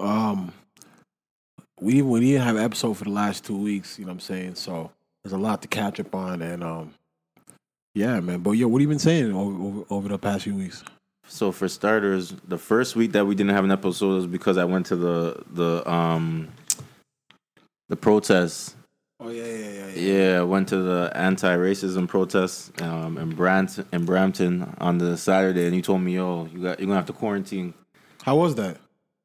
Um, we we didn't have an episode for the last two weeks. You know what I'm saying? So there's a lot to catch up on, and um, yeah, man. But yo, what have you been saying over, over, over the past few weeks? So for starters, the first week that we didn't have an episode was because I went to the the um the protests. Oh yeah, yeah, yeah. Yeah, I went to the anti-racism protests um, in Brant in Brampton on the Saturday, and you told me, "Yo, you got you're gonna have to quarantine." How was that?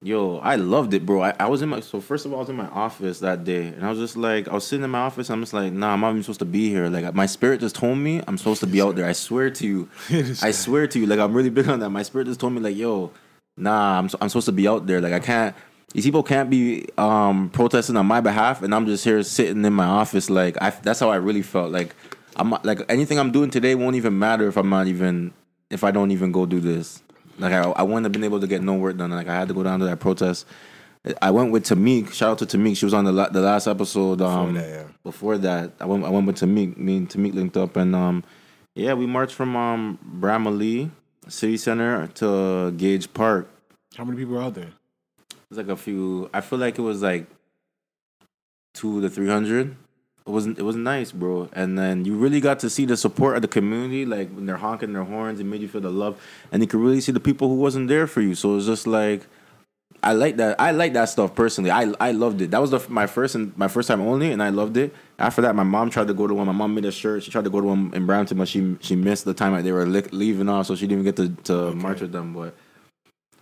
Yo, I loved it, bro. I, I was in my so first of all, I was in my office that day, and I was just like, I was sitting in my office. I'm just like, nah, I'm not even supposed to be here. Like my spirit just told me I'm supposed to be out there. I swear to you, I swear to you. Like I'm really big on that. My spirit just told me like, yo, nah, I'm I'm supposed to be out there. Like I can't. These people can't be um, protesting on my behalf, and I'm just here sitting in my office. Like I, that's how I really felt. Like I'm like anything I'm doing today won't even matter if I'm not even if I don't even go do this. Like I, I wouldn't have been able to get no work done. Like I had to go down to that protest. I went with Tamik. Shout out to Tamik. She was on the la- the last episode. Um, that, yeah. Before that, I went I went with Tamik. Me and Tamik linked up, and um, yeah, we marched from um Bramalea City Center to Gage Park. How many people are out there? It was like a few. I feel like it was like two to three hundred. It wasn't. It was nice, bro. And then you really got to see the support of the community, like when they're honking their horns, it made you feel the love, and you could really see the people who wasn't there for you. So it was just like, I like that. I like that stuff personally. I I loved it. That was the, my first and my first time only, and I loved it. After that, my mom tried to go to one. My mom made a shirt. She tried to go to one in Brampton, but she she missed the time that they were li- leaving off, so she didn't even get to to march with them. But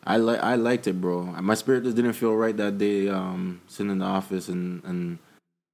I like I liked it, bro. My spirit just didn't feel right that day, um, sitting in the office and and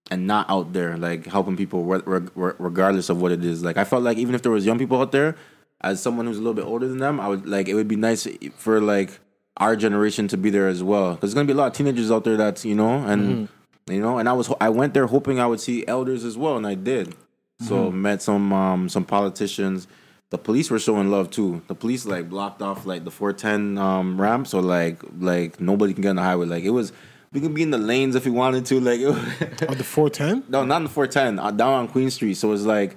and not out there like helping people re- re- regardless of what it is. Like I felt like even if there was young people out there, as someone who's a little bit older than them, I would like it would be nice for like our generation to be there as well because there's gonna be a lot of teenagers out there that's you know and you know and I was I went there hoping I would see elders as well and I did. So met some um some politicians. The police were showing love too. The police like blocked off like the 410 um ramp, so like like nobody can get on the highway. Like it was, we could be in the lanes if we wanted to. Like was, Oh, the 410? no, not in the 410, uh, down on Queen Street. So it's like,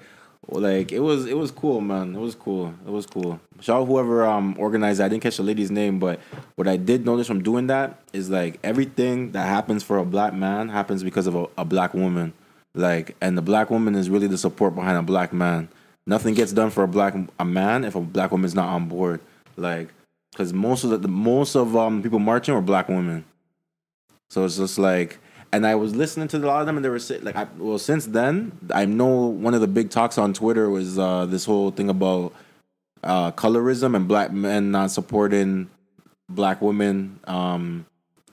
like it was it was cool, man. It was cool. It was cool. Shout out whoever um organized that. I didn't catch the lady's name, but what I did notice from doing that is like everything that happens for a black man happens because of a, a black woman. Like, and the black woman is really the support behind a black man. Nothing gets done for a black a man if a black woman's not on board. Like, because most of the, the most of um people marching were black women. So it's just like, and I was listening to a lot of them, and they were like, I, well, since then, I know one of the big talks on Twitter was uh, this whole thing about uh, colorism and black men not supporting black women, um,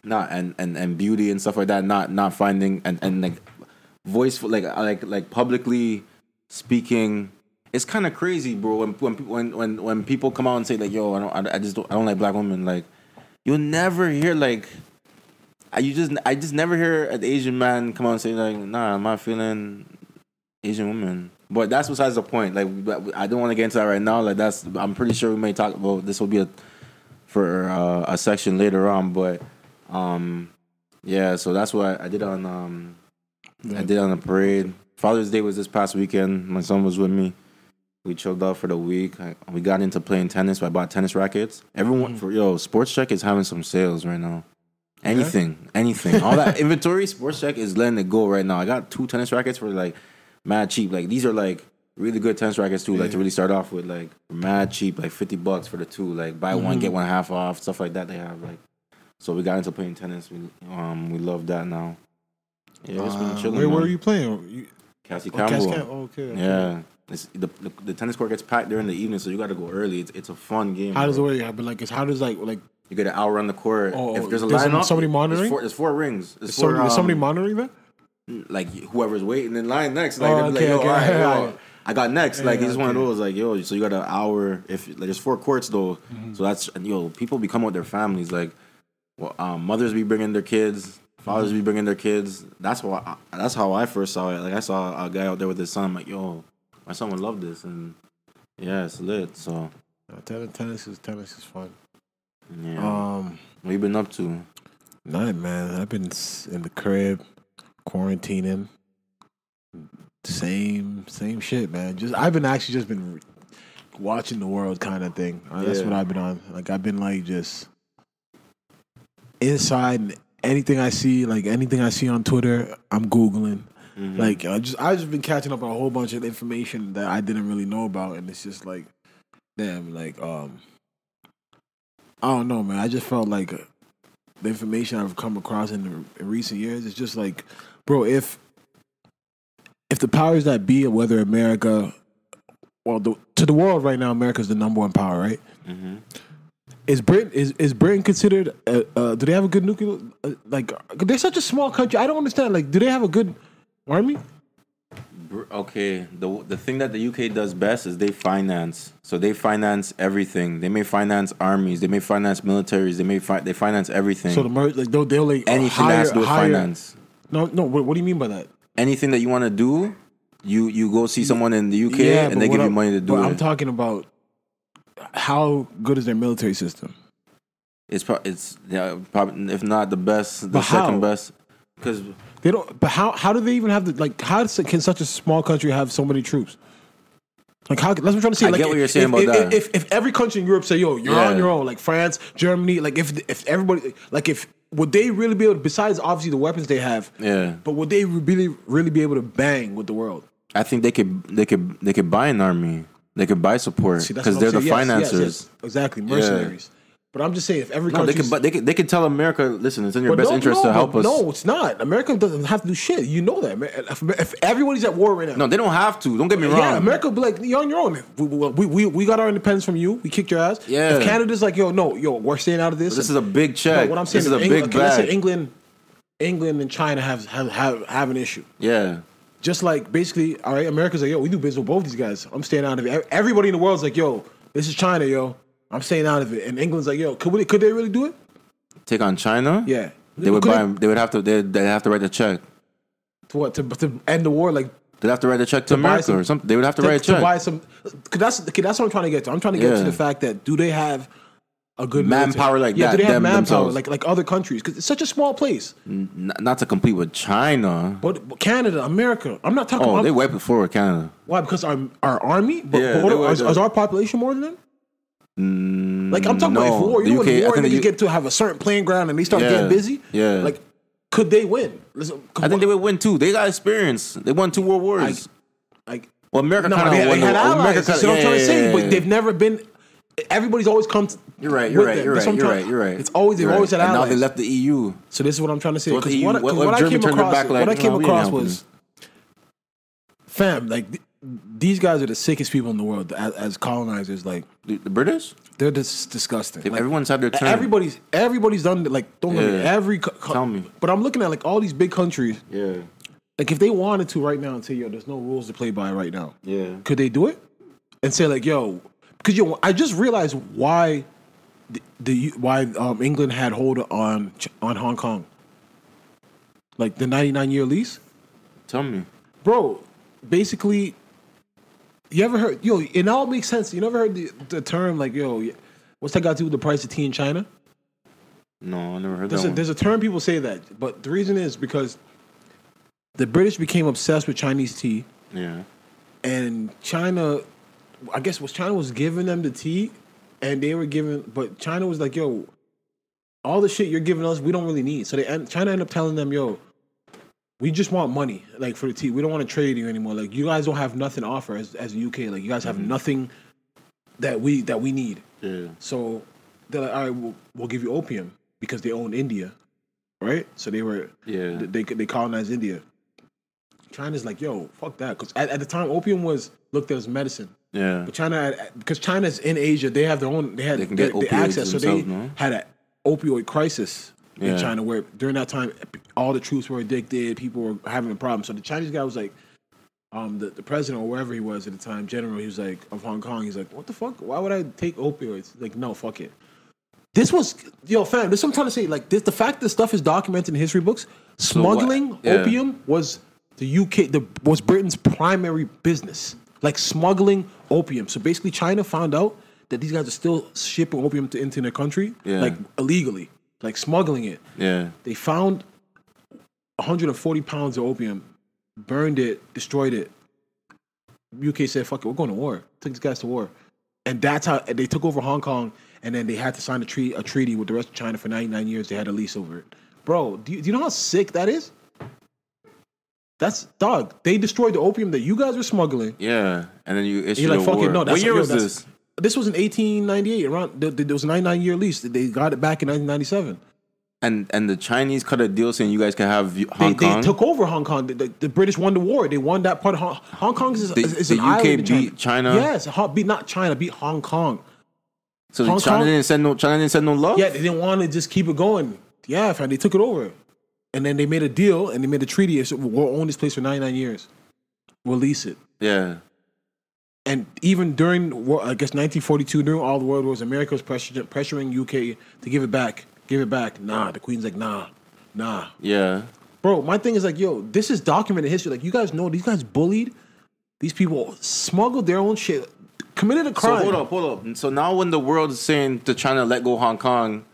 not and, and and beauty and stuff like that, not not finding and and like voice like like like publicly speaking. It's kind of crazy, bro. When when, when when people come out and say like, "Yo, I don't, I, I just don't, I don't like black women," like you'll never hear like I you just I just never hear an Asian man come out and say like, nah, I'm not feeling Asian women. But that's besides the point. Like I don't want to get into that right now. Like that's I'm pretty sure we may talk about this will be a for uh, a section later on. But um yeah, so that's what I, I did on um I did on the parade. Father's Day was this past weekend. My son was with me. We chilled out for the week. I, we got into playing tennis. I bought tennis rackets. Everyone for yo, Sports Chek is having some sales right now. Anything, anything, all that inventory. Sports Chek is letting it go right now. I got two tennis rackets for like mad cheap. Like these are like really good tennis rackets too. Like to really start off with, like mad cheap, like fifty bucks for the two. Like buy one get one half off, stuff like that. They have like. So we got into playing tennis. We um we love that now. Yeah, it's been Uh, chilling. where were man. you playing? You, Cassie oh, Cass- Campbell. Cam- oh, okay. okay. Yeah. It's, the, the the tennis court gets packed during the evening, so you got to go early. It's it's a fun game. How does it bro. work? Yeah, but like, it's how does like like You get an hour on the court. Oh, if there's a there's lineup, somebody there's monitoring? four, there's four rings. There's is four, somebody, is somebody um, monitoring that? like whoever's waiting in line next. Like, Oh, okay, like, yo, okay. all right, yo, Yeah. I got next. Like Yeah, it's one of those. Like yo, so you got an hour. If like there's four courts though, Mm-hmm. so that's yo. People be coming with their families. Like, well, um, mothers be bringing their kids. Fathers Mm-hmm. be bringing their kids. That's why. I, that's how I first saw it. Like I saw a guy out there with his son. I'm like, yo, my son would love this, and yeah, it's lit. So No, tennis, tennis is tennis is fun. Yeah, Um, what you been up to? nothing, man. I've been in the crib, quarantining. Same, same shit, man. Just I've been actually just been watching the world, kind of thing. Uh, That's Yeah. what I've been on. Like I've been like just inside. Anything I see, like anything I see on Twitter, I'm googling. Like I just I just been catching up on a whole bunch of information that I didn't really know about, and it's just like, damn, like um, I don't know, man. I just felt like the information I've come across in, the, in recent years is just like, bro, if if the powers that be, whether America, well, the, to the world right now, America's the number one power, right? Is Britain is is Britain considered? Uh, uh, do they have a good nuclear? Uh, like they're such a small country. I don't understand. Like, do they have a good army? Okay, the the thing that the UK does best is they finance. So they finance everything. They may finance armies. They may finance militaries. They may fi- they finance everything. So the mer- like they'll, they'll like Anything hire, that has to do with hire- finance. No, no. What, what do you mean by that? Anything that you want to do, you you go see someone in the UK and they give you I'm- money to do it. I'm talking about how good is their military system? it's pro- it's yeah, probably if not the best, the But how? second best. Because They don't. But how how do they even have the like? How can such a small country have so many troops? Like how? That's what I'm trying to say. I like, get what you're saying if, about if, that. If, if every country in Europe say, "Yo, you're Yeah. on your own," like France, Germany, like if if everybody, like if would they really be able? to, Besides, obviously the weapons they have, yeah, but would they really really be able to bang with the world? I think they could they could they could buy an army. They could buy support because they're the. Yes, yes, financiers. yes. exactly, mercenaries. But I'm just saying, if every No, they country, could, but they could, they could tell America, listen, it's in your best no, interest no, to help us. No, it's not. America doesn't have to do shit. You know that. man. If, if everybody's at war right now, No, they don't have to. Don't get me wrong. Yeah, America be like, you're on your own. We, we, we, we got our independence from you. We kicked your ass. Yeah. If Canada's like, yo, no, yo, we're staying out of this. This is a big No, check. what I'm saying this is a England, big okay, let's say. England, England and China have, have have have an issue. Yeah. Just like basically, all right, America's like, yo, we do business with both these guys. I'm staying out of it. Everybody in the world's like, yo, this is China, yo. I'm staying out of it. And England's like, yo, could we, could they really do it? Take on China? Yeah. They would Could buy. They would have to. They they have to write a check. to what to, to end the war? Like They'd have to write a check to, buy America some- or something. They would have to, to, write a to check. buy some. Cause that's okay, that's what I'm trying to get to. I'm trying to get Yeah. to the fact that do they have a good Manpower military? like yeah, that, Do they have them manpower themselves. like like other countries? Because it's such a small place. N- not to compete with China. But, but Canada, America, I'm not talking. Oh, about they wiped it forward Canada. why? Because our our army. But, Yeah, but what, is, is our population more than them? Mm, like I'm talking no, about if war. You know, UK when war and you get to have a certain playing ground and they start Yeah, getting busy. yeah. Like, could they win? Listen, I think they would win too. They got experience. They won two world wars. like. well, America No, kind of won. had the, allies. America That's kinda- what I'm trying to say. But they've never been. Everybody's always come. To, You're right. You're right. them. You're right. You're trying- right. You're right. It's always they've always right. had And now they left the EU. So this is what I'm trying to say. What Because what, what- what what I came across, like, what I came no, we ain't across was, fam, like these guys are the sickest people in the world as, as colonizers. Like The, the British. they're just disgusting. Like, everyone's had their turn. everybody's everybody's done like don't me every. co- Tell me. But I'm looking at like all these big countries. Yeah. Like if they wanted to right now and say yo, there's no rules to play by right now. Yeah. Could they do it? And say like yo, because yo, I just realized why the, the why um, England had hold on on Hong Kong. Like the 99 year lease. Tell me. bro, basically, you ever heard, yo, it all makes sense. You never heard the, the term like, yo, what's that got to do with the price of tea in China? No, I never heard There's that a, one. there's a term people say that, but the reason is because the British became obsessed with Chinese tea, yeah. and China, I guess was China was giving them the tea, and they were giving, but China was like, yo, all the shit you're giving us, we don't really need. So they China ended up telling them, yo, we just want money, like for the team. We don't want to trade you anymore. Like you guys don't have nothing to offer as as the UK. Like you guys have mm-hmm. nothing that we that we need. Yeah. So they're like, all right, we'll, we'll give you opium because they own India, right? So they were Yeah. they they colonized India. China's like, yo, fuck that, because at, at the time opium was looked at as medicine. Yeah. But China, because China's in Asia, they have their own. They had They can get access, so they no? had an opioid crisis Yeah. in China, where during that time, all the troops were addicted, people were having a problem. So the Chinese guy was like, um, the, the president or wherever he was at the time, general, he was like of Hong Kong. He's like, what the fuck? Why would I take opioids? Like, no, fuck it. This was yo, fam. This is what I'm trying to say. Like this, the fact that stuff is documented in history books. Smuggling yeah. opium was the UK, the was Britain's primary business. Like smuggling opium. So basically, China found out that these guys are still shipping opium to, into their country, Yeah. like illegally, like smuggling it. Yeah. They found 140 pounds of opium, burned it, destroyed it. UK said, "Fuck it, we're going to war." Took these guys to war, and that's how they took over Hong Kong, and then they had to sign a treaty a treaty with the rest of China for 99 years. They had a lease over it, bro. Do you, do you know how sick that is? That's dog. They destroyed the opium that you guys were smuggling. Yeah, and then you issued You're like, a fuck war. it, no. That's what year yo, was this? This was in 1898. Around there, was a 99 year lease. They got it back in 1997. And and the Chinese cut a deal saying you guys can have Hong they Kong. took over Hong Kong. The, the, the British won the war. They won that part of Hong, Hong Kong. Is, The- is, is the an UK beat China? Yes, Hong- beat not China, beat Hong Kong. so Hong China Kong- didn't send no China didn't send no love. Yeah, they didn't want to just keep it going. Yeah, fam, they took it over, and then they made a deal and they made a treaty. They said, We'll own this place for 99 years. We'll lease it. yeah. And even during, I guess, 1942, during all the world wars, America was pressure, pressuring UK to give it back. Give it back. Nah, the Queen's like, nah, nah. Yeah. Bro, my thing is like, yo, this is documented history. Like, you guys know these guys bullied. These people smuggled their own shit, committed a So crime. hold up, hold up. So now when the world is saying to China let go Hong Kong,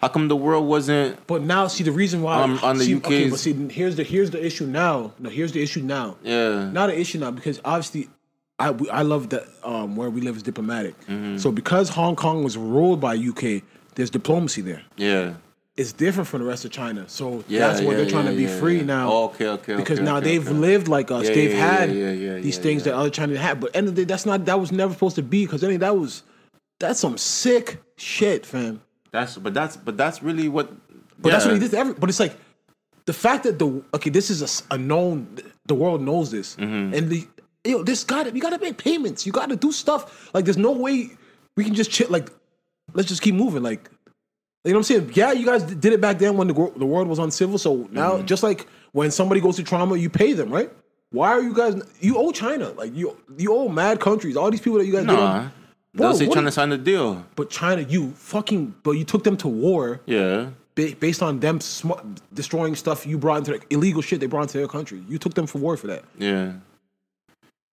how come the world wasn't? But now, see the reason why On- on the see, Okay, but see, here's the here's the issue now. No, here's the issue now. Yeah. Not an issue now because obviously, I I love that um, where we live is diplomatic. Mm-hmm. So because Hong Kong was ruled by UK, there's diplomacy there. Yeah. It's different from the rest of China. So Yeah, that's why yeah, they're trying yeah, to be free now. Oh, okay, okay, Because okay, now okay, they've okay. lived like us. They've had yeah, yeah, these things that other China had. But end of the day, that's not that was never supposed to be. Because I mean, that was that's some sick shit, fam. That's but that's but that's really what. But that's what he did every. But it's like the fact that the okay, this is a known. The world knows this, Mm-hmm. and the yo, this got to you got to make payments. You got to do stuff. Like there's no way we can just chill. Like let's just keep moving. Like you know what I'm saying? Yeah, you guys did it back then when the the world was uncivil. So now, Mm-hmm. just like when somebody goes through trauma, you pay them, right? Why are you guys? You owe China, like you you owe mad countries. All these people that you guys did Nah. Bro, They'll say to sign the deal. but China, you fucking, but you took them to war Yeah. ba- based on them sm- destroying stuff you brought into the, illegal shit they brought into their country. You took them for war for that. Yeah.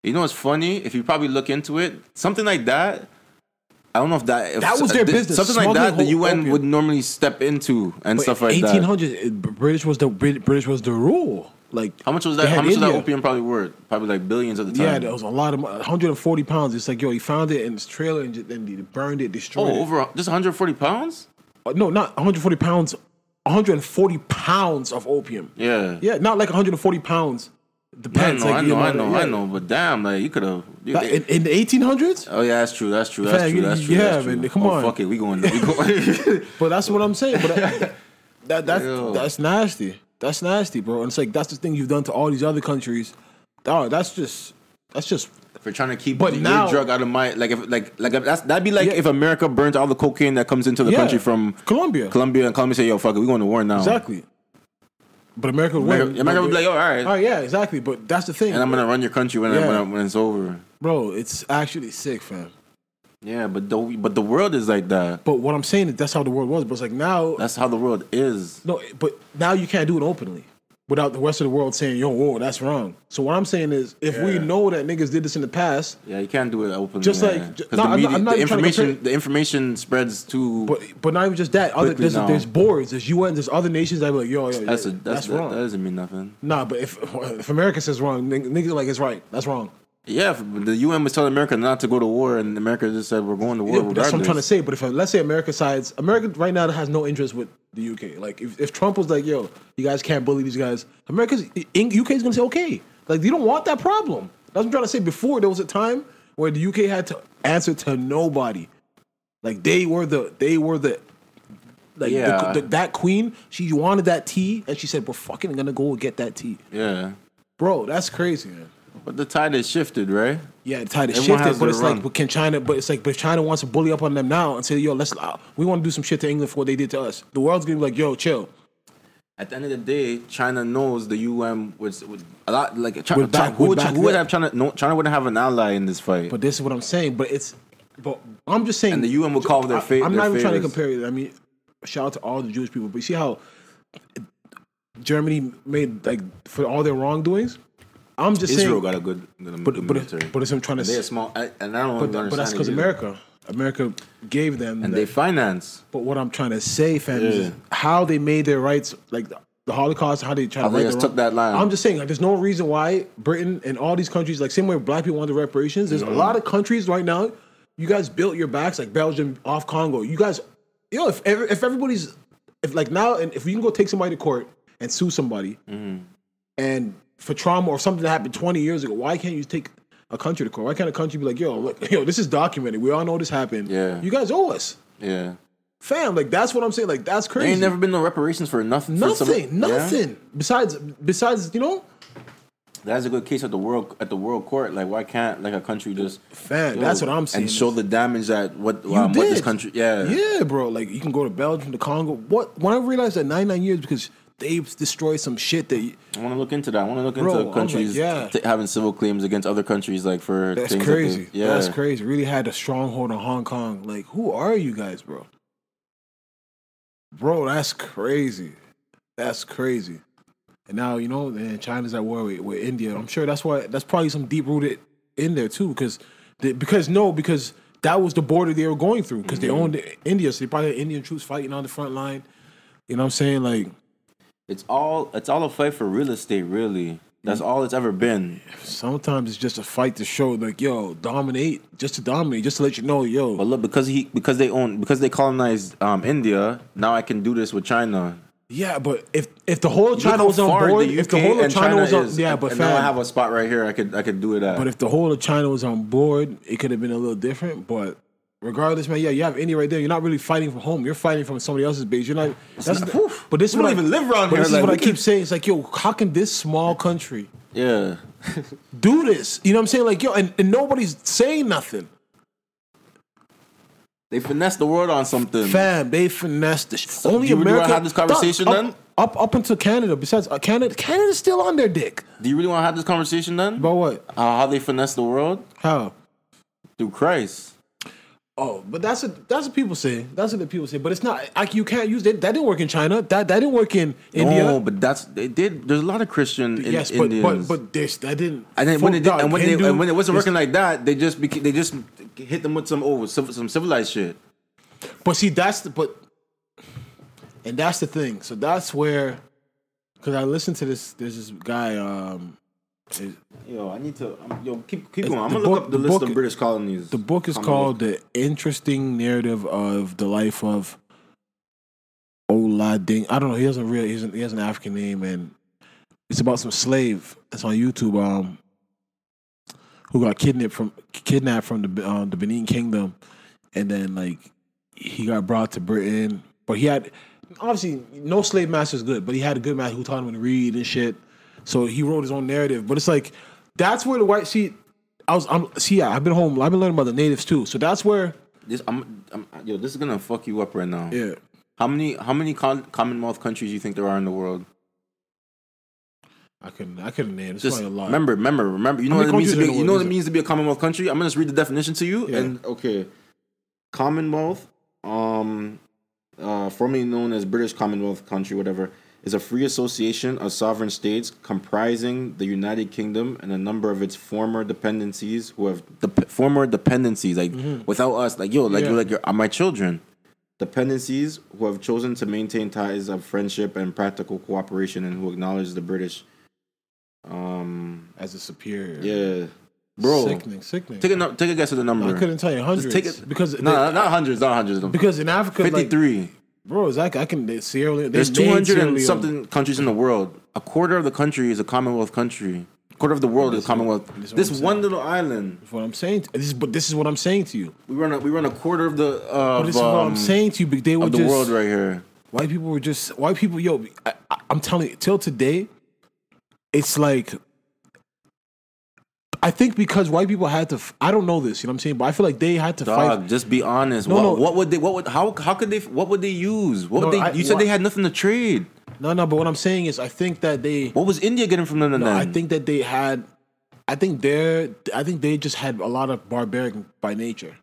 You know what's funny? If you probably look into it, something like that. I don't know if that if That was their th- business, Something like that, the UN opium. would normally step into and But stuff like that. 1800s, it- British was the British was the rule. Like How much was that? How much was that opium probably worth? Probably like billions at the time. Yeah, there was a lot of mo- 140 pounds. It's like yo, he found it in his trailer and then he burned it, destroyed oh, it. over just 140 pounds? Uh, no, not 140 pounds. 140 pounds of opium. Yeah. Yeah, not like 140 pounds. I Depends. know, like, I know, I know, yeah. I know. But damn, like you could have. In, in the 1800s. Oh yeah, that's true. That's true. That's true. That's true. yeah, that's true. man, come oh, on. Fuck it, we going. We going. But that's what I'm saying. But that, that that's that's nasty. That's nasty, bro. And it's like that's the thing you've done to all these other countries. Dog, that's just that's just For trying to keep But your now- drug out of my like if like like if that's that'd be like Yeah. if America burns all the cocaine that comes into the Yeah. country from Colombia. Colombia and Colombia say yo fuck it we going to war now Exactly. But America would America, win. America would be like yo all right Oh yeah, exactly. But that's the thing, and I'm gonna run your country when, Yeah. when, I- when it's over bro. It's actually sick, fam. yeah but the but the world is like that But what I'm saying is that's how the world was. But it's like now, that's how the world is no. But now you can't do it openly without the rest of the world saying, "Yo, whoa, that's wrong." So what I'm saying is, if we know that niggas did this in the past, yeah you can't do it openly Just like- man. ju- 'Cause no, the, I'm not- I'm not the trying to information the information spreads too but but not even just that. Other there's, now. there's boards, there's UN, there's other nations that be like, "Yo, yo, that's a that's, that's, wrong." that doesn't mean nothing Nah, but if if America says wrong, niggas are like it's right. That's wrong. Yeah the UN was telling America not to go to war and America just said we're going to war Yeah, that's what I'm trying to say. But if let's say America sides, America right now has no interest with the UK. Like if, if Trump was like, "Yo, you guys can't bully these guys," America's UK is gonna say, "Okay." Like you don't want that problem. That's what I'm trying to say. Before there was a time where the UK had to answer to nobody. Like they were the they were the like the- the- that queen. She wanted that tea, and she said, "We're fucking gonna go get that tea." yeah Bro, that's crazy, man. But the tide has shifted right Yeah, the tide has Everyone shifted, has but it's run. like, but can China? But it's like, but if China wants to bully up on them now and say, "Yo, let's uh, we want to do some shit to England for what they did to us," the world's gonna be like, "Yo, chill." At the end of the day, China knows the UN was, was a lot like China, back- who, who would have China? No, China wouldn't have an ally in this fight. But this is what I'm saying. But it's, but I'm just saying. And the UN would call their I- fa- I'm not even trying to compare it. I mean, shout out to all the Jewish people. But you see how Germany made like for all their wrongdoings. I'm just saying. Israel saying. got a good, good but good but military. but it's I'm trying to. they're small, I- and I don't But, understand but that's because. America, America gave them and that- they finance. But what I'm trying to say, fam, is how they made their rights, like the, the Holocaust, how they How to they just took that line. I'm just saying, like, there's no reason why Britain and all these countries, like same way black people want the reparations. There's Mm-hmm. a lot of countries right now you guys built your backs like Belgium off Congo. You guys, yo, if ever, if everybody's if like now and if we can go take somebody to court and sue somebody, Mm-hmm. and for trauma or something that happened twenty years ago, why can't you take a country to court? Why can't a country be like, yo, look, yo, this is documented. We all know this happened. Yeah. you guys owe us, Yeah. fam. Like that's what I'm saying. Like that's crazy. There ain't never been no reparations for nothing. for some- nothing, Yeah? nothing. Besides, besides, you know, That's a good case at the world at the world court. Like, why can't like a country just Fam, that's what I'm saying and show the damage that what um, what this country? Yeah, Yeah, bro. Like you can go to Belgium, to Congo. What? When I realized that 99 years because they've destroyed some shit that you, I want to look into that. I want to look Bro, into like, countries yeah. t- having civil claims against other countries, like for that's they- crazy. yeah, That's crazy. Really had a stronghold on Hong Kong. Like, who are you guys, bro? Bro, that's crazy. That's crazy. And now you know, man, China's at war with, with India. I'm sure that's why. That's probably some deep rooted in there too, because they, because no, because that was the border they were going through because they Mm-hmm. owned India, so they probably had Indian troops fighting on the front line. You know what I'm saying? Like, It's all it's all a fight for real estate, really. That's Mm. all it's ever been. sometimes it's just a fight to show, like, yo, dominate, just to dominate, just to let you know, yo, But look, because he because they own because they colonized um, India, now I can do this with China. Yeah, but if if the whole of China was on board, the if the whole of and China, was on, is, yeah, but and now I have a spot right here. I could I could do it at. but if the whole of China was on board, it could have been a little different. But regardless, man, yeah, you have India right there. You're not really fighting from home. You're fighting from somebody else's base. You're not. That's not- the- but this is We what don't I- even live around here, This is what I keep saying. It's like, yo, how can this small country yeah, do this? You know what I'm saying? Like, yo, and, and nobody's saying nothing. they finessed the world on something. Fam, they finessed the sh- Only do you really America. have this conversation up, then? Up, up until Canada. Besides, uh, Canada, Canada's still on their dick. Do you really want to have this conversation then? About what? Uh, how they finessed the world How? through Christ? Oh, but that's what that's what people say. That's what the people say. But it's not like you can't use that. That didn't work in China. That that didn't work in India. No, but that's they did. There's a lot of Christian in, yes, but, Indians. but but this that didn't. and then when it did, and when Hindu, they and when it wasn't this- working like that, they just beca- they just hit them with some oh some civilized shit. But see, that's the but, and that's the thing. So that's where, because I listened to this. There's this guy. Um, Yo, I need to um, yo keep keep going. I'm gonna look up the, the list book- of British colonies. the book is I'm called "The Interesting Narrative of the Life of Olading." I don't know. He doesn't really. He has an, he has an African name, and it's about some slave. It's on YouTube. Um, who got kidnapped from kidnapped from the uh, the Benin Kingdom, and then like he got brought to Britain. But he had obviously no slave master is good, but he had a good master who taught him to read and shit. So he wrote his own narrative. But it's like that's where the white see. I was I'm see yeah, I've been home. I've been learning about the natives too. So that's where this I'm, I'm yo this is gonna fuck you up right now. yeah. How many how many con- Commonwealth countries do you think there are in the world? I couldn't I couldn't name. It's Just probably a lot. remember, remember, remember. You know what it means to be. countries in the You know what it? means to be a Commonwealth country. I'm gonna just read the definition to you. Yeah. And okay, Commonwealth, um, uh, formerly known as British Commonwealth country, whatever, is a free association of sovereign states comprising the United Kingdom and a number of its former dependencies who have dep former dependencies like without us, like yo, like Mm-hmm. Yeah. you're like you're are my children. Dependencies who have chosen to maintain ties of friendship and practical cooperation and who acknowledge the British. Um. as a superior. Yeah, bro. Sickening, sickening. Take a take a guess at the number. I couldn't tell you hundreds. take it because No, they- not hundreds, not hundreds. because in Africa, like, Fifty-three. Bro, like I can they, Sierra Leone. There's two hundred and Leone. something countries in the world. A quarter of the country is a Commonwealth country. A quarter of the world is a Commonwealth. this This I'm one saying. little island. That's what I'm saying. This is, but this is what I'm saying to you. We run a we run a quarter of the But of, this is what I'm um, saying to you. But they were of the just world right here. white people were just white people. Yo, I, I, I'm telling you, till today, it's like I think because white people had to. f- I don't know this. You know what I'm saying? But I feel like they had to Dog, fight. just be honest. No, what, no. what would they? What would? How? How could they? What would they use? What would they? I- you said they had nothing to trade. No, no. But what I'm saying is, I think that they. What was India getting from them? No, then? I think that they had. I think they're. I think they just had a lot of barbaric by nature,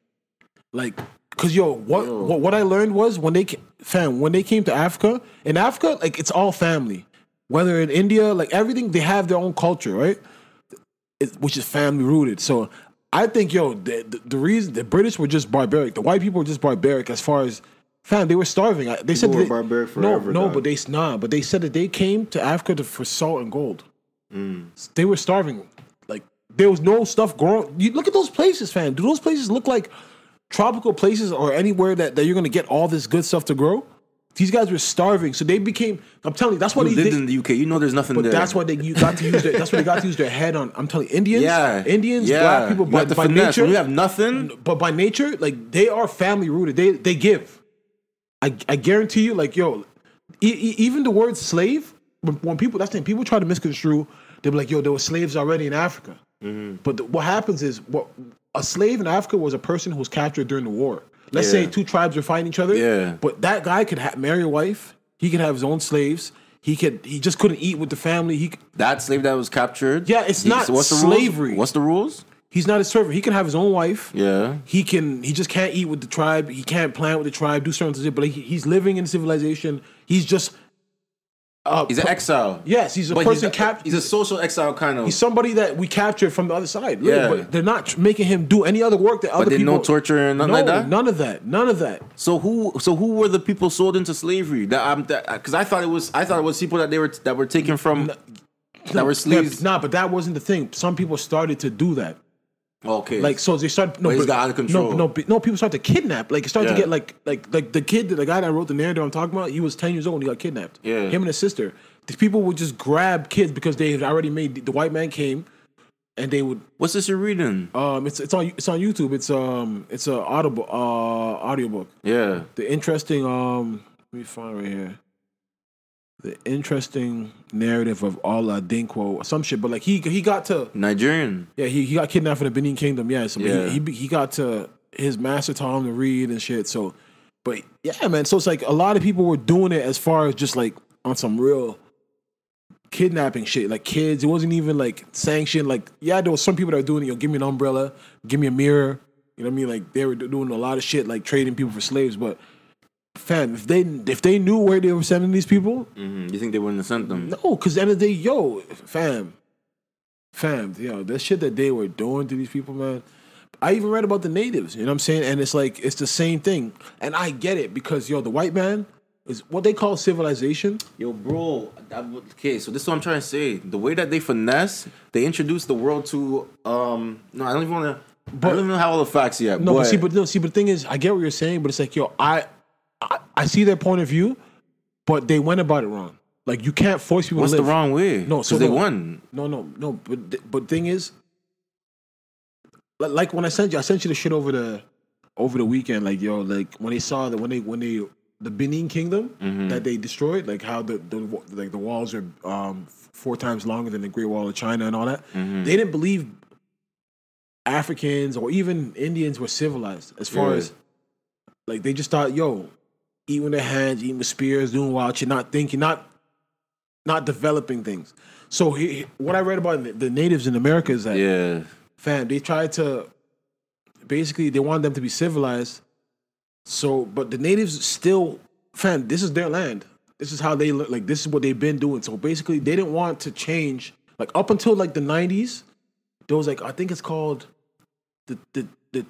like. Cause yo, what Yo. what what I learned was when they fam when they came to Africa in Africa like it's all family, whether in India like everything they have their own culture right, which is family rooted. So I think yo the, the the reason the British were just barbaric, the white people were just barbaric as far as fam they were starving. They said were they, barbaric forever, No, no, but they nah, but they said that they came to Africa to, for salt and gold. Mm. They were starving. Like there was no stuff growing. You look at those places, fam. Do those places look like tropical places or anywhere that, that you're gonna get all this good stuff to grow. These guys were starving, so they became. I'm telling you, that's why You they, lived they in the UK. You know there's nothing but there. that's why they you got to use their, that's why they got to use their head on. I'm telling you, Indians, yeah, Indians, yeah. black people, You by, by finesse. nature, When you have nothing, but by nature, like they are family rooted. They they give. I I guarantee you, like yo, e- e- even the word slave. When, when people that's the thing, people try to misconstrue. They're like, yo, there were slaves already in Africa. Mm-hmm. But the, what happens is, what a slave in Africa was a person who was captured during the war. Let's Yeah. say two tribes are fighting each other. Yeah. But that guy could ha- marry a wife. He could have his own slaves. He could. He just couldn't eat with the family. He. c- that slave that was captured. Yeah, it's he- not so what's the slavery. Rules? What's the rules? He's not a servant. He can have his own wife. Yeah. He can. He just can't eat with the tribe. He can't plant with the tribe. Do certain things. But he, he's living in civilization. He's just. Uh, He's an exile. yes, he's a But person he's, cap- he's a social exile kind of. He's somebody that we captured from the other side. Yeah. Yeah. But they're not making him do any other work that other they people. no torture and nothing no, like that? None of that. None of that. So who? So who were the people sold into slavery? That I'm because I thought it was I thought it was people that they were that were taken from that were slaves. Nah, but that wasn't the thing. Some people started to do that. Okay, Like so, they started. No, But it's got out of control. No, no, no. People start to kidnap. Like it started to get like like like the kid, the guy that wrote the narrative I'm talking about. He was ten years old. and He got kidnapped. Yeah. him and his sister. These people would just grab kids because they had already made the white man came, and they would. what's this you're reading? Um, it's it's on it's on YouTube. It's um it's a audible uh audiobook. Yeah, The interesting um let me find right here. The interesting narrative of Allah Dinkwo or some shit, but like he he got to Nigerian. yeah, he, he got kidnapped from the Benin Kingdom. Yeah, so Yeah. He, he he got to his master taught him to read and shit. So, but yeah, man. So it's like a lot of people were doing it as far as just like on some real kidnapping shit, like kids. It wasn't even like sanctioned. Like yeah, there was some people that were doing it. Yo, give me an umbrella, give me a mirror. You know what I mean? Like they were doing a lot of shit, like trading people for slaves. But fam, if they if they knew where they were sending these people, Mhm. You think they wouldn't have sent them? no, because the end of the day, yo, fam, fam, yo, the shit that they were doing to these people, man. I even read about the natives, you know what I'm saying? And it's like, it's the same thing. And I get it because, yo, the white man is what they call civilization. Yo, bro. That, okay, so this is what I'm trying to say. The way that they finesse, they introduce the world to. um No, I don't even want to. But, I don't even have all the facts yet. No, but, but see, but no, see, but the thing is, I get what you're saying, but it's like, yo, I, I, I see their point of view, but they went about it wrong. Like, you can't force people what's to the wrong way? No, so they no. won. No, no, no. But but thing is, like when I sent you, I sent you the shit over the over the weekend. Like yo, like when they saw that when they when they the Benin Kingdom Mm-hmm. that they destroyed, like how the, the like the walls are um four times longer than the Great Wall of China and all that. Mm-hmm. They didn't believe Africans or even Indians were civilized as far Yeah. as like they just thought, yo, eating with their hands, eating with spears, doing wild shit, not thinking, not not developing things. So he, what I read about the, natives in America is that, Yeah. fam, they tried to basically they wanted them to be civilized. So, but the natives still, fam, this is their land. This is how they look. Like this is what they've been doing. So basically, they didn't want to change. Like up until like the '90s, there was like I think it's called the the the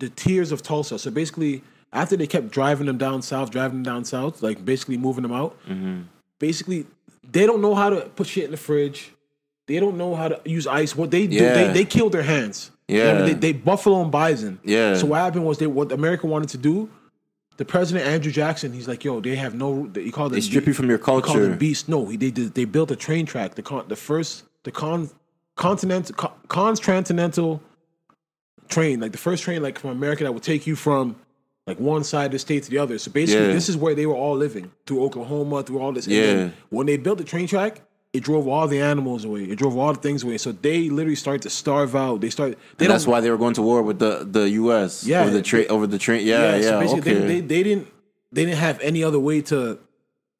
the tears of Tulsa. So basically, after they kept driving them down south, driving them down south, like basically moving them out. Mm-hmm. Basically, they don't know how to put shit in the fridge. They don't know how to use ice. What they do, they they kill their hands. You know I mean? Yeah. they, they buffalo and bison. Yeah. So what happened was they what America wanted to do. The president Andrew Jackson, he's like, yo, they have no. He called They it strip you from your he called culture. beast. No, he, they did. They built a train track. The con, the first, the con, continental, con, transcontinental train, like the first train, like from America that would take you from like one side of the state to the other. So basically, Yeah. this is where they were all living through Oklahoma, through all this. And Yeah. when they built the train track, it drove all the animals away. It drove all the things away. So they literally started to starve out. They started. They that's why they were going to war with the, the U.S. Yeah. over the train over the train. Yeah, yeah. so basically, okay. they, they they didn't they didn't have any other way to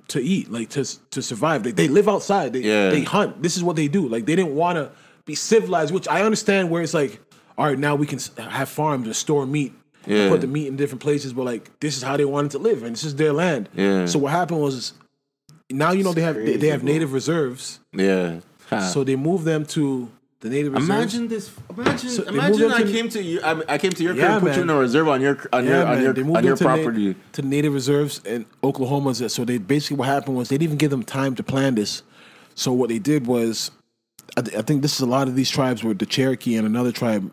to eat, like to to survive. They, they live outside. They Yeah. they hunt. This is what they do. Like they didn't want to be civilized, which I understand. Where it's like, all right, now we can have farms and store meat. And Yeah. Put the meat in different places, but like this is how they wanted to live, and this is their land. Yeah. So what happened was, now you know they have they, they have bro. native reserves, yeah. Ha. so they move them to the native reserves. Imagine this. Imagine. So imagine I to- came to you. I, I came to your Yeah, crib, put you in a reserve on your on your on your they moved on your them to na- property. to native reserves in Oklahoma. So they basically what happened was they didn't even give them time to plan this. So what they did was, I, th- I think this is a lot of these tribes were the Cherokee and another tribe.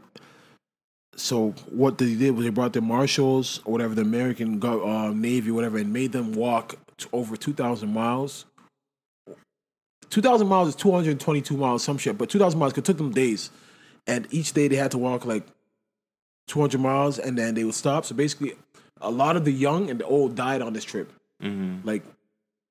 So what they did was they brought the marshals or whatever the American uh, Navy, whatever, and made them walk over two thousand miles. Two thousand miles is two hundred twenty-two miles, some shit, but two thousand miles it took them days, and each day they had to walk like two hundred miles, and then they would stop. So basically, a lot of the young and the old died on this trip. Like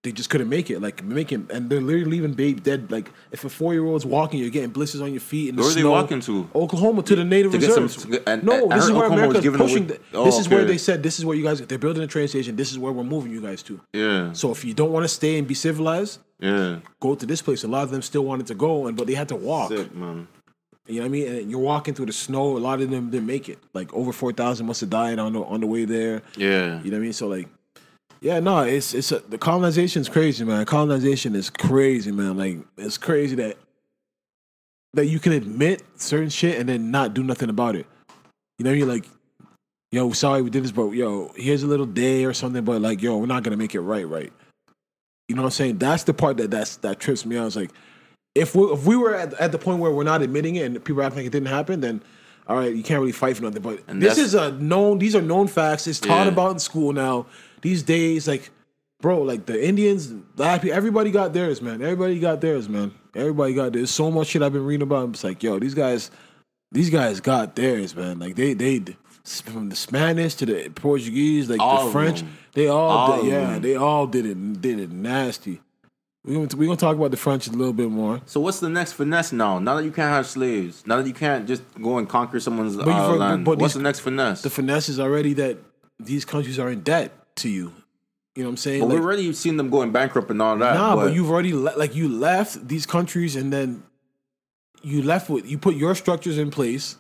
they just couldn't make it. Like making, and they're literally leaving Babe dead. Like if a four-year-old's walking, you're getting blisters on your feet. In the Where are they snow. walking to? Oklahoma to the native To some- reserves. to and- no, and this is where Oklahoma America's pushing. the- Oh, this is where they said this is where you guys. They're building a train station. This is where we're moving you guys to. Yeah. So if you don't want to stay and be civilized, Yeah. go to this place. A lot of them still wanted to go, and but they had to walk. Sick, man. You know what I mean? And you're walking through the snow. A lot of them didn't make it. Like over four thousand must have died on the on the way there. Yeah. You know what I mean? So like, yeah, no, it's it's a, the colonization is crazy, man. Colonization is crazy, man. Like it's crazy that that you can admit certain shit and then not do nothing about it. You know you're? Like, yo, sorry we did this, but yo, here's a little day or something, but like, yo, we're not gonna make it right, right? You know what I'm saying? That's the part that that's that trips me out. It's like, if we if we were at, at the point where we're not admitting it and people act like it didn't happen, then all right, you can't really fight for nothing. But And this is a known; these are known facts. It's taught Yeah. about in school now. These days, like, bro, like the Indians, black people, everybody got theirs, man. Everybody got theirs, man. Everybody got theirs. So much shit I've been reading about. It's like, yo, these guys, these guys got theirs, man. Like they, they, from the Spanish to the Portuguese, like All the French, they all, All did, yeah, they all did it, did it nasty. We gonna we gonna talk about the French a little bit more. So what's the next finesse now? Now that you can't have slaves, now that you can't just go and conquer someone's But uh, land, but what's these- the next finesse? The finesse is already that these countries are in debt to you. You know what I'm saying? but Like- we've already seen them going bankrupt and all that. Nah, but, but you've already le- like you left these countries and then you left with you put your structures in place,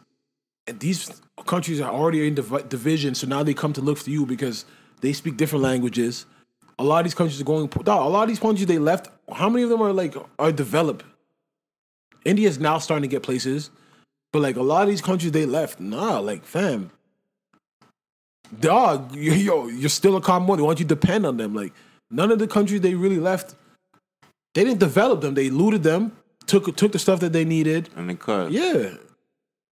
and these countries are already in divi- division. So now they come to look for you because they speak different languages. A lot of these countries are going. A lot of these countries they left. How many of them are like are developed? India's now starting to get places, but like a lot of these countries they left. Nah, like fam, dog, yo, yo, you're still a commodity. Why don't you depend on them? Like none of the countries they really left, they didn't develop them. They looted them, took took the stuff that they needed. and they cut. Yeah,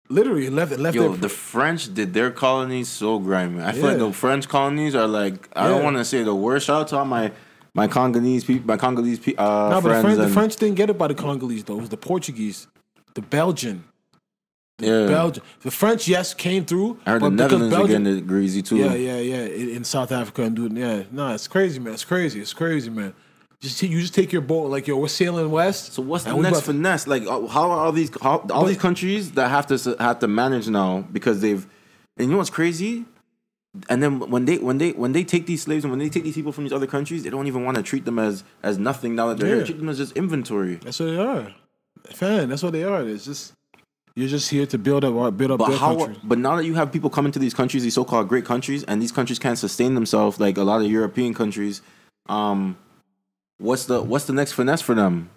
literally left it left. Yo, the French did their colonies so grimy. I feel like the French colonies are like I don't want to say the worst. Shout out to all my my Congolese people, my Congolese pe- uh, no, but the. French, the French didn't get it by the Congolese though. It was the Portuguese, the Belgian, yeah, Belgian. The French, yes, came through. I heard the but because Netherlands are Belgium- getting it greasy too. Yeah, yeah, yeah. In, in South Africa and doing yeah. No, it's crazy, man. It's crazy. It's crazy, man. Just you just take your boat like yo, we're sailing west. So what's the we next about to- finesse? Like, uh, how are all these how, all these countries that have to have to manage now because they've and you know what's crazy? And then when they when they when they take these slaves and when they take these people from these other countries, they don't even want to treat them as as nothing now that they're here. Yeah. They treat them as just inventory. That's what they are, fan. That's what they are. It's just you're just here to build up build up But their how? country. But now that you have people coming to these countries, these so-called great countries, and these countries can't sustain themselves like a lot of European countries, um, what's the what's the next finesse for them?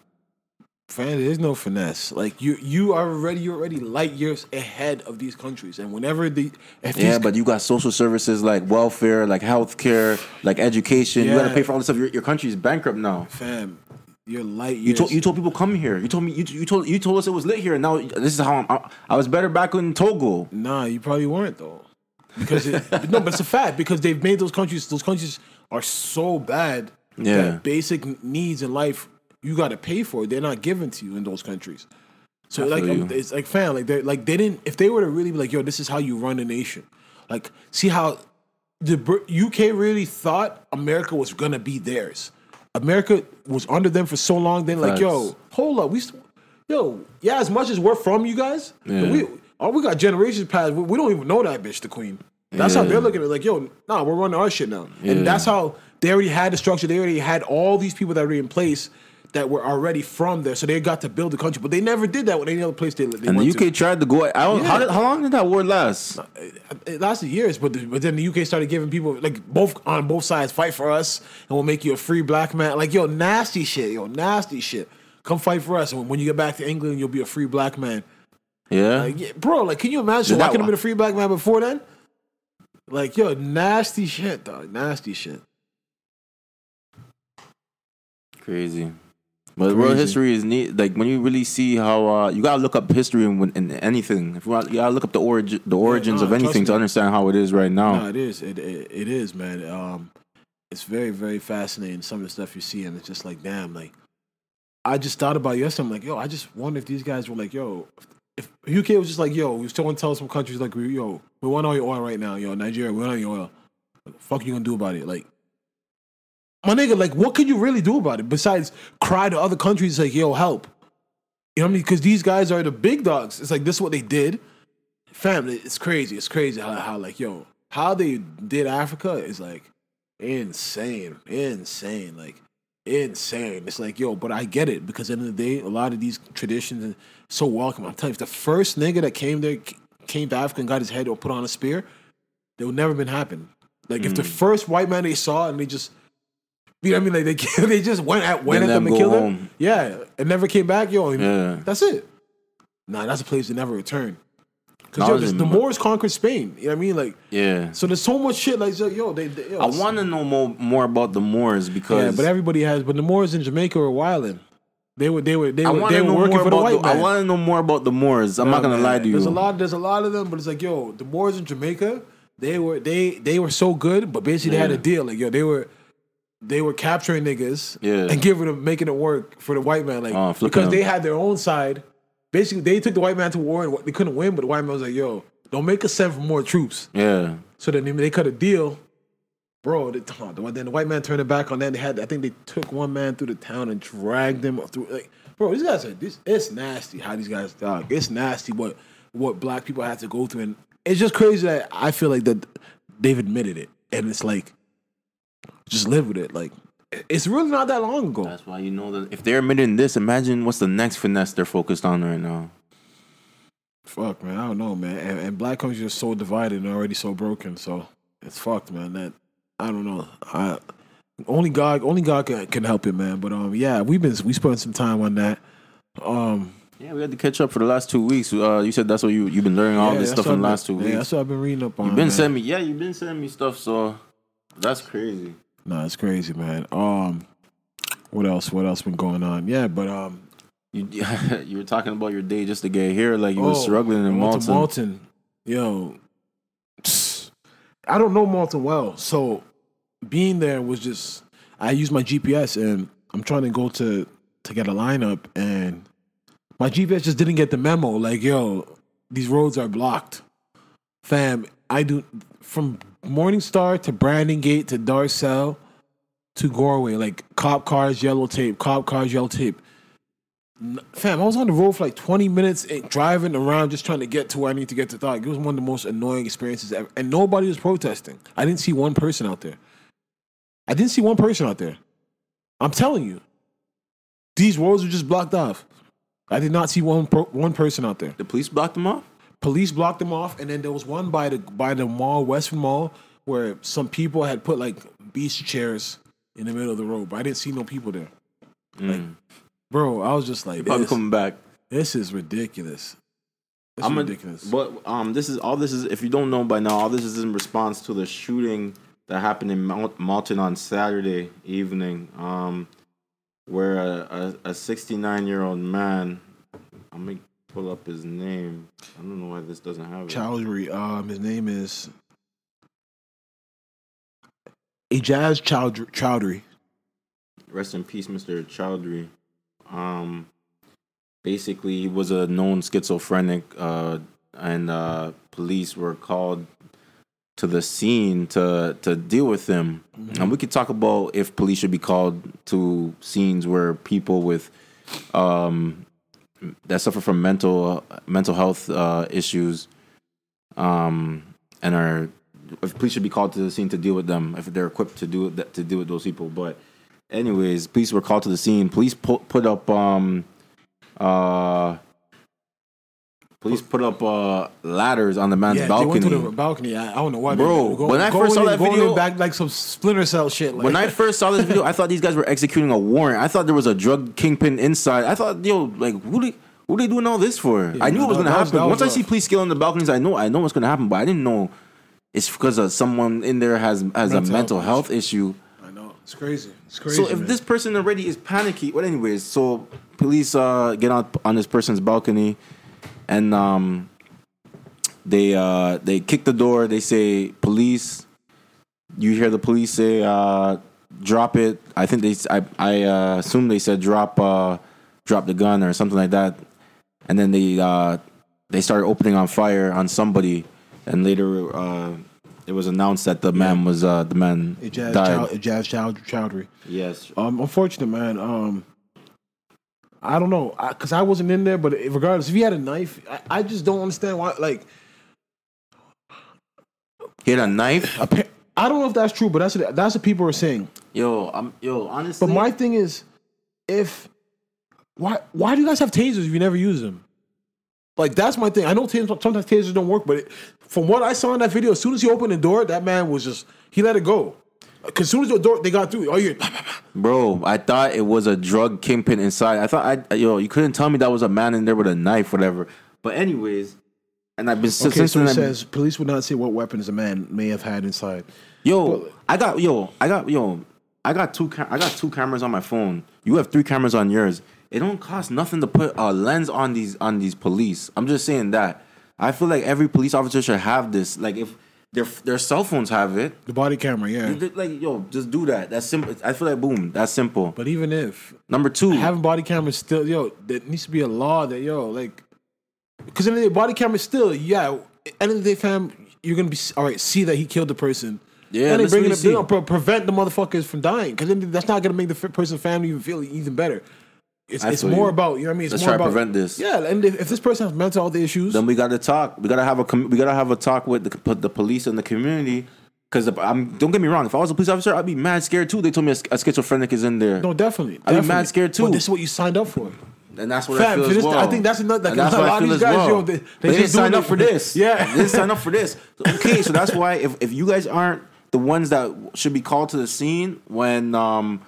Fan, there's no finesse. Like you, you are already you're already light years ahead of these countries, and whenever the if Yeah, but you got social services like welfare, like healthcare, like education. You got to pay for all this stuff. Your, your country's bankrupt now. fam, you're light. You told you told people come here. You told me you, you told you told us it was lit here, and now this is how I'm, I, I was better back in Togo. Nah, you probably weren't though, because it, no, but it's a fact because they've made those countries. Those countries are so bad. Yeah. that basic needs in life you got to pay for. They're not given to you in those countries. So I like um, it's like fam, like they like they didn't. If they were to really be like, yo, this is how you run a nation. Like, see how the UK really thought America was gonna be theirs. America was under them for so long. Then like, Facts. yo, hold up, we, yo, yeah, as much as we're from you guys, Yeah. we all we got generations past. We, we don't even know that bitch, the queen. That's how they're looking at it. Like, yo, nah, we're running our shit now, Yeah. and that's how they already had the structure. They already had all these people that were in place that were already from there, so they got to build the country. But they never did that with any other place they, they And the UK tried to go. I don't, how, did, how long did that war last? It lasted years, but the, but then the UK started giving people like both on both sides fight for us, and we'll make you a free black man. Like yo, nasty shit, yo, nasty shit. Come fight for us, and when you get back to England, you'll be a free black man. Yeah, Like, yeah, bro, like, can you imagine? Did Why couldn't have been a free black man before then? Like, yo, nasty shit, dog. Nasty shit. crazy. But world history is neat. Like when you really see how uh, you gotta look up history in, in anything. If you, want, you gotta look up the origin, the origins nah, of anything to understand how it is right now. No, it is. It, it it is, man. Um, it's very very fascinating. Some of the stuff you see, and it's just like, damn, like I just thought about yesterday. I'm like, yo, I just wonder if these guys were like, yo, if UK was just like, yo, we someone tell some countries like, yo, we want all your oil right now, yo, Nigeria, we want all your oil. What the fuck you gonna do about it? Like, my nigga, like, what can you really do about it besides cry to other countries like, yo, help? You know what I mean? Because these guys are the big dogs. It's like this is what they did. Fam, it's crazy. It's crazy how, how like yo, how they did Africa is like insane, insane, like insane. It's like yo, but I get it because at the end of the day, a lot of these traditions are so welcome. I'm telling you, if the first nigga that came there came to Africa and got his head or put on a spear, that would never been happen. Like if the mm. first white man they saw and they just. You know what I mean? Like they they just went at went at them and killed home. them. Yeah, and never came back. Yo, Yeah. that's it. Nah, that's a place to never return. Because No, yo, the Moors conquered Spain. You know what I mean? Like, Yeah. so there's so much shit. Like, yo, they. they yo, I want to know more more about the Moors because Yeah, but everybody has. But the Moors in Jamaica were wilding. They were. They were. They were. They were working for the white The, I want to know more about the Moors. I'm not gonna lie to you. There's a lot. There's a lot of them, but it's like, yo, the Moors in Jamaica, they were they they were so good, but basically they had a deal. Like, yo, they were. They were capturing niggas Yeah. and giving them, making it work for the white man, like uh, flipping because them. they had their own side. Basically, they took the white man to war and they couldn't win, but the white man was like, "Yo, don't make us send for more troops." Yeah. So then they, cut a deal, bro. They, then the white man turned it back on them. They had, I think they took one man through the town and dragged him through. Like, bro, these guys are this. It's nasty how these guys dog. It's nasty what what black people have to go through, and it's just crazy that I feel like that they've admitted it, and it's like just live with it. Like it's really not that long ago. That's why you know that if they're admitting this, imagine what's the next finesse they're focused on right now. Fuck, man. I don't know, man. And, and black countries are so divided and already so broken. So it's fucked, man. That I don't know. I only God, only God can, can help it, man. But um, yeah, we've been we spent some time on that. Um, Yeah, we had to catch up for the last two weeks. Uh, you said that's what you you've been learning all yeah, this stuff in the last two been- Yeah, weeks. that's what I've been reading up on. You've been man. sending me, yeah, you've been sending me stuff. So that's crazy. Nah, it's crazy, man. Um, what else? What else been going on? Yeah, but um, You you were talking about your day just to get here, like you were oh, struggling in I went to Malton. Malton, yo, I don't know Malton well, so being there was just. I used my GPS and I'm trying to go to to get a lineup, and my GPS just didn't get the memo. Like, yo, these roads are blocked, fam. I do from Morningstar to Brandon Gate to Darcel to Goreway, like cop cars, yellow tape, cop cars, yellow tape. Fam, I was on the road for like 20 minutes eh, driving around just trying to get to where I need to get to Thought. It was one of the most annoying experiences ever. And nobody was protesting. I didn't see one person out there. I didn't see one person out there. I'm telling you. These roads were just blocked off. I did not see one pro- one person out there. The police blocked them off. Police blocked them off, and then there was one by the by the mall, Western Mall, where some people had put like beach chairs in the middle of the road, but I didn't see no people there. Like, bro, I was just like, Probably coming back. this is ridiculous. This I'm is a, ridiculous. But um, this is all. This is if you don't know by now, all this is in response to the shooting that happened in Mount, Malton on Saturday evening. Um, where a, a, a 69 year old man, I'm gonna pull up his name. I don't know why this doesn't have it. Choudry, um, his name is Ejaz Choudry. Rest in peace, Mr. Choudry. Um, basically, he was a known schizophrenic, uh, and uh, police were called to the scene to to deal with him. And we could talk about if police should be called to scenes where people with um, that suffer from mental mental health uh, issues um, and are police should be called to the scene to deal with them if they're equipped to do it to deal with those people. But anyways, police were called to the scene. Police put put up um uh police put up uh ladders on the man's Yeah, balcony. they went to the balcony. I, I don't know why. Bro, they, go, when I going first saw in- that going video- back like some Splinter Cell shit. Like, when I first saw this video, I thought these guys were executing a warrant. I thought there was a drug kingpin inside. I thought, yo, like who they who they doing all this for? I knew no, it was gonna was- happen. that Once I see police scale on the balconies, I know I know what's gonna happen, but I didn't know it's because someone in there has has a Mental mental health health issue. I know. It's crazy. It's crazy. So if man. this person already is panicky, well, anyways, so police uh, get on on this person's balcony, and um, they uh, they kick the door. They say police. You hear the police say, uh, "Drop it." I think they. I I uh, assume they said drop uh, drop the gun or something like that, and then they uh, they started opening on fire on somebody, and later uh, it was announced that the man was uh, the man Ejaz died. Chow- Ejaz Chow- Choudry. Yes. Um, unfortunate man. Um, I don't know, because I, wasn't in there. But regardless, if he had a knife, I, I just don't understand why. Like, He had a knife. appa- I don't know if that's true, but that's what, that's what people are saying. Yo, I'm yo, honestly. But my thing is, if why why do you guys have tasers if you never use them? Like that's my thing. I know tasers, sometimes tasers don't work, but it, from what I saw in that video, as soon as he opened the door, that man was just he let it go. Cause soon as the door they got through, oh you Bro, I thought it was a drug kingpin inside. I thought I yo, you couldn't tell me that was a man in there with a knife, whatever. But anyways, and I've been Okay, since so it. I've- says police would not say what weapons a man may have had inside. yo, I got yo, I got yo, I got two I got two cameras on my phone. You have three cameras on yours. It don't cost nothing to put a lens on these on these police. I'm just saying that. I feel like every police officer should have this. Like if their their cell phones have it, The body camera, yeah. like yo, just do that. That's simple. I feel like boom, that's simple. But even if Number two, having body cameras still, yo, there needs to be a law that yo, like, because in the body camera still, yeah, end of the day, fam, you're gonna be all right. See that he killed the person. Yeah, and they let's bring it up, see. they pre- prevent the motherfuckers from dying because then that's not gonna make the f- person's family even feel even better. It's, it's more you. about you know what I mean. It's Let's more try to about prevent this. Yeah, and if, if this person has mental health issues, then we got to talk. We got to have a we got to have a talk with the the police and the community. Because I'm don't get me wrong, if I was a police officer, I'd be mad scared too. They told me a, a schizophrenic is in there, no, definitely. I'd be mad scared, too. But this is what you signed up for. and that's what I Fam, feel as this- well. I think that's another- like, that's a what lot I of these as guys, well. they- They, they didn't sign up for this. Yeah. they didn't sign up for this. Okay, so that's why if, if you guys aren't the ones that should be called to the scene when um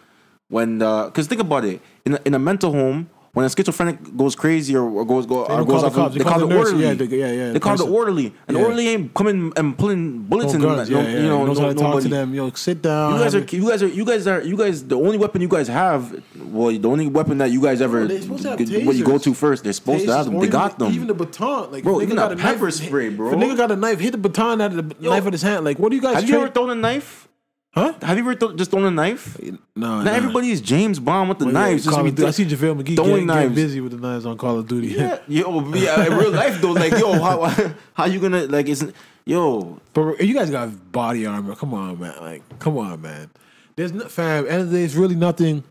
when because think about it in a, in a mental home. When a schizophrenic goes crazy or, or goes go, or goes the off, cops. they, They call, call the nurse. orderly. Yeah, they- yeah, yeah, They call the orderly, and the Yeah. orderly ain't coming and pulling bullets No in. guns, no, yeah, yeah. You know, no, talk to them. Yo, sit down. You guys are, you guys are, you guys are, you guys. The only weapon you guys have, well, the only weapon that you guys ever, they're supposed to have what you go to first, they're supposed to have them. They even- got them, Even the baton, like Bro, even got a knife, pepper spray, bro. If a nigga got a knife, hit the baton out of the knife in his hand. Like, what do you guys? Have you ever thrown a knife? Huh? Have you ever th- just thrown a knife? No, Not everybody is James Bond with the Well, yeah, knives. Just Call be of I see JaVale McGee throwing getting, getting busy with the knives on Call of Duty. Yeah, yo, yeah, in real life though, like, yo, how how you gonna like? Isn't yo? But you guys got body armor. Come on, man. Like, come on, man. There's no fam. End of the day, it's really nothing.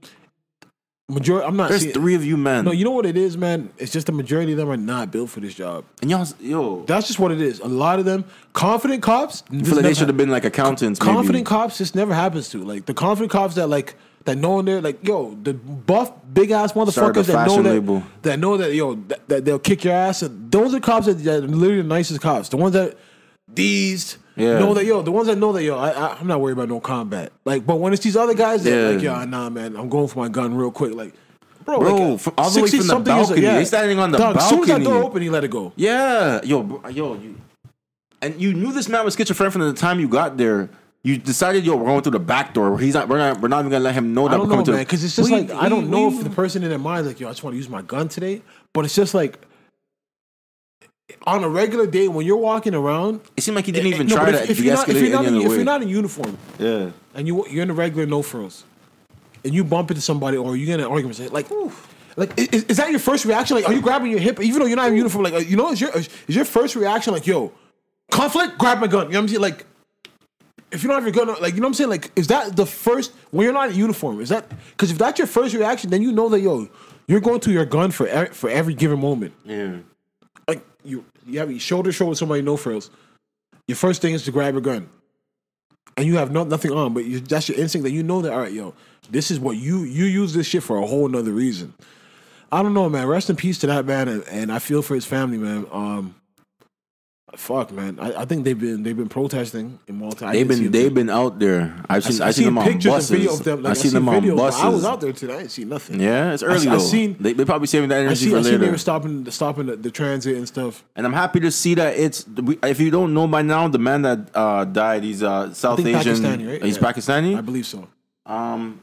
Majority. I'm not. There's seeing, three of you men, No, you know what it is, man. It's just the majority of them are not built for this job. and y'all, yo, That's just what it is. A lot of them, confident cops. I feel like they should have been like accountants. confident maybe. cops. This never happens to. Like the confident cops that like that know in there, like yo, the buff big ass motherfuckers that know that label. that know that yo that, that they'll kick your ass. And those are cops that, that are literally the nicest cops. The ones that these Yeah. know that yo, the ones that know that yo, I, I, I'm not worried about no combat. Like, but when it's these other guys that Yeah. like yo, nah, man, I'm going for my gun real quick. Like, bro, Bro, like, from- all the way from the something years- balcony. They standing on the Dog, As soon as that door balcony. opened, he let it go. Yeah, yo, bro, yo, you, and you knew this man was schizophrenic from the time you got there. You decided, yo, we're going through the back door. He's not. We're not. We're not even gonna let him know that I don't we're coming know, to. man, because it's just We- like I don't we- know we- if the person in their mind like, yo, I just want to use my gun today. But it's just like on a regular day when you're walking around. It seemed like he didn't even No, try but to if, if you're not, if de-escalate you're not, any in, other if you're not in uniform yeah, and you you're in a regular no frills, and you bump into somebody or you get an argument, say, like, like is, is that your first reaction? Like, are you grabbing your hip even though you're not in uniform? Like, uh, you know, is your is your first reaction like, yo, conflict? Grab my gun. You know what I'm saying? Like, if you don't have your gun, like, you know what I'm saying? Like, is that the first when you're not in uniform? Is that because if that's your first reaction, then you know that yo, you're going to your gun for every, for every given moment. yeah. You, you have your shoulder to shoulder with somebody no frills. Your first thing is to grab your gun, and you have no, nothing on, but you, that's your instinct that you know that all right, yo, this is what you you use this shit for a whole nother reason. I don't know, man. Rest in peace to that man, and, and I feel for his family, man. Um, fuck, man. I, I think they've been they've been protesting in Malton. I They've been they've been out there. I've seen I, I've seen them on pictures buses. and video of them. Like, I've seen them on videos, buses. I was out there today. I didn't see nothing. Yeah, it's early I though. seen- they they probably saving that I energy see. for I seen they were stopping stopping the, the transit and stuff. And I'm happy to see that it's. If you don't know by now, the man that uh, died, he's uh, South Asian. Pakistani, right? He's Yeah. Pakistani. I believe so. Um,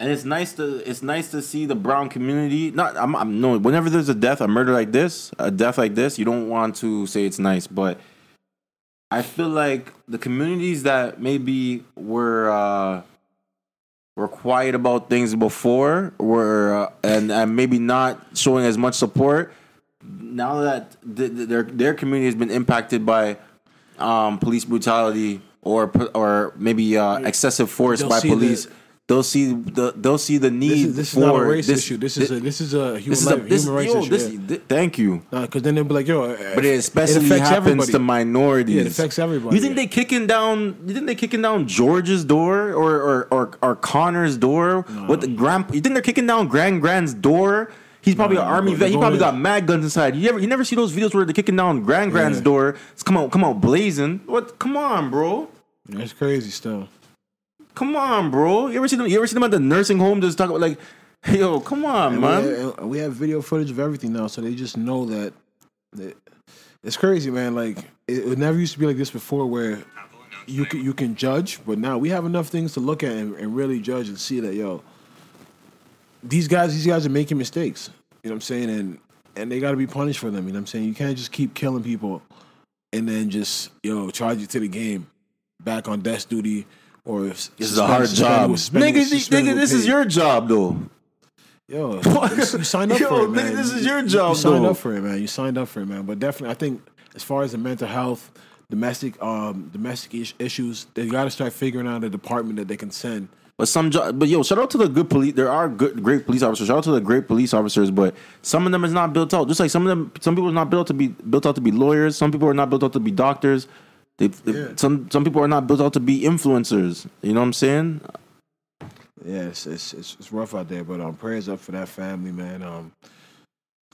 and it's nice to it's nice to see the brown community. Not I'm, I'm no. Whenever there's a death, a murder like this, a death like this, you don't want to say it's nice, but I feel like the communities that maybe were uh, were quiet about things before were uh, and and maybe not showing as much support. Now that th- th- their their community has been impacted by um, police brutality or or maybe uh, excessive force They'll by see the- police. They'll see the they'll see the need This is, this is for not a race this, issue. This is a this is a human, is a life, this, human rights yo, issue. this, yeah. th- thank you. Uh, because then they'll be like, yo, uh, But it especially affects happens everybody. to minorities. Yeah, it affects everybody, You think yeah. they kicking down? You think they kicking down George's door or or or, or Connor's door? What the grand? You think they're kicking down Grand Grand's door? He's probably No, an army vet. He probably got mad guns inside. You ever you never see those videos where they're kicking down Grand Grand's Yeah. door? It's come out come out blazing. What? Come on, bro. That's crazy still. Come on, bro. You ever see them? You ever see them at the nursing home just talking about like, yo, come on, And man. We have, we have video footage of everything now, so they just know that. that it's crazy, man. Like it, it never used to be like this before, where you can you can judge, but now we have enough things to look at and, and really judge and see that yo, these guys these guys are making mistakes. You know what I'm saying? And and they got to be punished for them. You know what I'm saying? You can't just keep killing people and then just yo charge you to the game, back on desk duty. Or This is a hard job, nigga. Nigga, this is your job though. Yo, you, you signed up Yo, for it, man. nigga, this is You- your you- job, You signed though. up for it, man. You signed up for it, man. But definitely, I think as far as the mental health, domestic, um, domestic is- issues, they got to start figuring out a department that they can send. But some, jo- but yo, shout out to the good police. There are good, great police officers. Shout out to the great police officers. But some of them is not built out. Just like some of them, some people are not built to be built out to be lawyers. Some people are not built out to be doctors. They, they- Yeah. some some people are not built out to be influencers. You know what I'm saying? Yeah, it's it's, it's, it's rough out there, but um, prayers up for that family, man. Um,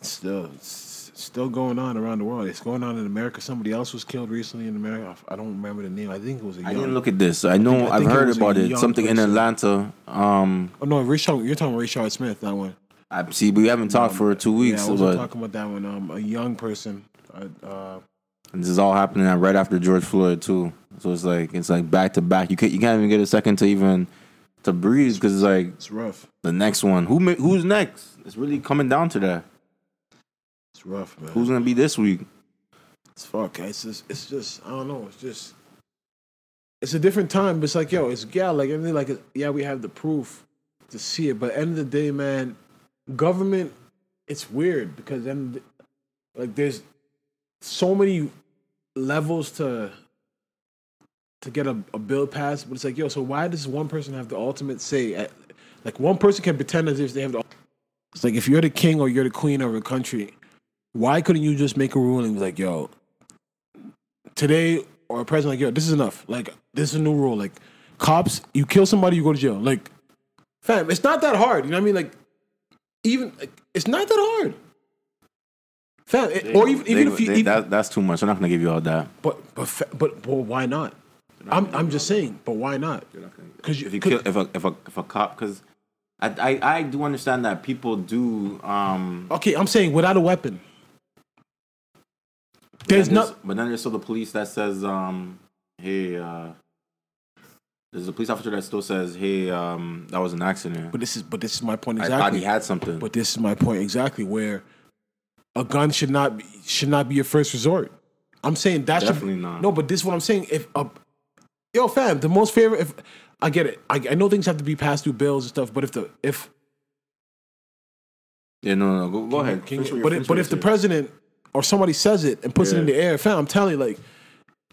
still it's still going on around the world. It's going on in America. Somebody else was killed recently in America. I don't remember the name. I think it was a young. I didn't look at this. I know I I've think it heard about it. Something in. Atlanta. Um, Oh no, Richard, you're talking about Richard Smith. That one. I see. We haven't talked for two weeks, Yeah, I but talking about that one. Um, a young person. Uh, uh, this is all happening right after George Floyd too. So it's like it's like back to back. You can't you can't even get a second to even to breathe because it's like it's rough. the next one. Who who's next? It's really coming down to that. It's rough, man. Who's gonna be this week? It's fuck. It's just, it's just, I don't know. It's just, it's a different time. But it's like, yo, it's yeah, like everything. Like, yeah, we have the proof to see it. But at the end of the day, man, government, it's weird because then, like, there's so many levels to to get a, a bill passed. But it's like, yo, so why does one person have the ultimate say? At, like, one person can pretend as if they have the. It's like if you're the king or you're the queen of a country, why couldn't you just make a ruling like, yo, today or a president like, yo, this is enough. Like, this is a new rule. Like, cops, you kill somebody, you go to jail. Like, fam, it's not that hard. You know what I mean? Like, even like, it's not that hard. Fam, it- or even, even They- if you, they- even, that, that's too much. I'm not gonna give you all that. but but but but why not? I'm I'm just saying, but why not? Because If you kill, if a if a if a cop, because I, I I do understand that people do. um okay, I'm saying without a weapon. There's then not. But then there's still the police that says, um, hey, uh, there's a police officer that still says, hey, um, that was an accident. But this is but this is my point exactly. I thought he had something. But this is my point exactly where a gun should not be, should not be your first resort. I'm saying that Definitely should not. No, but this is what I'm saying. If a yo fam, the most favorite. If I get it, I, I know things have to be passed through bills and stuff. But if the if yeah, no, no, go, go ahead. Can you- but if, but if the president or somebody says it and puts it in the air, fam, I'm telling you, like,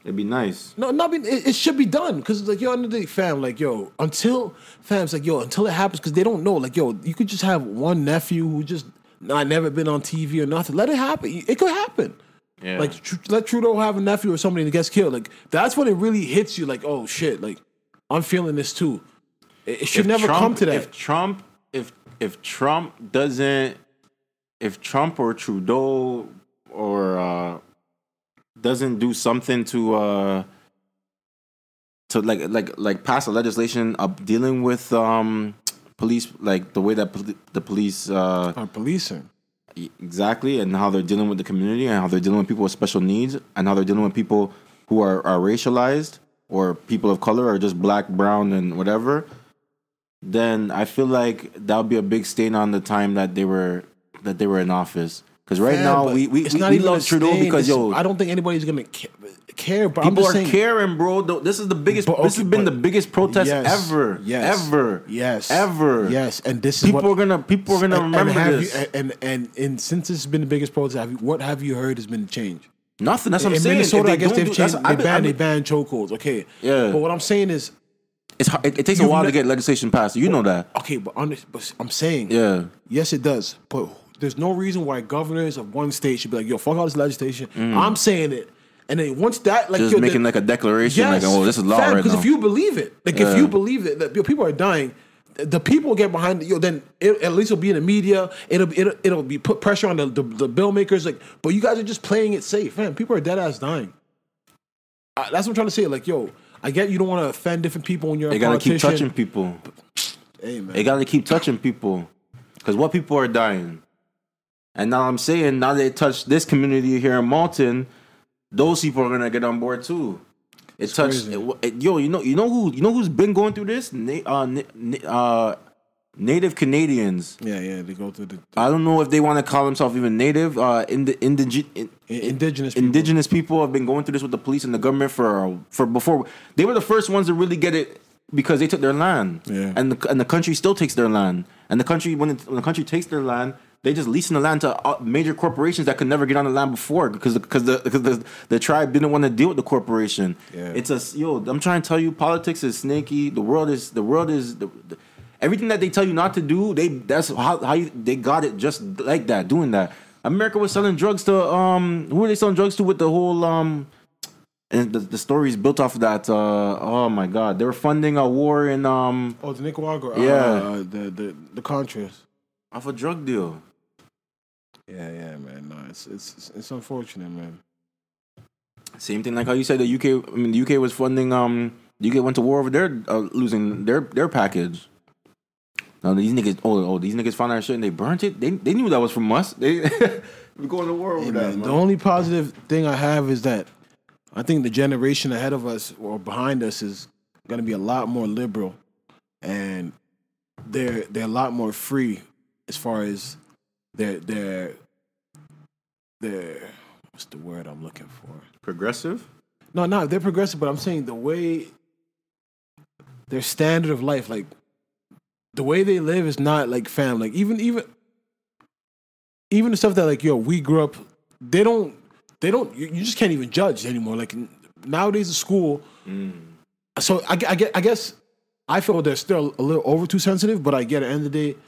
it'd be nice. no, not be, it, it should be done because, like, yo, under the day, fam, like, yo, until fam's like, yo, until it happens, because they don't know, like, yo, you could just have one nephew who just not never been on TV or nothing. Let it happen. It could happen. Yeah. Like, tr- let Trudeau have a nephew or somebody that gets killed. Like, that's when it really hits you. Like, oh shit, like, I'm feeling this too. It, it should If never Trump- come to that. If Trump, if if Trump doesn't, if Trump or Trudeau or uh, doesn't do something to uh, to like like like pass a legislation of dealing with um police like the way that poli- the police uh Our policing. exactly and how they're dealing with the community and how they're dealing with people with special needs and how they're dealing with people who are, are racialized or people of color or just black brown and whatever then I feel like that would be a big stain on the time that they were that they were in office. Because right Yeah, now we we, it's we, not we even love Trudeau because It's- yo, I don't think anybody's gonna ca- care. But people are saying, caring, bro. This is the biggest. But this has okay, been the biggest protest Yes, ever, yes, ever, yes, ever. yes, and this is People what are gonna people are gonna and, remember and this. You, and, and and since this has been the biggest protest, have you, what have you heard has been the change? Nothing. That's what I'm in saying. Minnesota, I guess they've do- changed. They banned. They banned chokeholds. Okay. Yeah. But what I'm saying is, It's hard, it, it takes a while to get legislation passed. You know that. okay, but, on this, but I'm saying, Yeah. yes, it does. But there's no reason why governors of one state should be like, yo, fuck all this legislation. Mm. I'm saying it, and then once that, like. Just yo, making the- like a declaration, like, oh, this is law right Because if you believe it, like, Yeah. if you believe it, that people are dying. The people get behind yo. Then it, at least it'll be in the media. It'll it'll, it'll be put pressure on the, the the bill makers. Like, but you guys are just playing it safe, man. People are dead ass dying. I, that's what I'm trying to say. Like, yo, I get you don't want to offend different people when you're they gotta keep touching people. Hey, man. They gotta keep touching people, because what people are dying. And now I'm saying, now they touch this community here in Malton, those people are gonna get on board too. It touched, crazy. it- it- yo. You know, you know who, you know who's been going through this? Na- uh, na- uh, Native Canadians. Yeah, yeah, they go through the, I don't know if they want to call themselves even native. Uh, in, indigenous people. indigenous people have been going through this with the police and the government for for before they were the first ones to really get it because they took their land. Yeah. And the and the country still takes their land. And the country when, it, when the country takes their land, they just leasing the land to uh, major corporations that could never get on the land before because because the because the, the tribe didn't want to deal with the corporation. Yeah. It's a yo. I'm trying to tell you, politics is snaky. The world is the world is the, the- everything that they tell you not to do. They that's how how you, they got it just like that, doing that. America was selling drugs to um who were they selling drugs to with the whole um and the, the story is built off of that. Uh, oh my God, they were funding a war in um Oh, the Nicaragua. Yeah. Uh, the the the Contras. off a drug deal. Yeah, yeah, man. No, it's it's it's unfortunate, man. Same thing like how you said the UK. I mean, the UK was funding. Um, the UK went to war over there, uh, losing their their package. Now these niggas, oh, oh, these niggas found our shit and they burnt it. They they knew that was from us. They we going to war over Hey, that. man, Man. the only positive thing I have is that I think the generation ahead of us or behind us is going to be a lot more liberal, and they're they're a lot more free as far as their their their what's the word I'm looking for? Progressive. No, no, they're progressive, but I'm saying the way their standard of life, like the way they live, is not like fam. Like even even even the stuff that like yo we grew up, they don't they don't you, you just can't even judge anymore. Like nowadays at school, mm. so I, I get I guess I feel they're still a little over too sensitive, but I get at the end of the day.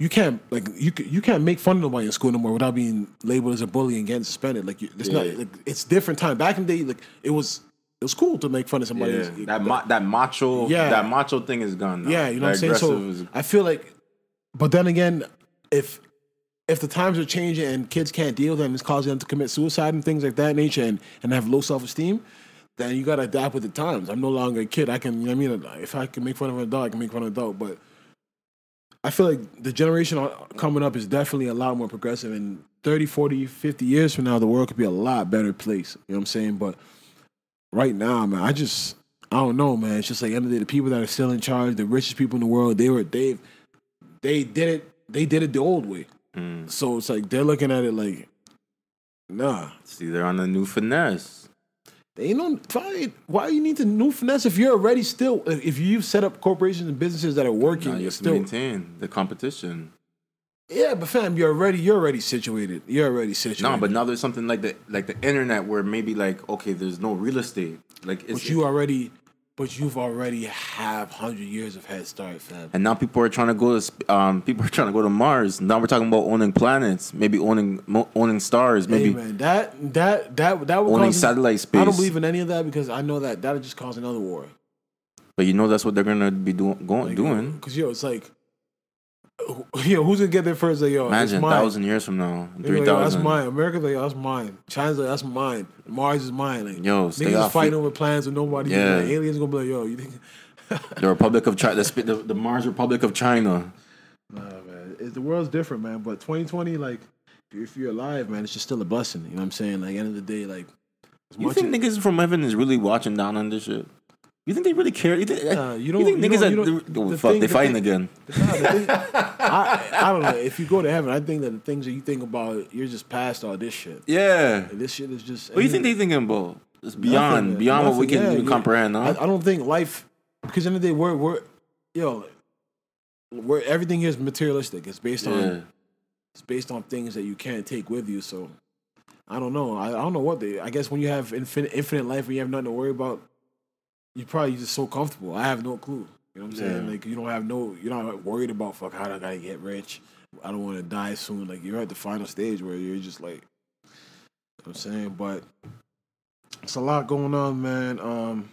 You can't like you you can't make fun of nobody in school no more without being labeled as a bully and getting suspended. Like you, it's not like it's different time. Back in the day, like it was it was cool to make fun of somebody. Yeah, that ma- that macho, Yeah. that macho thing is gone. Now. yeah, you know what I'm saying. So is- I feel like, but then again, if if the times are changing and kids can't deal with them, it's causing them to commit suicide and things like that nature and and have low self esteem, then you gotta adapt with the times. I'm no longer a kid. I can, you know what I mean? If I can make fun of an adult, I can make fun of an adult. But I feel like the generation coming up is definitely a lot more progressive. And 30, 40, 50 years from now, the world could be a lot better place. You know what I'm saying? But right now, man, I just, I don't know, man. It's just like, end of the day, the people that are still in charge, the richest people in the world, they were, they, they did it, they did it the old way. Mm. So it's like, they're looking at it like, nah. See, they're on a new finesse. They ain't no fine. Why you need to new finesse if you're already still if you've set up corporations and businesses that are working, you you're to still maintain the competition. yeah. But fam, you're already you're already situated. You're already situated. No, but now there's something like the like the internet where maybe like okay, there's no real estate. Like it's, but you already, but you've already have hundred years of head start, fam. and now people are trying to go to um people are trying to go to Mars. Now we're talking about owning planets, maybe owning owning stars, Hey maybe man, that that that that would owning cause, satellite space. I don't believe in any of that because I know that that'll just cause another war. But you know that's what they're gonna be doing going doing. Because yo, it's like, yo, who's gonna get there first? Like yo, Imagine thousand years from now, They're like, that's mine. America's like, that's mine. China's like, that's mine. Mars is mine. Like, Yo, stay niggas off fighting over plans with nobody. Yeah. Like, aliens gonna be like, yo, you think? The Republic of China, the, the the Mars Republic of China. Nah, man. It, the world's different, man. But 2020, like, if you're alive, man, it's just still a blessing. You know what I'm saying? Like, end of the day, like, You think as, niggas from heaven is really watching down on this shit? You think they really care? You think, Nah, you you don't- think you niggas don't- you that don't- oh, the fuck thing- they the fighting thing- again? Nah, thing- I, I don't know. If you go to heaven, I think that the things that you think about, you're just past all this shit. Yeah. And this shit is just. What do you think they thinking about? It's beyond Nothing, beyond what we can yeah, even yeah. comprehend. I, Huh? I don't think life, because in the, the day, we're we're, yo, we're everything here is materialistic. It's based on it's based on things that you can't take with you. So I don't know. I, I don't know what they. I guess when you have infinite infinite life and you have nothing to worry about, you probably just so comfortable. I have no clue. You know what I'm saying? Yeah. Like you don't have no. You're not worried about fuck. How do I gotta get rich? I don't want to die soon. Like you're at the final stage where you're just like. You know what I'm saying, but it's a lot going on, man. Um,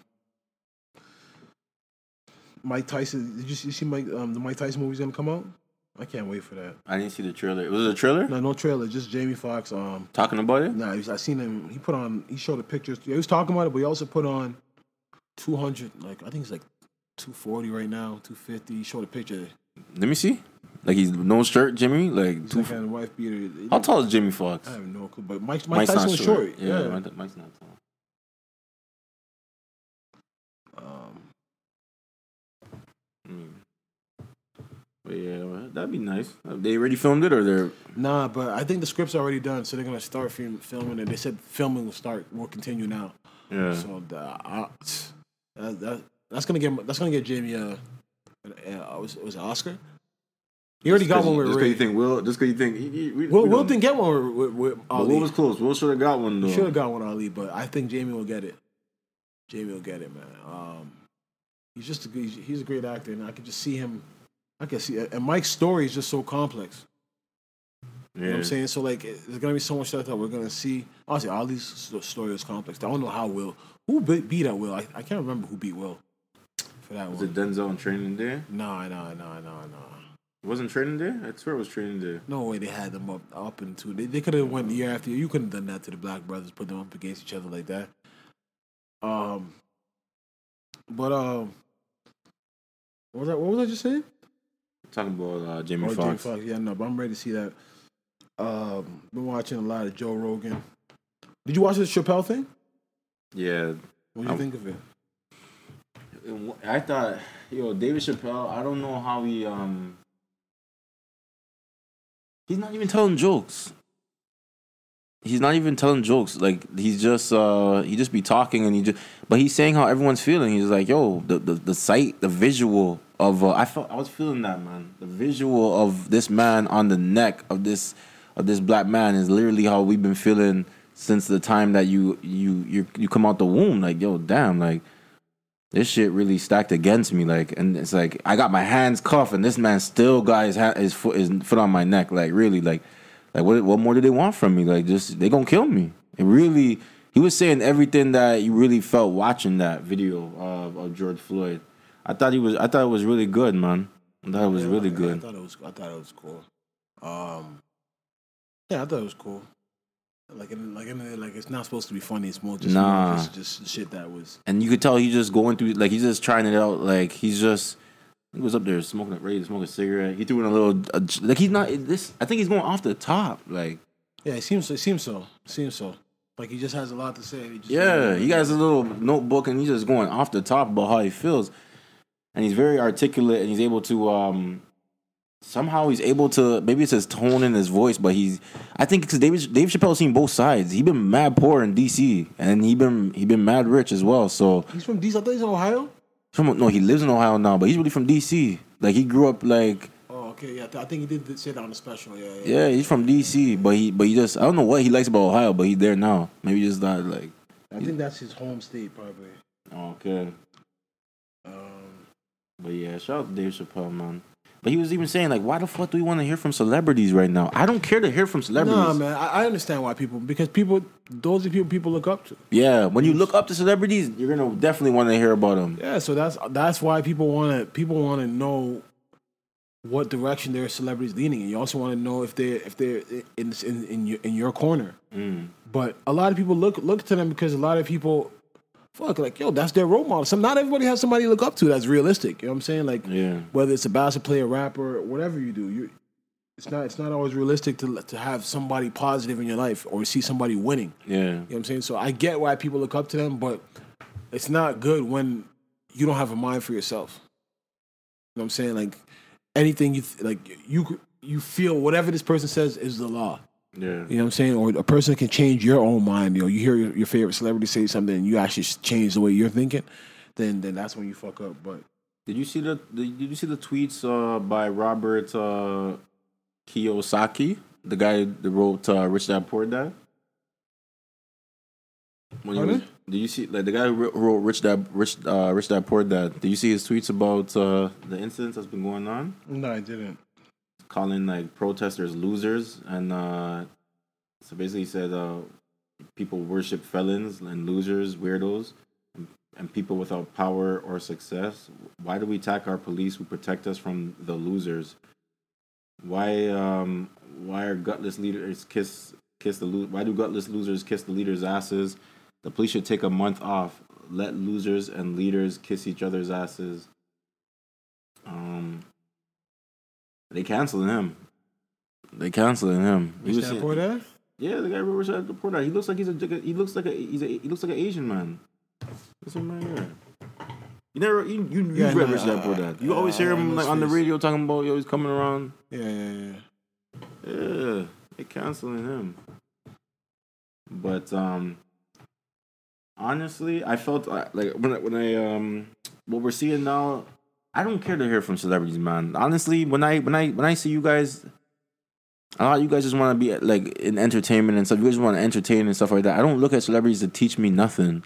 Mike Tyson. Did you see, you see Mike? Um, the Mike Tyson movie's gonna come out. I can't wait for that. I didn't see the trailer. It Was it a trailer? No, no trailer. Just Jamie Foxx. Um, Talking about it? nah, I seen him. He put on. He showed the pictures. He was talking about it, but he also put on two hundred. Like I think it's like two forty right now. Two fifty. He showed a picture. Let me see. Like he's no shirt, Jimmy. Like two. like a wife beater. How tall is Jimmy Foxx? I have no clue. But Mike, Mike Mike's Tyson not short. short. Yeah, Yeah. Mike's not tall. Um, Mm. But yeah, well, that'd be nice. They already filmed it, or they're nah, but I think the script's already done, so they're gonna start film, filming it. They said filming will start. Will continue now. yeah. So the, I, that that's gonna get that's gonna get Jamie uh, uh was was it Oscar? He already got one with Just because you think Will, just because you think he- he- we- Will, we Will didn't get one with, with, Ali. Will was close. Will should have got one though. Should have got one Ali, but I think Jamie will get it. Jamie will get it, man. Um, he's just a good, he's, he's a great actor, and I could just see him. I can see, and Mike's story is just so complex. You know what I'm saying? So like, it- there's gonna be so much stuff that we're gonna see. Honestly, Ali's sto- story is complex. I don't know how Will, who beat, beat that Will. I, I can't remember who beat Will for that Was one. it Denzel in Training Day? Nah, nah, nah, nah, nah. It wasn't Training Day? I swear it was Training Day. No way they had them up up into they, they could have went year after year. You couldn't have done that to the black brothers, put them up against each other like that. Um but um what was that what was I just saying? Talking about uh, Jamie Oh, Foxx. Jamie Foxx. Yeah, no, but I'm ready to see that. Um been watching a lot of Joe Rogan. Did you watch the Chappelle thing? Yeah. What do you think of it? I thought, yo, David Chappelle. I don't know how he um. He's not even telling jokes. He's not even telling jokes. Like he's just uh he just be talking and he just but he's saying how everyone's feeling. He's like, yo, the the, the sight, the visual of uh, I felt I was feeling that man. The visual of this man on the neck of this of this black man is literally how we've been feeling since the time that you you you you come out the womb. Like, yo, damn, like this shit really stacked against me. Like, and it's like I got my hands cuffed, and this man still got his his foot, his foot on my neck. Like, really, like, like what, what more do they want from me? Like, just they gonna kill me. It really, he was saying everything that you really felt watching that video of, of George Floyd. I thought he was, I thought it was really good, man. I thought it was Yeah, really I, I thought it was I thought it was cool. Um Yeah, I thought it was cool. Like, in, like, in, like it's not supposed to be funny. It's more just, Nah. just, just shit that was. And you could tell he's just going through, like, he's just trying it out. Like, he's just. He was up there smoking, ready to smoke a cigarette. He threw in a little, uh, like he's not this. I think he's going off the top. Like, Yeah, it seems. It seems so. It seems so. Like he just has a lot to say. He just, Yeah, he has a little notebook and he's just going off the top about how he feels. And he's very articulate and he's able to um somehow he's able to maybe it's his tone and his voice, but he's I think because David Dave Chappelle's seen both sides. He been mad poor in DC and he been he been mad rich as well. So He's from DC. I thought he's in Ohio. from no, he lives in Ohio now, but he's really from DC. Like he grew up like Oh, okay. Yeah, I think he did say that on the special. Yeah, yeah. yeah, he's from DC, but he but he just I don't know what he likes about Ohio, but he's there now. Maybe just not like I think that's his home state, probably. okay. Um, But yeah, shout out to Dave Chappelle, man. He was even saying like, why the fuck do we want to hear from celebrities right now? I don't care to hear from celebrities. nah, man. I, I understand why people because people those are people people look up to. Yeah, when you look up to celebrities, you're gonna definitely want to hear about them. Yeah, so that's that's why people want to people want to know what direction their celebrities leaning, and you also want to know if they if they're in in in your, in your corner. Mm. But a lot of people look look to them because a lot of people, fuck, like yo, that's their role model. Some not everybody has somebody to look up to that's realistic. You know what I'm saying? Like Yeah, whether it's a basketball player, rapper, whatever you do, you it's not it's not always realistic to to have somebody positive in your life or see somebody winning. yeah, You know what I'm saying? So I get why people look up to them, but it's not good when you don't have a mind for yourself. You know what I'm saying? Like anything you th- like you you feel whatever this person says is the law. Yeah. You know what I'm saying? Or a person can change your own mind. You know, you hear your, your favorite celebrity say something and you actually change the way you're thinking, then then that's when you fuck up. But Did you see the, the Did you see the tweets uh, by Robert uh, Kiyosaki, the guy that wrote uh, Rich Dad Poor Dad? When he was, did you see like the guy who wrote- wrote Rich Dad Rich uh, Rich Dad Poor Dad? Did you see his tweets about uh, the incidents that's been going on? no, I didn't. Calling like protesters losers and uh so basically he said uh people worship felons and losers weirdos and, people without power or success. Why do we attack our police who protect us from the losers? Why um why are gutless leaders kiss kiss the lo- why do gutless losers kiss the leaders asses? The police should take a month off. Let losers and leaders kiss each other's asses um they canceling him. They canceling him. He was saying- yeah, the guy who was at the Poor Dad. He looks like he's a he looks like a he's a he looks like an Asian man. Listen right here. You never you you, you Yeah, read no, Rich Dad Poor You uh, always hear him like on the radio talking about yo he's coming around. Yeah, yeah, yeah. Yeah, they canceling him. But um, honestly, I felt uh, like when I, when I um what we're seeing now. I don't care to hear from celebrities, man. Honestly, when I when I when I see you guys, a lot of you guys just want to be like in entertainment and stuff. You guys want to entertain and stuff like that. I don't look at celebrities to teach me nothing.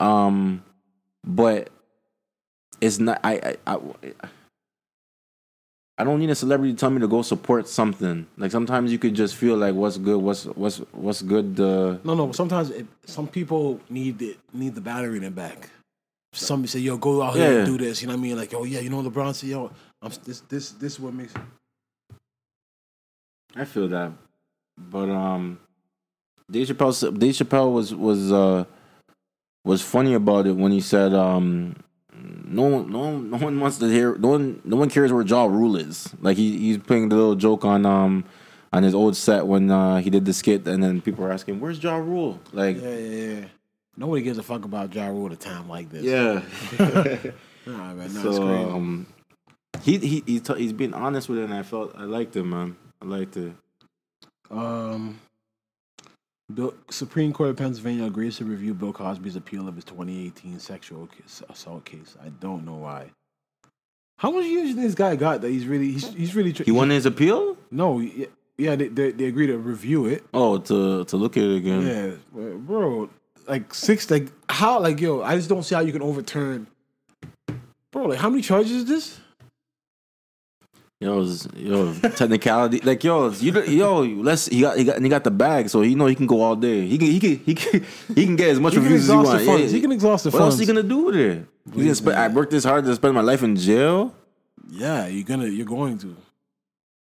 Um, but it's not. I I. I I don't need a celebrity to tell me to go support something. Like sometimes you could just feel like what's good, what's what's what's good. Uh, No, no. Sometimes it, some people need it, need the battery in their back. Somebody say, "Yo, go out here Yeah. and do this." You know what I mean? Like, "Oh yeah, you know LeBron said, yo, I'm, this this this is what makes." I feel that, but um, Dave Chappelle Dave Chappelle was was uh was funny about it when he said um no one no one, no one wants to hear no one no one cares where Ja Rule is. Like he he's playing the little joke on um on his old set when uh, he did the skit and then people were asking where's Ja Rule like Yeah, yeah, yeah. Nobody gives a fuck about Ja Rule at a time like this. yeah. Nah, man, no, so um, he he he's, t- he's being honest with it and I felt I liked it man. I liked it. Um, Bill, Supreme Court of Pennsylvania agrees to review Bill Cosby's appeal of his 2018 sexual assault case. I don't know why. How much years this guy got that he's really he's, he's really tr- He won his appeal. No, yeah, yeah they, they they agree to review it. Oh, to to look at it again. Yeah, bro, like six, like how, like yo, I just don't see how you can overturn. Bro, like how many charges is this? Yo, it's- yo, technicality. Like yo, you yo, let's he got he got and he got the bag, so you know he can go all day. He can he can he can he can get as much reviews as he wants. funds. He can exhaust the What else he gonna do with it? He gonna spend, I worked this hard to spend my life in jail. Yeah, you're gonna, you're going to.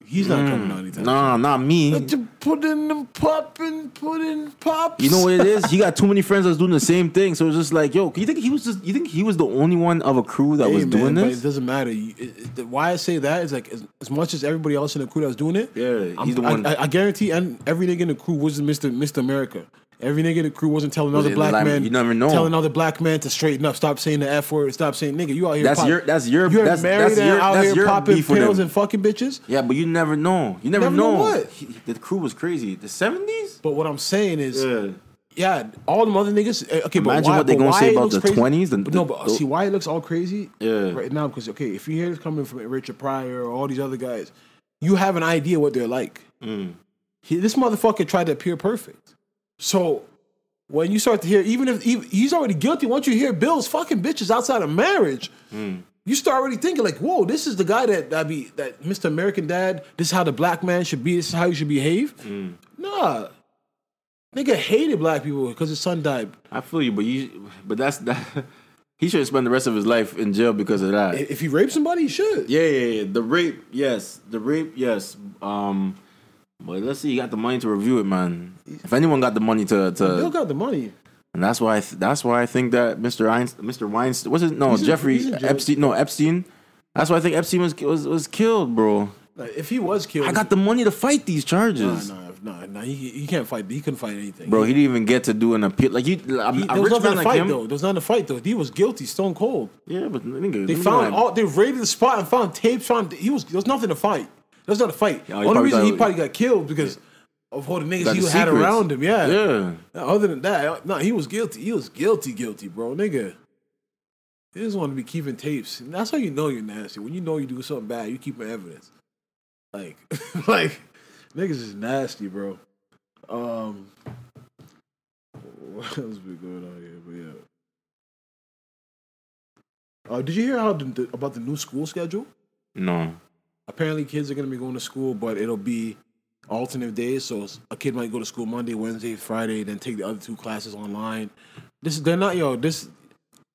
He's not coming out anytime. Mm. Nah, not me. soon. To put in them popping, put in pops. You know what it is? He got too many friends that's doing the same thing. So it's just like, yo, you think he was just you think he was the only one of a crew that Hey, was man, doing but this? it doesn't matter. You- it- it- why I say that is like as, as much as everybody else in the crew that was doing it. Yeah, I'm- he's the one. I, I guarantee, and every nigga in the crew wasn't Mister Mister America. Every nigga in the crew wasn't telling another black like- man. you never know. Telling another black man to straighten up, stop saying the f word, stop saying nigga. You out here. That's pop- your- that's your- You're that's- married that's and your- out that's here your popping pills and fucking bitches. yeah, but you never know. You never, Never know know. what? He- the crew was crazy. The seventies. But what I'm saying is, Yeah. yeah, all the other niggas. eh, Okay, but Imagine why, what they gonna say about the 20s, the- But no, the- but see why it looks all crazy Yeah. right now because okay, if you hear this coming from Richard Pryor or all these other guys, you have an idea what they're like. Mm. He, this motherfucker tried to appear perfect. So when you start to hear, even if even, he's already guilty, once you hear Bill's fucking bitches outside of marriage, Mm. you start already thinking like, whoa, this is the guy that that be that Mr. American Dad. This is how the black man should be. This is how you should behave. Mm. Nah, nigga hated black people because his son died. I feel you, but you, but that's that. He should spend the rest of his life in jail because of that. If he raped somebody, he should. Yeah, yeah, yeah. The rape, yes. The rape, yes. Um, but let's see. You got the money to review it, man. If anyone got the money to, Bill to got the money. and that's why I th- that's why I think that Mr. Einstein, Mr. Weinstein, what's his no He's Jeffrey in. Epstein, no Epstein. That's why I think Epstein was was was killed, bro. Like, if he was killed, I got the money to fight these charges. nah. Nah, nah. He, he can't fight. He couldn't fight anything. Bro, he didn't even get to do an appeal. Like you, I'm, He- there was nothing to like fight him. though. There was nothing to fight though. He was guilty, stone cold. Yeah, but nigga, They found all. They raided the spot and found tapes. Found he was. There was nothing to fight. There not a fight. Yeah, Only reason he probably got killed because of all the niggas he the had secrets. around him. Yeah. Yeah. Other than that, no, he was guilty. He was guilty, guilty, bro, nigga. He just want to be keeping tapes. And that's how you know you're nasty. When you know you do something bad, you keep evidence. Like, like niggas is nasty, bro. Um, what else be going on here? But yeah. Uh, did you hear how the, the- about the new school schedule? No. Apparently kids are gonna be going to school, but it'll be alternate days. So a kid might go to school Monday, Wednesday, Friday, then take the other two classes online. This they're not yo. This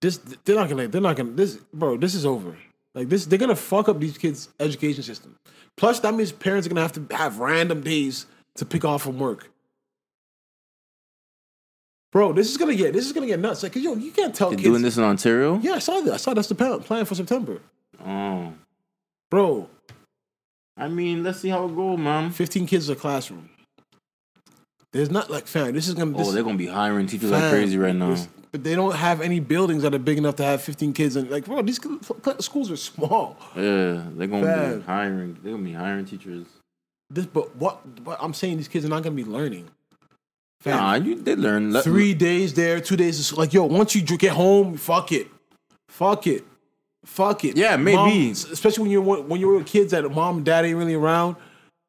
this they're not gonna they're not gonna this bro. This is over. Like this, they're gonna fuck up these kids' education system. Plus, that means parents are gonna have to have random days to pick off from work. Bro, this is gonna get this is gonna get nuts. Like, 'cause, yo, you can't tell They're kids. doing this in Ontario? Yeah, I saw that. I saw that's the plan, plan for September, Oh. bro. I mean, let's see how it goes, man. 15 kids in a classroom. There's not like fam. This is gonna. This, Oh, they're gonna be hiring teachers like crazy right now. this- but they don't have any buildings that are big enough to have 15 kids. And like, bro, these schools are small. Yeah, they're gonna Fam. be hiring. They're gonna be hiring teachers. This, but what? But I'm saying these kids are not gonna be learning. Fam, Nah, you they learn. Three days there, two days. of school. Like, yo, once you get home, fuck it, fuck it, fuck it. Yeah, maybe. Mom- especially when you're when you're with kids that mom and dad ain't really around.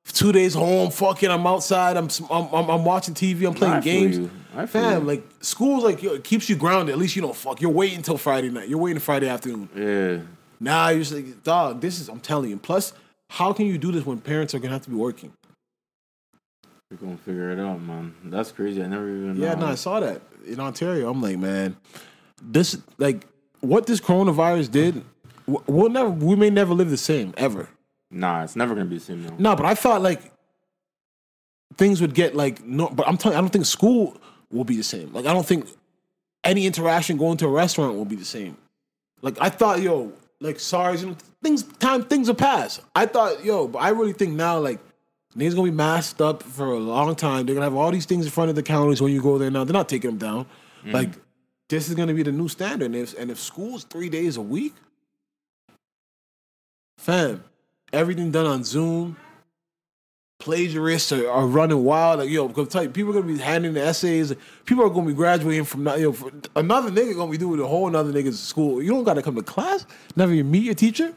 Two days home, fuck it. I'm outside. I'm I'm, I'm, watching TV. I'm playing I feel games. you. I feel Fam, you. like school's like yo, it keeps you grounded. At least you don't fuck. You're waiting until Friday night. You're waiting Friday afternoon. Yeah. Nah, you're just like, dog. This is. I'm telling you. Plus, how can you do this when parents are gonna have to be working? You're gonna figure it out, man. That's crazy. I never even. Yeah, no, I saw that in Ontario. I'm like, man, this like what this coronavirus did. We'll never. We may never live the same ever. Nah, it's never gonna be the same. No, but I thought like things would get like no. But I'm telling. I don't think school will be the same. Like I don't think any interaction going to a restaurant will be the same. Like I thought, yo, like sorry, you know, things time things will pass. I thought, yo, but I really think now like. Niggas gonna be masked up for a long time. They're gonna have all these things in front of the counters when you go there now. They're not taking them down. Like this is gonna be the new standard. And if, and if school's three days a week, fam, everything done on Zoom. Plagiarists are, are running wild. Like yo, because you, people are gonna be handing the essays. People are gonna be graduating from not- yo, for, another nigga gonna be doing a whole another nigga's school. You don't gotta come to class. Never even meet your teacher.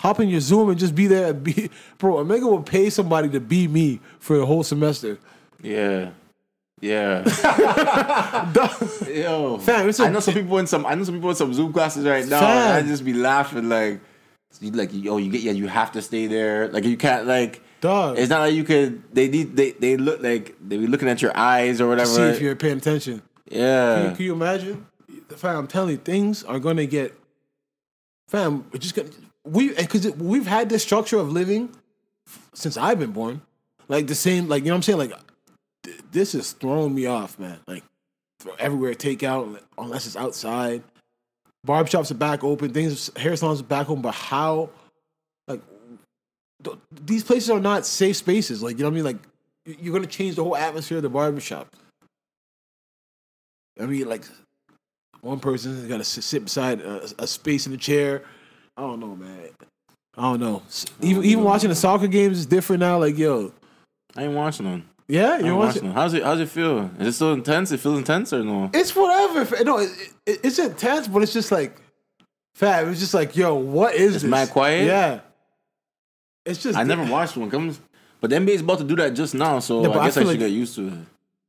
Hop in your Zoom and just be there. And be, bro, a nigga will pay somebody to be me for the whole semester. Yeah. Yeah. Yo, Fam, I know some people in some. I know some people in some Zoom classes right now. Fam. And I just be laughing like, you like, yo, you get, yeah, you have to stay there. Like you can't like. Dog. It's not like you could. They need. They they look like they be looking at your eyes or whatever. See if you're paying attention. yeah. Can you imagine? Fam, I'm telling you, things are gonna get. Fam, we're just gonna we because we've had this structure of living since I've been born, like the same, like you know what I'm saying, like th- this is throwing me off, man. Like everywhere takeout unless it's outside. Barbershops are back open. Things, hair salons are back open. But how, like, th- these places are not safe spaces. Like you know what I mean? Like you're gonna change the whole atmosphere of the barbershop. I mean, like one person got to sit beside a, a space in the chair. I don't know, man. I don't know. Even even watching the soccer games is different now. Like, yo, I ain't watching them. Yeah, watching. watching them. How's it? How's it feel? Is it still intense? It feels intense or no? It's whatever. No, it, it, it's intense, but it's just like, fat. It's just like, yo, what is It's this? mad quiet? Yeah. It's just. I never watched one. Comes, but the NBA is about to do that just now, so I I guess I, feel should like- get used to it.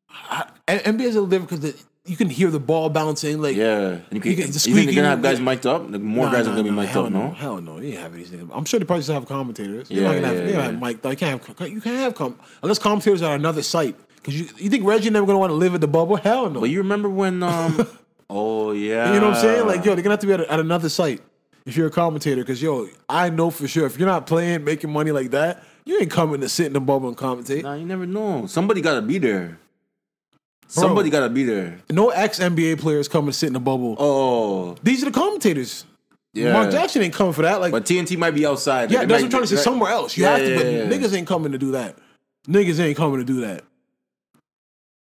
I, NBA is a little different because you can hear the ball bouncing. Like, Yeah, and you, can, You you, can- the think they're gonna have guys mic'd up? Like, more Nah, guys nah, are gonna be nah, mic'd up, no? Hell no, you ain't have these niggas. I'm sure they probably still have commentators. You're Yeah, not gonna have, yeah, yeah. have mic. You can't have. You can't have com- unless commentators are another site. Because you, you think Reggie never gonna want to live at the bubble? Hell no. But you remember when? um Oh yeah, You know what I'm saying? Like, yo, they're gonna have to be at, at another site if you're a commentator. Because yo, I know for sure if you're not playing, making money like that, you ain't coming to sit in the bubble and commentate. Nah, you never know. Somebody gotta be there. Somebody gotta be there. No ex NBA players coming to sit in the bubble. Oh, These are the commentators. yeah. Mark Jackson ain't coming for that. Like, But TNT might be outside. yeah, that's what I'm trying to say. Somewhere else, you Yeah, have to. yeah, but yeah. niggas ain't coming to do that. Niggas ain't coming to do that.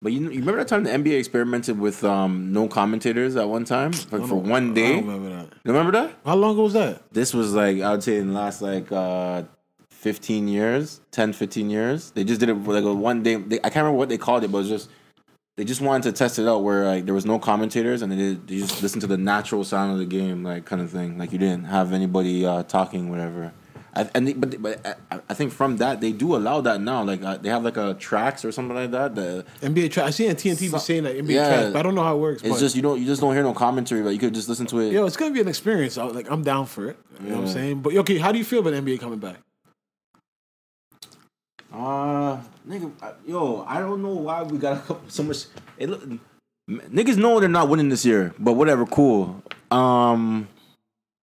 But you, you remember that time the NBA experimented with um, no commentators at one time for, for one I day? don't remember that. You remember that? How long ago was that? This was like I would say in the last like uh, 15 years, 10, 15 years. They just did it for like a one day. They, I can't remember what they called it, but it was just they just wanted to test it out where like there was no commentators and they did they just listened to the natural sound of the game, like kind of thing. Like you didn't have anybody uh, talking, whatever. I, and they, but but I, I think from that they do allow that now. Like uh, they have like a tracks or something like that. The, NBA trash. I see on TNT be So- saying that NBA yeah. trash, but I don't know how it works. it's just you don't you just don't hear no commentary, but you could just listen to it. yo, it's gonna be an experience. I, like I'm down for it. You know what I'm saying? But okay, how do you feel about NBA coming back? Uh, nigga, I- yo, I don't know why we got a couple, so much. It look, niggas know they're not winning this year, but whatever, cool. Um,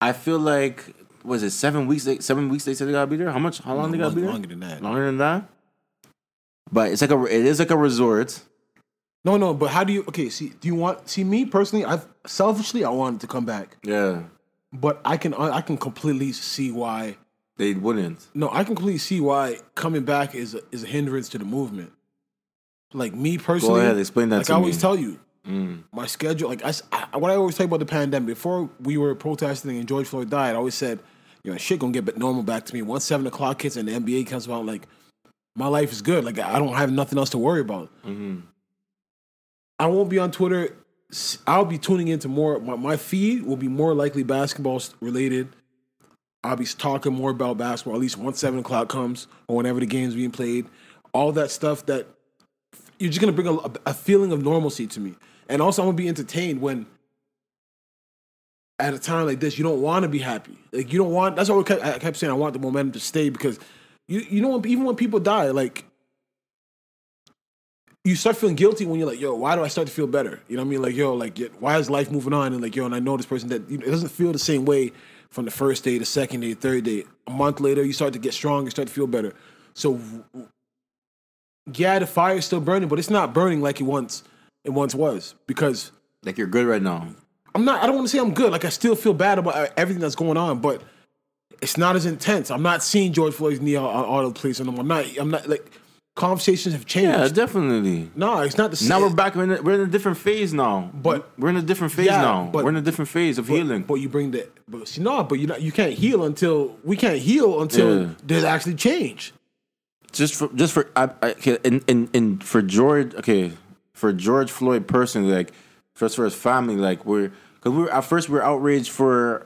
I feel like was it seven weeks? They, seven weeks they said they gotta be there. How much? How long they gotta be there? Longer than that. Longer than that. But it's like a, it is like a resort. No, no. But how do you? Okay, see, do you want? See, me personally, I selfishly, I wanted to come back, Yeah, but I can, I can completely see why. They wouldn't. No, I can completely see why coming back is a, is a hindrance to the movement. Like me personally, go ahead, explain that Like I always tell you, Mm. my schedule. Like I, I- what I always tell you about the pandemic. Before we were protesting and George Floyd died, I always said, you know, shit gonna get back normal back to me once seven o'clock hits and the NBA comes out. Like my life is good. Like I don't have nothing else to worry about. Mm-hmm. I won't be on Twitter. I'll be tuning into more. My, my feed will be more likely basketball related. I'll be talking more about basketball at least once seven o'clock comes or whenever the game's being played. All that stuff that you're just gonna bring a, a feeling of normalcy to me, and also I'm gonna be entertained when. At a time like this, you don't want to be happy. Like you don't want. That's why I kept, saying I want the momentum to stay because you you know even when people die, like you start feeling guilty when you're like, yo, why do I start to feel better? You know what I mean? Like, yo, like, why is life moving on? And like, yo, and I know this person that it doesn't feel the same way from the first day, the second day, third day. A month later, you start to get strong, you start to feel better. So, yeah, the fire's still burning, but it's not burning like it once it once was because Like you're good right now. I'm not. I don't want to say I'm good. Like I still feel bad about uh, everything that's going on, but it's not as intense. I'm not seeing George Floyd's knee all the place, and I'm not. I'm not like conversations have changed. Yeah, definitely. no, it's not the same. Now we're back. We're in, a, we're in a different phase now. But- we're in a different phase Yeah, now. but- we're in a different phase of But- healing. But you bring the but see no, but you not you can't heal until we can't heal until Yeah. there's actually change. just for just for I, I, in, in in for George okay for George Floyd personally like just for his family like we're because we were at first we were outraged for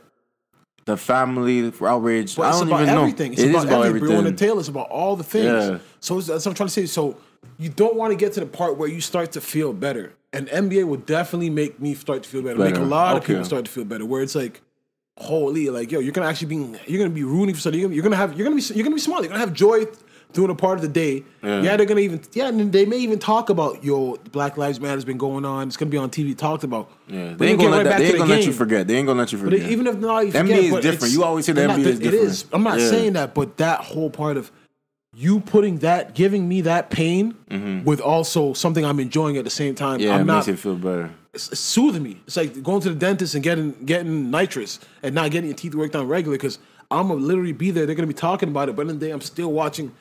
the family we're But I it's don't about even everything. know It's it about, is about everything. everything Breonna Taylor. It's about all the things. Yeah. So that's what I'm trying to say. So you don't want to get to the part where you start to feel better. And NBA will definitely make me start to feel better. Make a lot of people start to feel better. Where it's like, holy, like yo, you're gonna actually be you're gonna be rooting for something. You're gonna, you're gonna have you're gonna be you're gonna be smart. You're gonna have joy during a part of the day. Yeah. Yeah. they're gonna even yeah, and they may even talk about yo Black Lives Matter has been going on. It's gonna be on TV talked about. yeah But they ain't gonna let right that, they ain't the gonna let you forget they ain't gonna let you But forget even if not, you NBA forget, is different. You always say the they're not NBA is different. is. I'm not Yeah. saying that, but that whole part of you putting that, giving me that pain with also something I'm enjoying at the same time. Mm-hmm. yeah I'm it not makes it feel better it's, it's soothing me. It's like going to the dentist and getting getting nitrous and not getting your teeth worked on regularly because I'm gonna literally be there. They're gonna be talking about it, but in the day, I'm still watching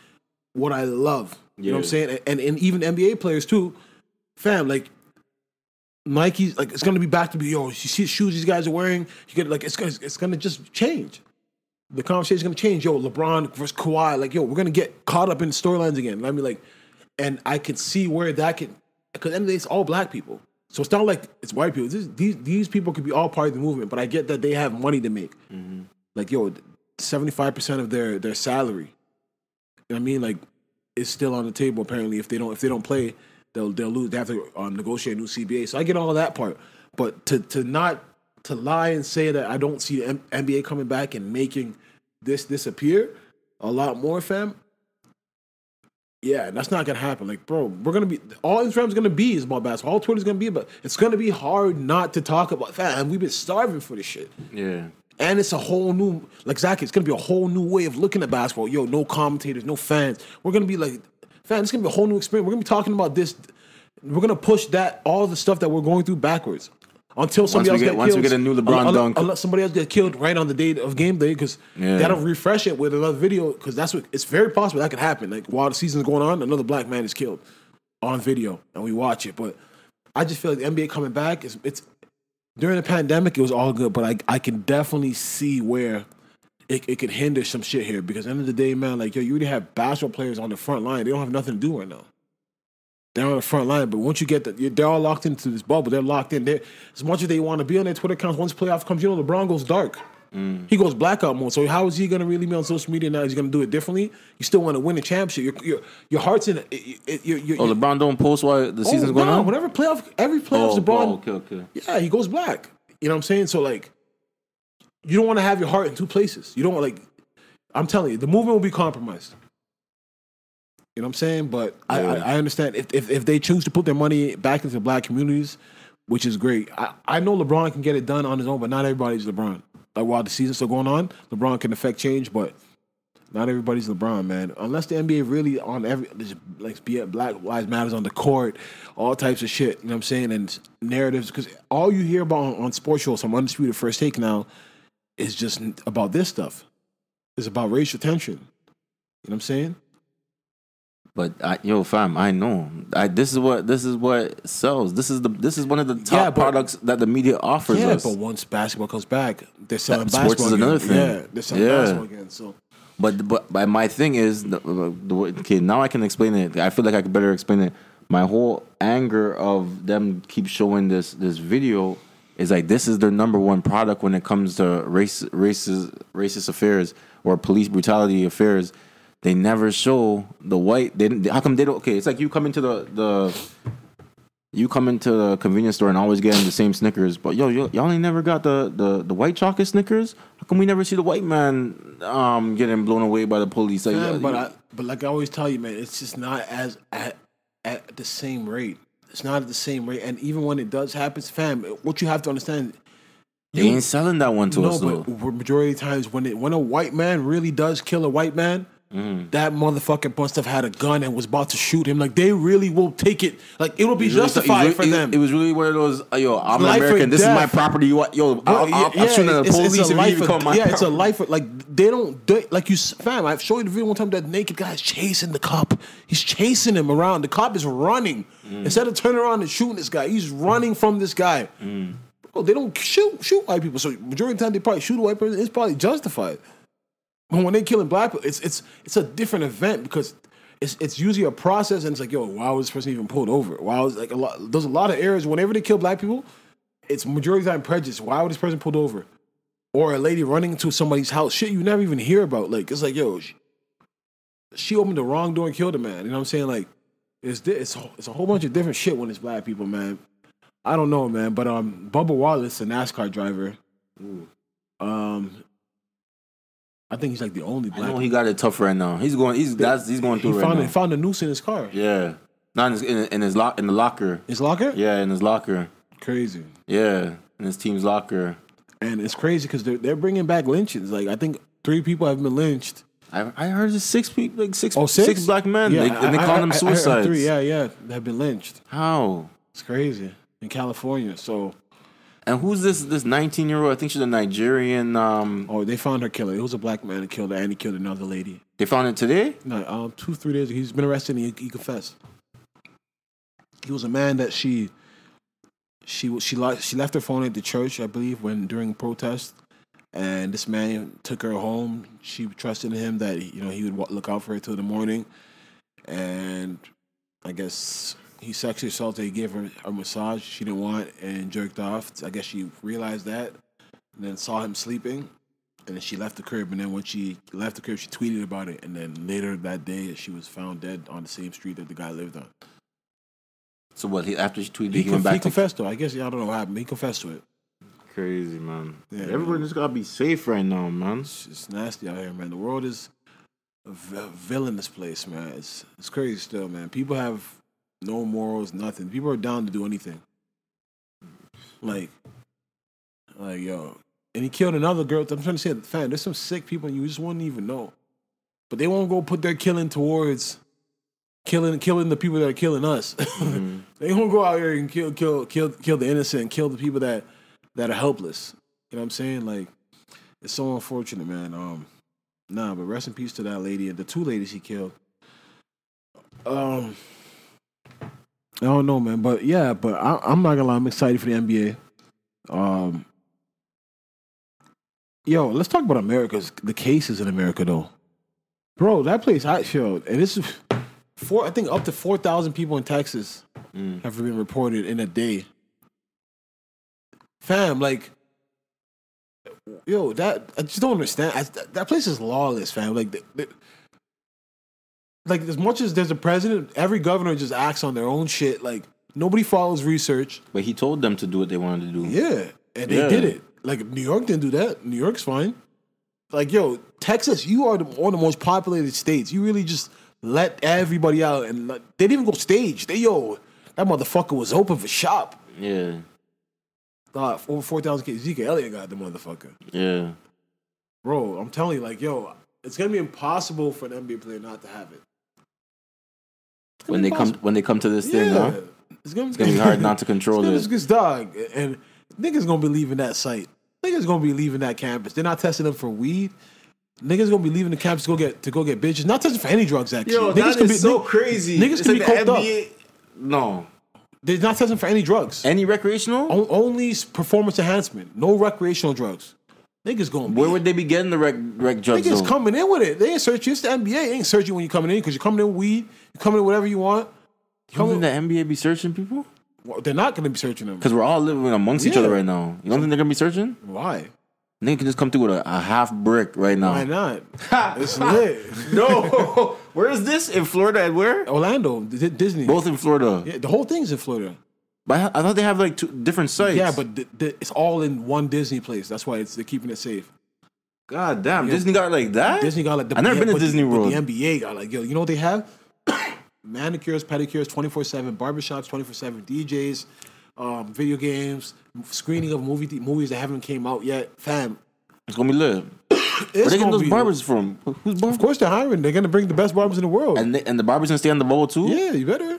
what I love. You know what I'm saying? And, and even NBA players too, fam. Like Nike's, like it's gonna be back to be yo. You see the shoes these guys are wearing. You get like it's gonna it's gonna just change. The conversation's gonna change. Yo, LeBron versus Kawhi. Like yo, we're gonna get caught up in storylines again. I mean, like, and I can see where that can because end of the day, it's all black people. So it's not like it's white people. This, these these people could be all part of the movement, but I get that they have money to make. Mm-hmm. Like yo, seventy five percent of their their salary. I mean, like, it's still on the table. Apparently, if they don't if they don't play, they'll they'll lose. They have to um, negotiate a new CBA. So I get all that part, but to to not to lie and say that I don't see the M- NBA coming back and making this disappear a lot more, fam. Yeah, that's not gonna happen. Like, bro, we're gonna be all Instagram's gonna be is about basketball. All Twitter's gonna be about. It's gonna be hard not to talk about that. And we've been starving for this shit. yeah And it's a whole new, like Zach, it's gonna be a whole new way of looking at basketball. Yo, no commentators, no fans. We're gonna be like, fans, it's gonna be a whole new experience. We're gonna be talking about this. We're gonna push that all the stuff that we're going through backwards until somebody we else get- get once we killed. get a new LeBron unless, dunk. unless somebody else get killed right on the day of game day because Yeah. that'll refresh it with another video because that's what it's very possible that could happen. Like while the season's going on, another black man is killed. on video and we watch it. But I just feel like the NBA coming back is it's during the pandemic it was all good, but I I can definitely see where it, it could hinder some shit here because at the end of the day, man, like yo, you already have basketball players on the front line. They don't have nothing to do right now. They're on the front line, but once you get the, they're all locked into this bubble. They're locked in. They're, as much as they want to be on their Twitter accounts, once playoff comes, you know, LeBron goes dark. He goes blackout mode. So how is he going to really be on social media now? Is he going to do it differently? You still want to win a championship. Your your, your heart's in it. your, your, Oh, LeBron don't post while the oh, season's oh, going no, on. Whenever playoff, every playoffs, Oh, LeBron, oh, okay, okay. yeah, he goes black. You know what I'm saying? So like, you don't want to have your heart in two places. You don't want like. I'm telling you, the movement will be compromised. You know what I'm saying? But I, I, I understand if, if if they choose to put their money back into black communities, which is great. I, I know LeBron can get it done on his own, but not everybody's LeBron. Like while the season's still going on, LeBron can affect change, but not everybody's LeBron, man. Unless the NBA really on every like be it Black Lives Matters on the court, all types of shit. You know what I'm saying? And narratives because all you hear about on, on sports shows, some undisputed first take now, is just about this stuff. It's about racial tension. You know what I'm saying? But I, yo, fam, I know. I, this is what this is what sells. This is the this is one of the top Yeah, but- products that the media offers Yeah, us. but once basketball comes back, they're selling That- sports basketball. is another again. thing. Yeah, they're selling Yeah. basketball again. So But but, but my thing is, the, the, okay, now I can explain it. I feel like I could better explain it. My whole anger of them keep showing this this video is like this is their number one product when it comes to race racist racist affairs or police brutality affairs. They never show the white. They didn't. How come they don't? Okay, it's like you come into the the. You come into the convenience store and always getting the same Snickers, but yo, yo, y'all ain't never got the, the, the white chocolate Snickers. How come we never see the white man um getting blown away by the police? Like, Yeah, but I, but like I always tell you, man, it's just not as at at the same rate. It's not at the same rate, and even when it does happen, fam, what you have to understand. they ain't selling that one to no, us though. but majority of times when it when a white man really does kill a white man, Mm-hmm. that motherfucker must have had a gun and was about to shoot him. Like they really will take it. Like it will be was- justified was- for it- them. It was really one of those. uh, Yo, I'm Life an American. This is my property. You? Yo, I'll, I'll, I'll Yeah, shoot the it's- it's police a you life even or- come my Yeah, it's a life. of- Like they don't they, like you, fam. I've showed you the video one time. That naked guy's chasing the cop. He's chasing him around. The cop is running Mm. instead of turning around and shooting this guy. He's running from this guy. Mm. Bro, they don't shoot shoot white people. So majority of the time they probably shoot a white person. It's probably justified. But when they killing black people, it's it's it's a different event because. It's, it's usually a process, and it's like, yo, why was this person even pulled over? Why was like a lot? There's a lot of errors. Whenever they kill black people, it's majority of time prejudice. Why was this person pulled over? Or a lady running into somebody's house, shit you never even hear about. Like it's like, yo, she, she opened the wrong door and killed a man. You know what I'm saying? Like it's it's it's a whole bunch of different shit when it's black people, man. I don't know, man, but um, Bubba Wallace, a NASCAR driver, um, I think he's like the only I black. know he got it tough right now. He's going. He's that's he's going he through right found now. he found a noose in his car. Yeah, not in his in, in his lock in the locker. His locker, Yeah, in his locker. crazy. Yeah, in his team's locker. And it's crazy because they're they're bringing back lynchings. Like I think three people have been lynched. I I heard it's six people, like six Oh, six? six black men. Yeah, they, and they I- call I- them I- I suicides. Three, yeah, yeah, have been lynched. How? It's crazy in California. So, And who's this this 19 year old? I think she's a Nigerian. Um, oh, they found her killer. It was a black man that killed her, and he killed another lady. they found it today. No, um, two, three days. Ago. He's been arrested, and he, he confessed. He was a man that she, she, she, lost, she left her phone at the church, I believe, when during protest, and this man took her home. She trusted in him that you know he would look out for her till the morning, and I guess he sexually assaulted. He gave her a massage she didn't want and jerked off. I guess she realized that, and then saw him sleeping, and then she left the crib. And then when she left the crib, she tweeted about it. And then later that day, she was found dead on the same street that the guy lived on. So what? He after she tweeted, He, he, went back he confessed to. it. I guess yeah, I don't know what happened. He confessed to it. crazy man. Yeah, Everyone man. just gotta be safe right now, man. It's, it's nasty out here, man. The world is a villainous place, man. It's it's crazy still, man. People have no morals, nothing. People are down to do anything. Like, like yo, and he killed another girl. I'm trying to say, fam, there's some sick people you just wouldn't even know, but they won't go put their killing towards killing killing the people that are killing us. they won't go out here and kill kill kill kill the innocent, kill the people that that are helpless. You know what I'm saying? Like, it's so unfortunate, man. Um, nah, but rest in peace to that lady and the two ladies he killed. Um, I don't know, man. But yeah, but I, I'm not gonna lie. I'm excited for the NBA. Um, yo, let's talk about America's the cases in America though, bro. That place I showed, and this is four. I think up to four thousand people in Texas have been reported in a day. Fam, like, yo, that I just don't understand. I, that, that place is lawless, fam. Like, the, the- like as much as there's a president, every governor just acts on their own shit. Like nobody follows research. But he told them to do what they wanted to do. Yeah, and they Yeah. did it. Like New York didn't do that. New York's fine. Like yo, Texas, you are the, one of the most populated states. You really just let everybody out, and let, they didn't even go stage. They yo, that motherfucker was open for shop. Yeah, God, over four thousand kids. Zeke Elliott got the motherfucker, yeah. bro. I'm telling you, like yo, it's gonna be impossible for an NBA player not to have it. It's gonna When be they come when they come to this thing, yeah, huh? it's gonna, It's gonna be hard not to control It's gonna- it's dog, and niggas gonna be leaving that site. Niggas gonna be leaving that campus. They're not testing them for weed. Niggas gonna be leaving the campus to go get to go get bitches. Not testing for any drugs actually. Yo, niggas that could is be, so nigg- crazy. Niggas It's can be like the coked up. No, They're not testing for any drugs. any recreational. O- only performance enhancement. No recreational drugs. Niggas be. Where would they be getting the rec, rec drugs? Niggas coming in with it. They ain't searching. It's the NBA. They ain't searching when you're coming in because you're coming in with weed. You're coming in whatever you want. You don't think the NBA be searching people? well, they're not gonna be searching them. Because we're all living amongst each other right now. You don't think they're gonna be searching? Why? Nigga can just come through with a, a half brick right now. Why not? it's lit. no, where is this in Florida and where? Orlando, D- Disney. Both in Florida. Yeah, the whole thing's in Florida. But I, I thought they have like two different sites. Yeah, but th- th- it's all in one Disney place. That's why it's they're keeping it safe. god damn, Disney got like that. Disney got like the I never yeah, been to Disney but World. the NBA got like yo, you know what they have? Manicures, pedicures, twenty four seven, barbershops, twenty four seven, DJs, um, video games, screening of movie movies that haven't came out yet. Fam, It's gonna be lit. Where they getting those barbers from? Who's barber? Of course, they're hiring. They're gonna bring the best barbers in the world. And they, and the barbers gonna stay on the bubble too. yeah, you better.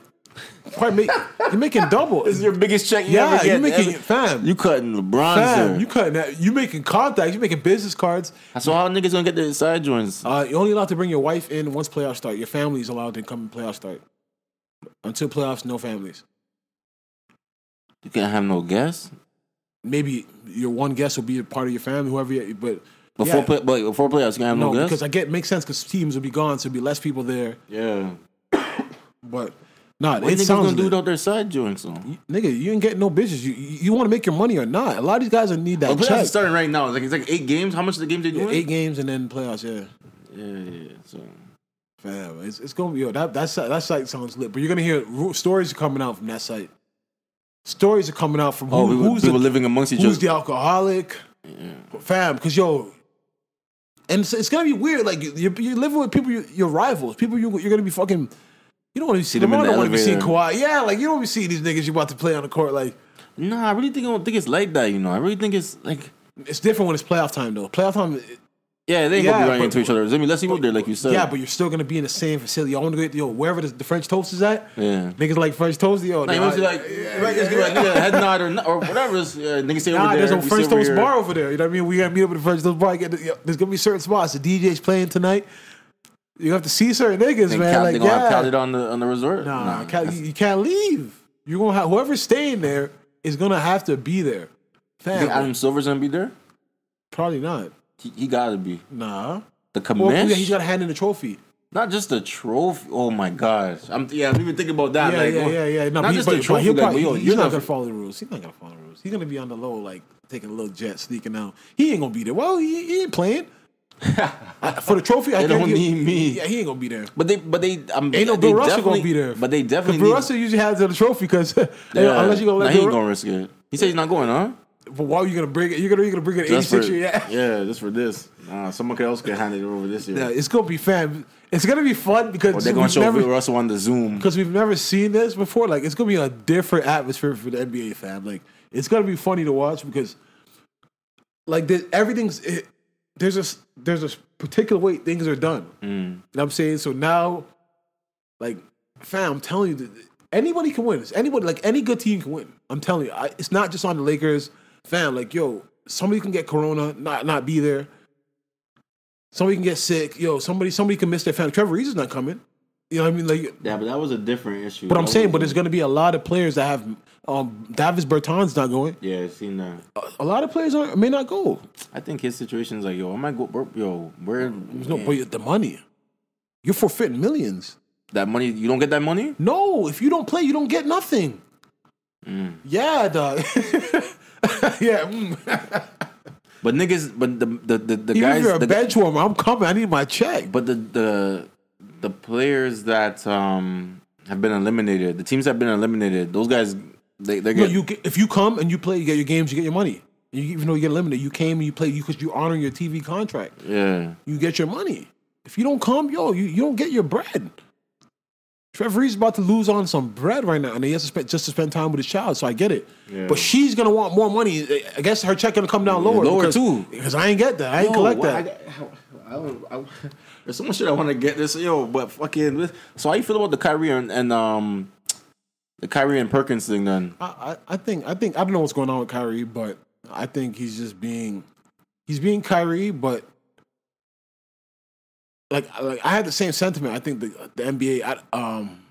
Probably make, you're making double. This is your biggest check you Yeah, ever get. you're making- ever. fam. You cutting LeBron's Fam, there. you cutting that? You making contacts? You making business cards? so how niggas gonna get their side joints? Uh, you're only allowed to bring your wife in once playoffs start. Your family's allowed to come in playoffs start. Until playoffs, no families. You can't have no guests Maybe your one guest will be a part of your family, whoever. You, but before yeah, play, but before playoffs. You can't have no, no, guests. because I get makes sense because teams will be gone, so there'll be less people there. yeah, But nah, what it niggas sounds gonna do without their side joints? on? nigga. You ain't getting no bitches. You you, you want to make your money or not? A lot of these guys need that Oh, playoffs check. starting right now. It's like it's like eight games. How much of the games they Yeah, doing? eight games and then playoffs. Yeah. Yeah, yeah. So Fam, it's, it's gonna be yo, that that site, that site sounds lit, but you're gonna hear stories coming out from that site. Stories are coming out from oh, who, oh, we were, who's people the, living amongst each who's other. the alcoholic, Yeah. fam. Because yo, and it's, it's gonna be weird. Like you're, you're living with people, you your rivals, people you, you're gonna be fucking. You don't want to see them the don't want to be seeing. Kawhi. Yeah, like you don't want to see these niggas you about to play on the court. Like Nah, I really think I don't think it's like that. You know, I really think it's like it's different when it's playoff time though. Playoff time. it- yeah, they ain't Yeah, gonna be running but- into each other. I mean, let's see what they're like you said. yeah, but you're still gonna be in the same facility. I want to go yo wherever the, the French toast is at. yeah. Niggas like French toast. Yo, Nah, they- you must be like, might just give like yeah, head nod or, or whatever. Yeah, niggas say Nah, over there. there's a French Toast here. bar over there. You know what I mean? We gotta meet up at the French Toast bar. Get the, yo, there's gonna be certain spots. The DJ's playing tonight. You have to see certain niggas, man. count- like, they gonna have yeah. counted on the on the resort. Nah, can't- you, you can't leave. You're gonna have whoever's staying there is gonna have to be there. You Fam, think Adam Silver's gonna be there? probably not. He, he gotta be Nah. the Well, yeah, he's gotta hand in the trophy. not just the trophy. Oh my gosh, I'm yeah. I'm even thinking about that. Yeah, like, yeah, yeah, yeah. No, not he- just but, the trophy. he'll like, probably, yo, he's you're not not. gonna follow the rules. He's not gonna follow the rules. He's gonna be on the low, like taking a little jet, sneaking out. He ain't gonna be there. Well, he, he ain't playing. I- for the trophy, I They don't guarantee- need me. Yeah, he ain't gonna be there. But they, but they, um, Ain't no they Bill Russell gonna be there. But they Because definitely. Bill need- Russell usually has the trophy because Yeah. unless you gonna Nah, let he Bill ain't gonna risk it. He said he's not going, huh? But why are you gonna bring it? You're gonna you're gonna bring it Just for 86 year. Yeah. yeah, just for this. Uh, someone else can hand it over this year. yeah, it's gonna be fun. It's gonna be fun because Or they're gonna show never Bill Russell on the Zoom. because we've never seen this before. Like it's gonna be a different atmosphere for the NBA fam. Like it's gonna be funny to watch because like the, everything's it, there's a there's a particular way things are done. Mm. You know what I'm saying? So now, like, fam, I'm telling you, anybody can win. It's anybody, like, any good team can win. I'm telling you, I, it's not just on the Lakers. Fam, like, yo, somebody can get corona, not not be there. Somebody can get sick. Yo, somebody somebody can miss their family. Trevor Ariza is not coming. You know what I mean? Like, Yeah, but that was a different issue. but I'm That saying, but there's gonna be a lot of players that have. Um, Davis Bertans not going. yeah, I seen that. A lot of players are, may not go. I think his situation is like, yo, I might go, yo, where There's no, but the money. You're forfeiting millions. that money? You don't get that money. No, if you don't play, you don't get nothing. Yeah, dog. yeah. mm. But niggas, but the the the, the Even guys, if you're a the, bench warmer, I'm coming. I need my check. but the the the players that um have been eliminated, the teams that have been eliminated, those guys, they they No, get you get, if you come and you play, you get your games, you get your money. You, even though you get limited, you came and you play you because you honor your TV contract. yeah. You get your money. If you don't come, yo, you, you don't get your bread. Trevor Ariza about to lose on some bread right now, and he has to spend just to spend time with his child. So I get it. Yeah. But she's gonna want more money. I guess her check gonna come down lower. Lower because, too. Because I ain't get that. I ain't Yo, collect that. I, I, don't- I, there's so much shit I want to get this, yo. But fucking, so how you feel about the Kyrie and, and um the Kyrie and Perkins thing? Then I, I, I think I think I don't know what's going on with Kyrie, but I think he's just being he's being Kyrie, but like like I had the same sentiment. I think the the NBA I- um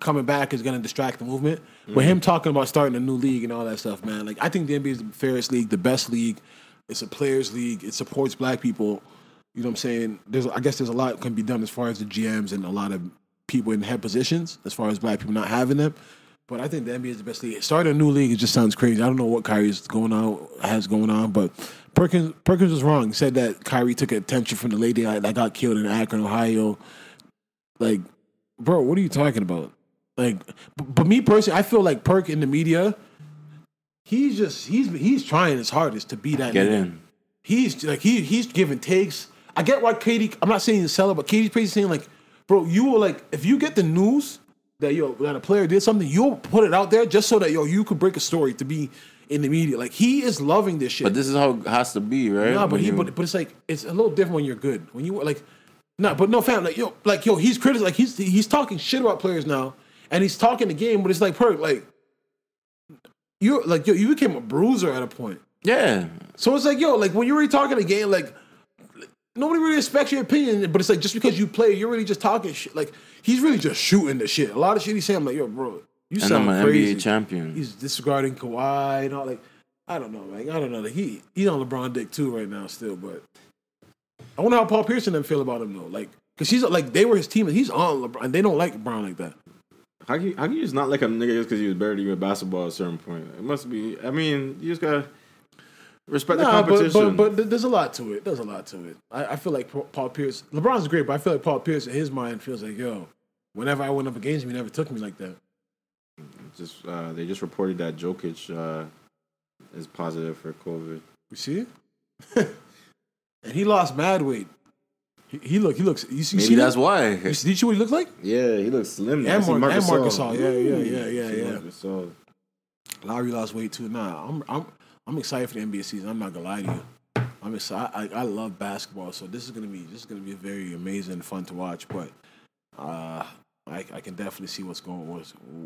coming back is going to distract the movement. But him talking about starting a new league and all that stuff, man. Like I think the NBA is the fairest league, the best league. It's a players' league. It supports black people. You know what I'm saying? There's I guess there's a lot can be done as far as the GMs and a lot of people in head positions as far as black people not having them. But I think the NBA is the best league. Starting a new league, it just sounds crazy. I don't know what Kyrie's going on has going on, but Perkins Perkins was wrong. He said that Kyrie took attention from the lady that that got killed in Akron, Ohio. Like, bro, what are you talking about? Like, but me personally, I feel like Perk in the media, he's just he's he's trying his hardest to be that get nigga. in. He's like he he's giving takes. I get why KD. I'm not saying to sell it, but KD's basically saying like, bro, you will like if you get the news that yo that a player did something, you'll put it out there just so that yo you could break a story to be in the media. Like he is loving this shit. But this is how it has to be, right? Nah, but When he you- but, but it's like it's a little different when you're good. When you like, nah, but no fam, like yo, like yo, he's critical. Like he's he's talking shit about players now, and he's talking the game. But it's like perk, like you're like yo, you became a bruiser at a point. yeah, So it's like, yo, like when you're really talking a game, like nobody really respects your opinion, but it's like just because you play, you're really just talking shit. Like he's really just shooting the shit. A lot of shit he's saying, I'm like, yo, bro, you and sound I'm an crazy. NBA champion. He's disregarding Kawhi and all. Like, I don't know, man. I don't know. Like he he's on LeBron dick too right now, still. But I wonder how Paul Pierce and them feel about him though. Like, cause he's like they were his team, and he's on LeBron. And they don't like LeBron like that. How can you, how can you just not like a nigga just because he was better than you at basketball at a certain point? It must be. I mean, you just gotta respect the Nah, but, competition. but but th- there's a lot to it. There's a lot to it. I, I feel like Paul Pierce, LeBron's great, but I feel like Paul Pierce in his mind feels like, yo, whenever I went up against him, he never took me like that. just uh, they just reported that Jokic uh, is positive for COVID. You see? and he lost mad weight. He, he look, he looks. You see, Maybe see that's that? why. You see, you see what he looks like? Yeah, he looks slim. And Mar- and Gasol. Marc Gasol. Yeah, yeah, yeah, yeah, yeah. Gasol. Lowry lost weight too. Nah, I'm I'm I'm excited for the NBA season. I'm not gonna lie to you. I'm excited. I, I love basketball, so this is gonna be this is gonna be very amazing, and fun to watch. But uh, I I can definitely see what's going where,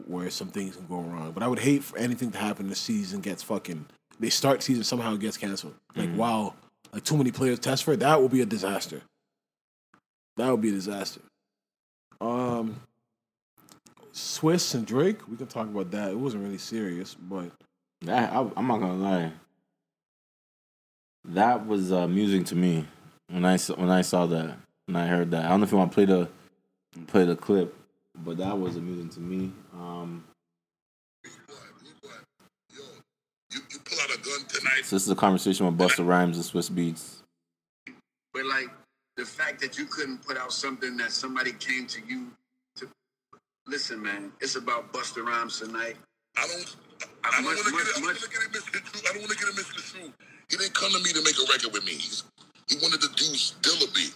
where some things can go wrong. But I would hate for anything to happen. The season gets fucking. They start season somehow it gets canceled. Like wow, like too many players test for it. That will be a disaster. That would be a disaster. Um, Swizz and Drake, we can talk about that. It wasn't really serious, but That, I, I'm not gonna lie. That was uh, amusing to me when I saw, when I saw that when I heard that. I don't know if you want to play the play the clip, but that was amusing to me. Um, you, you pull out a gun tonight, so this is a conversation with Busta Rhymes and Swizz Beatz. but like the fact that you couldn't put out something that somebody came to you to listen, man. It's about Busta Rhymes tonight. I don't. I don't Much- want to much- get. I don't want to get him misconstrued. I don't want to get him misconstrued. He didn't come to me to make a record with me. He's, he wanted to do Dilla beat.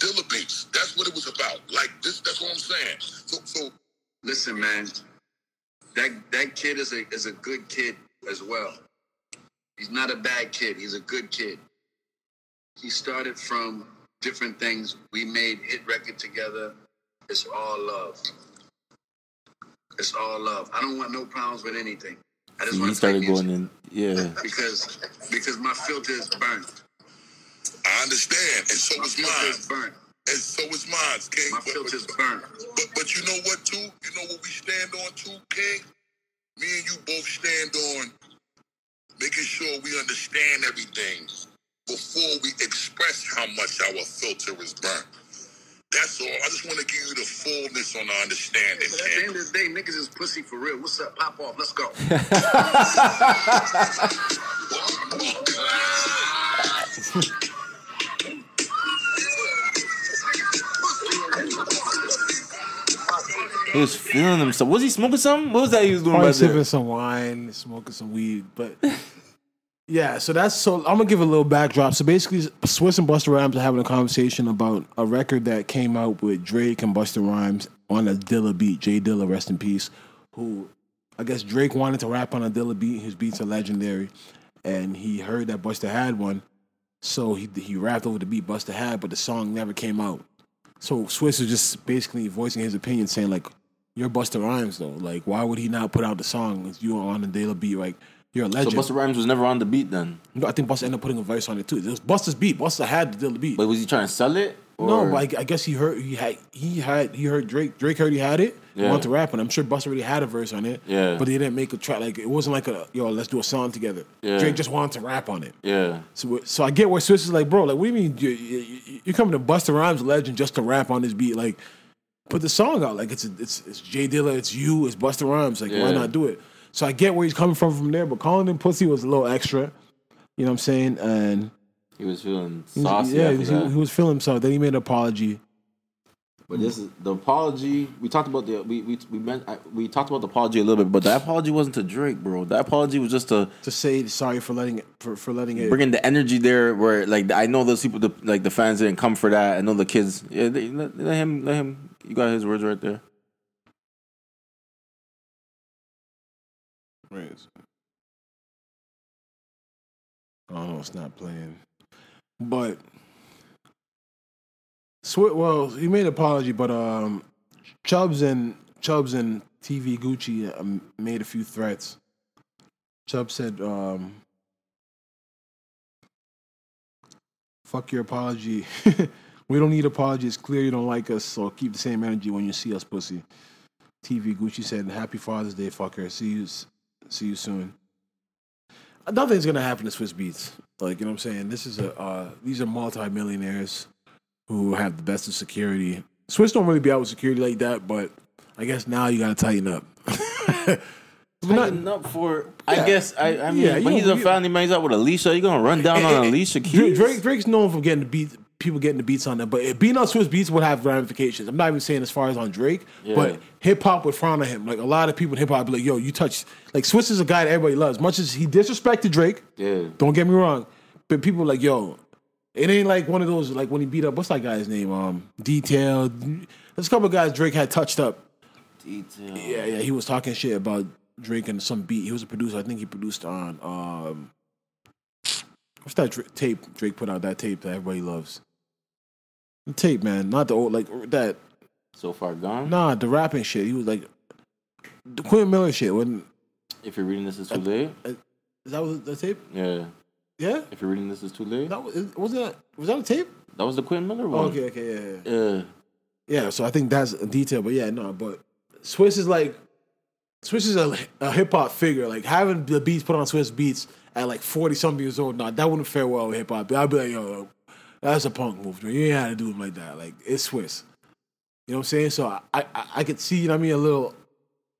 Dilla beats. That's what it was about. Like this. That's what I'm saying. So, so Listen, man. That that kid is a is a good kid as well. He's not a bad kid. He's a good kid. He started from different things. We made hit record together. It's all love. It's all love. I don't want no problems with anything. I just He want to started play going music in, yeah. because because my filter is burnt. I understand, and so My was filter mine. is burnt. and so is mine, King. My But, but, burnt. but but you know what too? You know what we stand on too, King? Me and you both stand on making sure we understand everything before we express how much our filter is burnt. That's all. I just want to give you the fullness on the understanding, But at the end of the day, niggas is pussy for real. What's up? Pop off. Let's go. He was feeling himself. Was he smoking something? What was that he was doing Probably right sipping there? some wine, smoking some weed, but yeah. So that's so. I'm gonna give a little backdrop. So basically, Swizz and Busta Rhymes are having a conversation about a record that came out with Drake and Busta Rhymes on a Dilla beat. Jay Dilla, rest in peace. Who I guess Drake wanted to rap on a Dilla beat. His beats are legendary, and he heard that Busta had one, so he he rapped over the beat Busta had, but the song never came out. So Swizz is just basically voicing his opinion, saying like, "You're Busta Rhymes though. Like, why would he not put out the song you on the Dilla beat? Like, you're a So legend." Busta Rhymes was never on the beat then. No, I think Busta ended up putting a verse on it too. It was Busta's beat. Busta had the beat. But was he trying to sell it? no, but I, I guess he heard he had he had he heard Drake. Drake heard he had it. He Yeah. wanted to rap on. it. I'm sure Busta already had a verse on it. Yeah. but he didn't make a track. Like it wasn't like a yo, let's do a song together. Yeah. Drake just wanted to rap on it. yeah. So, so I get where Swizz is like, bro, like, what do you mean you, you, you're coming to Busta Rhymes legend just to rap on this beat? Like, put the song out. Like, it's it's it's Jay Dilla, it's you, it's Busta Rhymes. Like, why not do it? So I get where he's coming from from there, but calling him pussy was a little extra. You know what I'm saying? And He was feeling saucy yeah, he, he was feeling himself. Then he made an apology. But this is the apology. We talked about the we we we meant I, we talked about the apology a little bit, but that apology wasn't to Drake, bro. That apology was just to To say sorry for letting it for, for letting it. bringing the energy there. Where like I know those people, the, like the fans didn't come for that. I know the kids. Yeah, they, let, let him. Let him. You got his words right there. Right. Oh it's not playing. But Swi well, he made an apology, but um, Chubbs and Chubbs and TV Gucci um, made a few threats. Chubb said, um, "Fuck your apology. we don't need apology. It's clear you don't like us, so keep the same energy when you see us, pussy." TV Gucci said, "Happy Father's Day, fucker. See you, see you soon." Nothing's gonna happen to Swizz Beatz. Like you know what I'm saying. This is a uh, these are multimillionaires who have the best of security. Swizz don't really be out with security like that, but I guess now you gotta tighten up. But not- Tighten up for. I guess I. I mean, Yeah, when he's a family man, he's out with Alicia. You gonna run down on Alicia Keys? Drake, Drake's known for getting the beat, people getting the beats on them, but being on Swizz Beatz would have ramifications. I'm not even saying as far as on Drake, Yeah. but hip hop would frown on him. Like a lot of people in hip hop be like, "Yo, you touch." Like Swizz is a guy that everybody loves. Much as he disrespected Drake, Yeah. don't get me wrong, but people like, "Yo, it ain't like one of those like when he beat up what's that guy's name? Um, Detailed. There's a couple of guys Drake had touched up. Detail. Yeah, yeah, he was talking shit about Drake and some beat. He was a producer. I think he produced on um what's that tape Drake put out that tape that everybody loves. The tape, man, not the old like that. So far gone. Nah, the rapping shit. He was like the Quentin Miller shit. Wasn't If you're reading this, is too late. is that was the tape? Yeah. Yeah, If you're reading this, is too late. that was was that was that a tape? That was the Quentin Miller Oh, one. okay, okay, yeah, yeah. Yeah. Yeah, so I think that's a detail, but yeah, no, but Swizz is like Swizz is a, a hip hop figure. Like having the beats put on Swizz beats at like forty something years old, nah, that wouldn't fare well with hip hop. I'd be like, yo, that's a punk move. man. You ain't had to do it like that. Like it's Swizz. You know what I'm saying? So I, I, I could see, you know what I mean, a little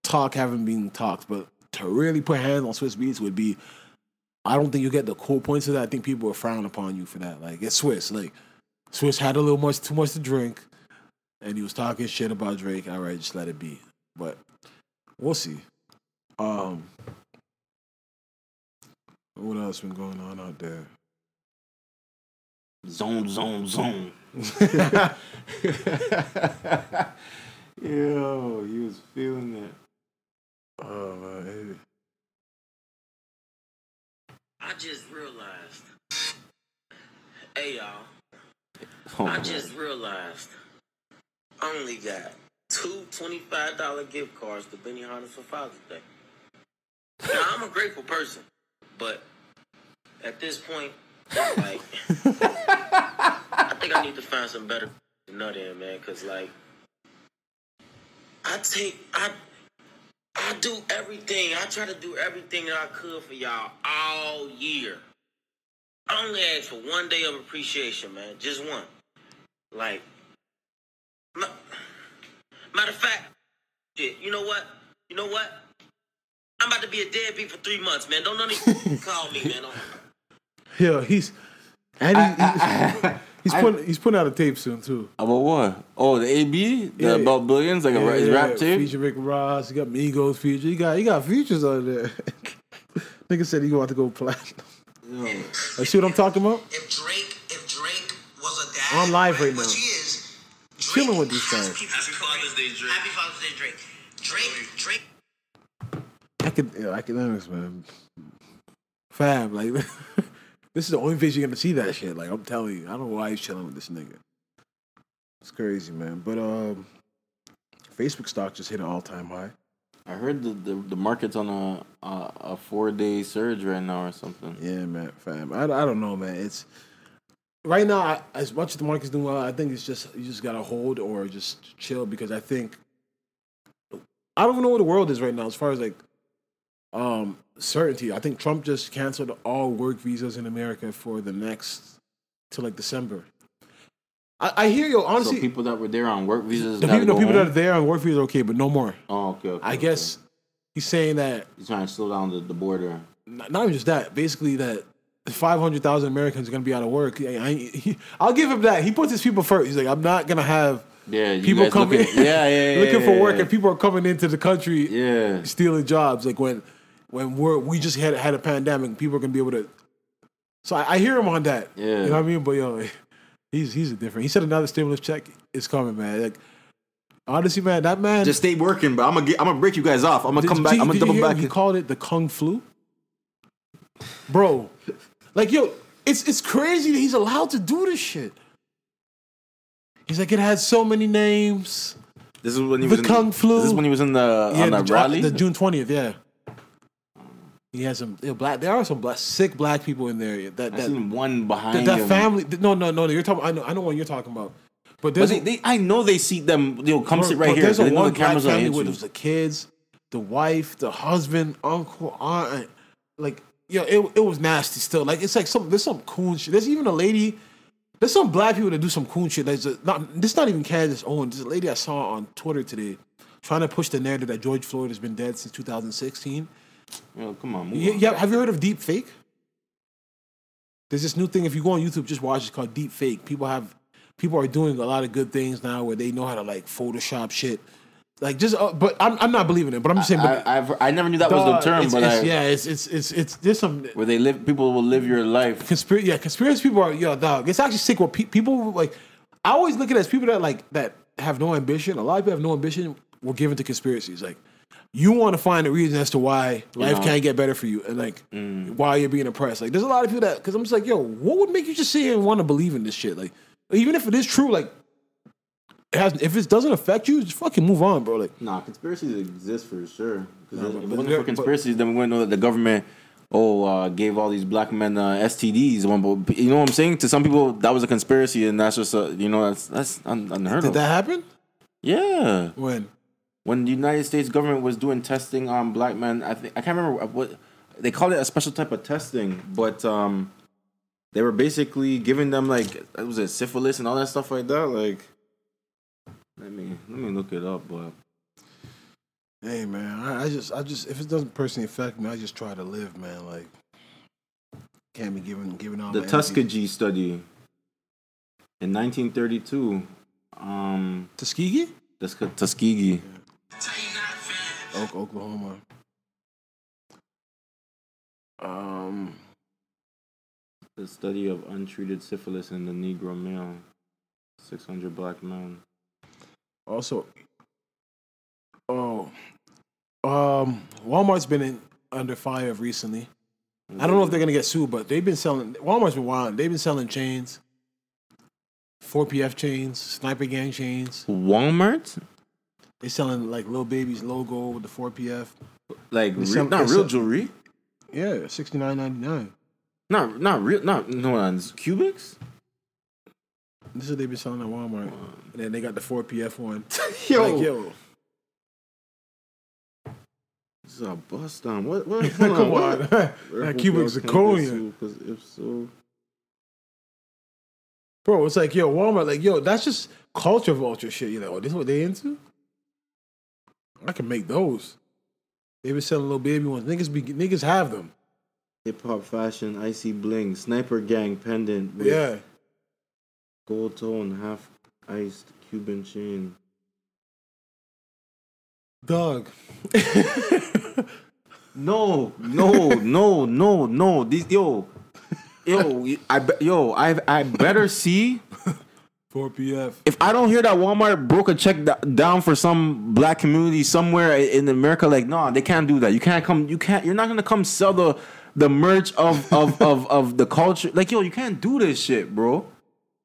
talk having been talked, but to really put hands on Swizz Beatz would be. I don't think you get the cool points of that. I think people will frown upon you for that. Like it's Swizz. Like Swizz had a little much too much to drink and he was talking shit about Drake. All right, just let it be. But we'll see. Um, what else been going on out there? Zone, zone, zone. Yo, he was feeling it. Oh man, I just realized. Hey y'all, Oh, I just realized I only got two $25 gift cards to Benny Benihana for Father's Day. Now, I'm a grateful person, but at this point, like, I think I need to find some better nut in, man, cause like I take I I do everything. I try to do everything that I could for y'all all year. I only ask for one day of appreciation, man. Just one. Like, ma- matter of fact, shit, you know what? You know what? I'm about to be a deadbeat for three months, man. Don't none of you call me, man. Don't- Yeah, he's and he, he's, he's putting he's putting out a tape soon too. About what? Oh, the AB, the Yeah. about billions, like a ra- his rap tape. Feature Rick Ross. He got Migos feature. He got he got features on there. Nigga said he want to go platinum. Like, see what I'm talking about? if Drake, if Drake was a dad, I'm live right which now. he is, Drake Chilling with these has guys. people Happy to Father's. Day, Drake. Happy Father's Day, Drake. Drake, Drake. Acad- yeah, academics, man. Fab, like this is the only place you're gonna see that shit. Like I'm telling you, I don't know why he's chilling with this nigga. It's crazy, man. But um, Facebook stock just hit an all time high. I heard the, the, the market's on a a, a four day surge right now or something. Yeah, man, fam. I, I don't know, man. It's right now. I, as much as the market's doing well, I think it's just you just gotta hold or just chill because I think I don't even know where the world is right now as far as like um certainty. I think Trump just canceled all work visas in America for the next till like December. I, I hear you. Honestly, so people that were there on work visas, the people, go people that are there on work visas are okay, but no more. Oh, okay. okay I okay. guess he's saying that he's trying to slow down the, the border. not not even just that, basically that 500,000 Americans are going to be out of work. I, I, he, I'll give him that. He puts his people first. He's like, I'm not going to have Yeah, people coming looking, yeah, yeah, yeah, looking for work and people are coming into the country Yeah, stealing jobs. Like when when we're, we just had, had a pandemic, people are going to be able to. So I, I hear him on that. Yeah. You know what I mean? But yo, he's, he's a different. He said another stimulus check is coming, man. Like, honestly, man, that man. just stay working, but I'm gonna get, I'm gonna break you guys off. I'm gonna Did- come back. you- I'm gonna double back. him? He called it the Kung Flu. Bro, like yo, it's it's crazy that he's allowed to do this shit. He's like, it had so many names. This is when he The was in, Kung Flu. This is when he was in the on the, the rally. the June twentieth, yeah. He has some you know, black. There are some black, sick black people in there. That that one behind that, that family. No, no, no. You're talking. I know. I know what you're talking about. But But there's they, they, I know they see them. Yo, come Bro, sit right here. There's a one the black family where there's the kids, the wife, the husband, uncle, aunt. Like, yo, it, it was nasty still. Like, it's like some there's some cool shit. There's even a lady. There's some black people that do some cool shit. That's just not. This not even Candace Owens. This lady I saw on Twitter today, trying to push the narrative that George Floyd has been dead since 2016. Yo, come on, Yeah, yeah, have you heard of deep fake? There's this new thing. If you go on YouTube, just watch. It's called deep fake. People have people are doing a lot of good things now where they know how to like Photoshop shit. Like just, uh, but I'm I'm not believing it. But I'm just saying. But I, I've, I never knew that was the term, it's- but it's- I, yeah, it's it's it's it's there's some where they live, people will live your life. conspiracy. Yeah, conspiracy people are yo dog. It's actually sick. What pe- people like, I always look at it as people that like that have no ambition. A lot of people have no ambition. Were given to conspiracies. Like you want to find a reason as to why life know. can't get better for you, and like Mm. why you're being oppressed. Like there's a lot of people that because I'm just like yo, what would make you just sit here and want to believe in this shit? Like even if it is true, like it has, if it doesn't affect you, just fucking move on, bro. Like Nah, conspiracies exist for sure. Because Nah, if but- it wasn't for conspiracies, then we wouldn't know that the government, oh, uh, gave all these black men uh, STDs. But you know what I'm saying? To some people, that was a conspiracy, and that's just a, you know that's that's unheard did of. Did that happen? yeah, When when the United States government was doing testing on black men, I think I can't remember what they called it a special type of testing, but um, they were basically giving them like it was it syphilis and all that stuff like that. Like, let me let me look it up, but. Hey man, I, I just, I just, if it doesn't personally affect me, I just try to live, man. Like, can't be giving, giving all the my energy- Tuskegee study in 1932. Um, Tuskegee, Tus- Tuskegee. Oak, Oklahoma. Um, The study of untreated syphilis in the Negro male. 600 black men. also, oh, um, Walmart's been in under fire recently. I don't know if they're gonna get sued, but they've been selling. Walmart's been wild. They've been selling chains, four PF chains, sniper gang chains. Walmart? They selling like Lil Baby's logo with the four PF. Like re- sell- not real sell- jewelry. Yeah, sixty nine ninety nine. Not not real. Not no one's cubics. This is what they've been selling at Walmart. And then they got the 4PF one. Yo, Like, yo, this is a bust down. What? What? come on. What? that cubic zirconia. Because if so, Bro, it's like, yo, Walmart, like, yo, that's just culture vulture shit. You know, oh, this is what they into? I can make those. They been selling Lil Baby ones. Niggas be niggas have them. hip hop fashion, icy bling, sniper gang pendant Yeah. gold tone, half iced Cuban chain. Dog. No, no, no, no, no. These yo, yo, I yo, I I better see 4PF. if I don't hear that Walmart broke a check down for some black community somewhere in America. Like, no, they can't do that. You can't come. You can't. You're not gonna come sell the the merch of of of of the culture. Like, yo, you can't do this shit, bro.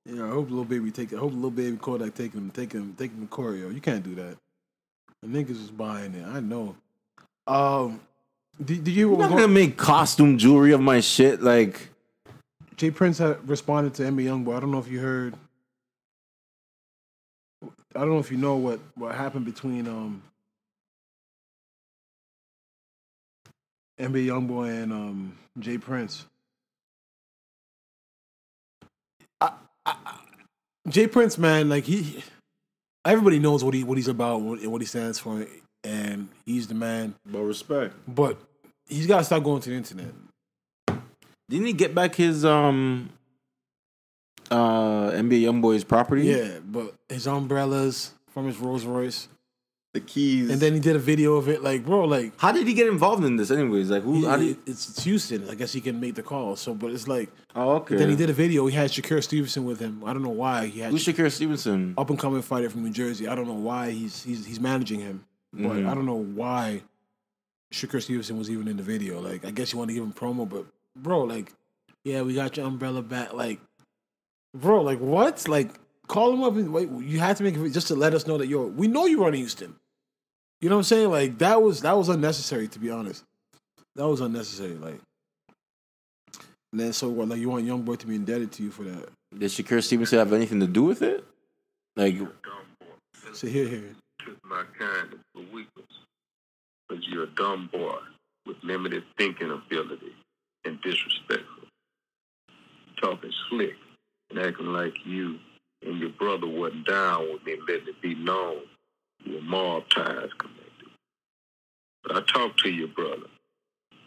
Yeah, I hope Lil Baby take I hope Lil Baby Kodak take him, take him, take him to yo. You can't do that. The niggas is buying it. I know. Um, did, did you I'm not going? gonna make costume jewelry of my shit. Like, Jay Prince had responded to NBA Youngboy. I don't know if you heard. I don't know if you know what what happened between um NBA Youngboy and um Jay Prince. I, I, I- Jay Prince, man, like he, everybody knows what he what he's about, what, what he stands for, and he's the man. but respect. But he's got to stop going to the internet. Didn't he get back his um uh NBA YoungBoy's property? Yeah, but his umbrellas from his Rolls Royce. the keys. And then he did a video of it, like, bro, like, how did he get involved in this? Anyways, like who? he, how did? it's, it's Houston. I guess he can make the call. So, but it's like, oh, okay. then he did a video. He had Shakur Stevenson with him. I don't know why he had Who's Shakur Stevenson? up and coming fighter from New Jersey. I don't know why he's he's he's managing him, but Mhm. I don't know why Shakur Stevenson was even in the video. Like, I guess you want to give him promo, but bro, like, yeah, we got your umbrella back. Like, bro, like what? Like, call him up and wait. You had to make it just to let us know that you're. we know you're run Houston. You know what I'm saying? Like that was that was unnecessary to be honest. That was unnecessary. Like, and then so what? Like you want young boy to be indebted to you for that? Did Shakur Stevenson have anything to do with it? Like, So here, here. Kiss my kindness for weakness. Because you're a dumb boy with limited thinking ability and disrespectful. Talking slick and acting like you and your brother wasn't down with me letting it be known you were mob ties connected. But I talked to your brother.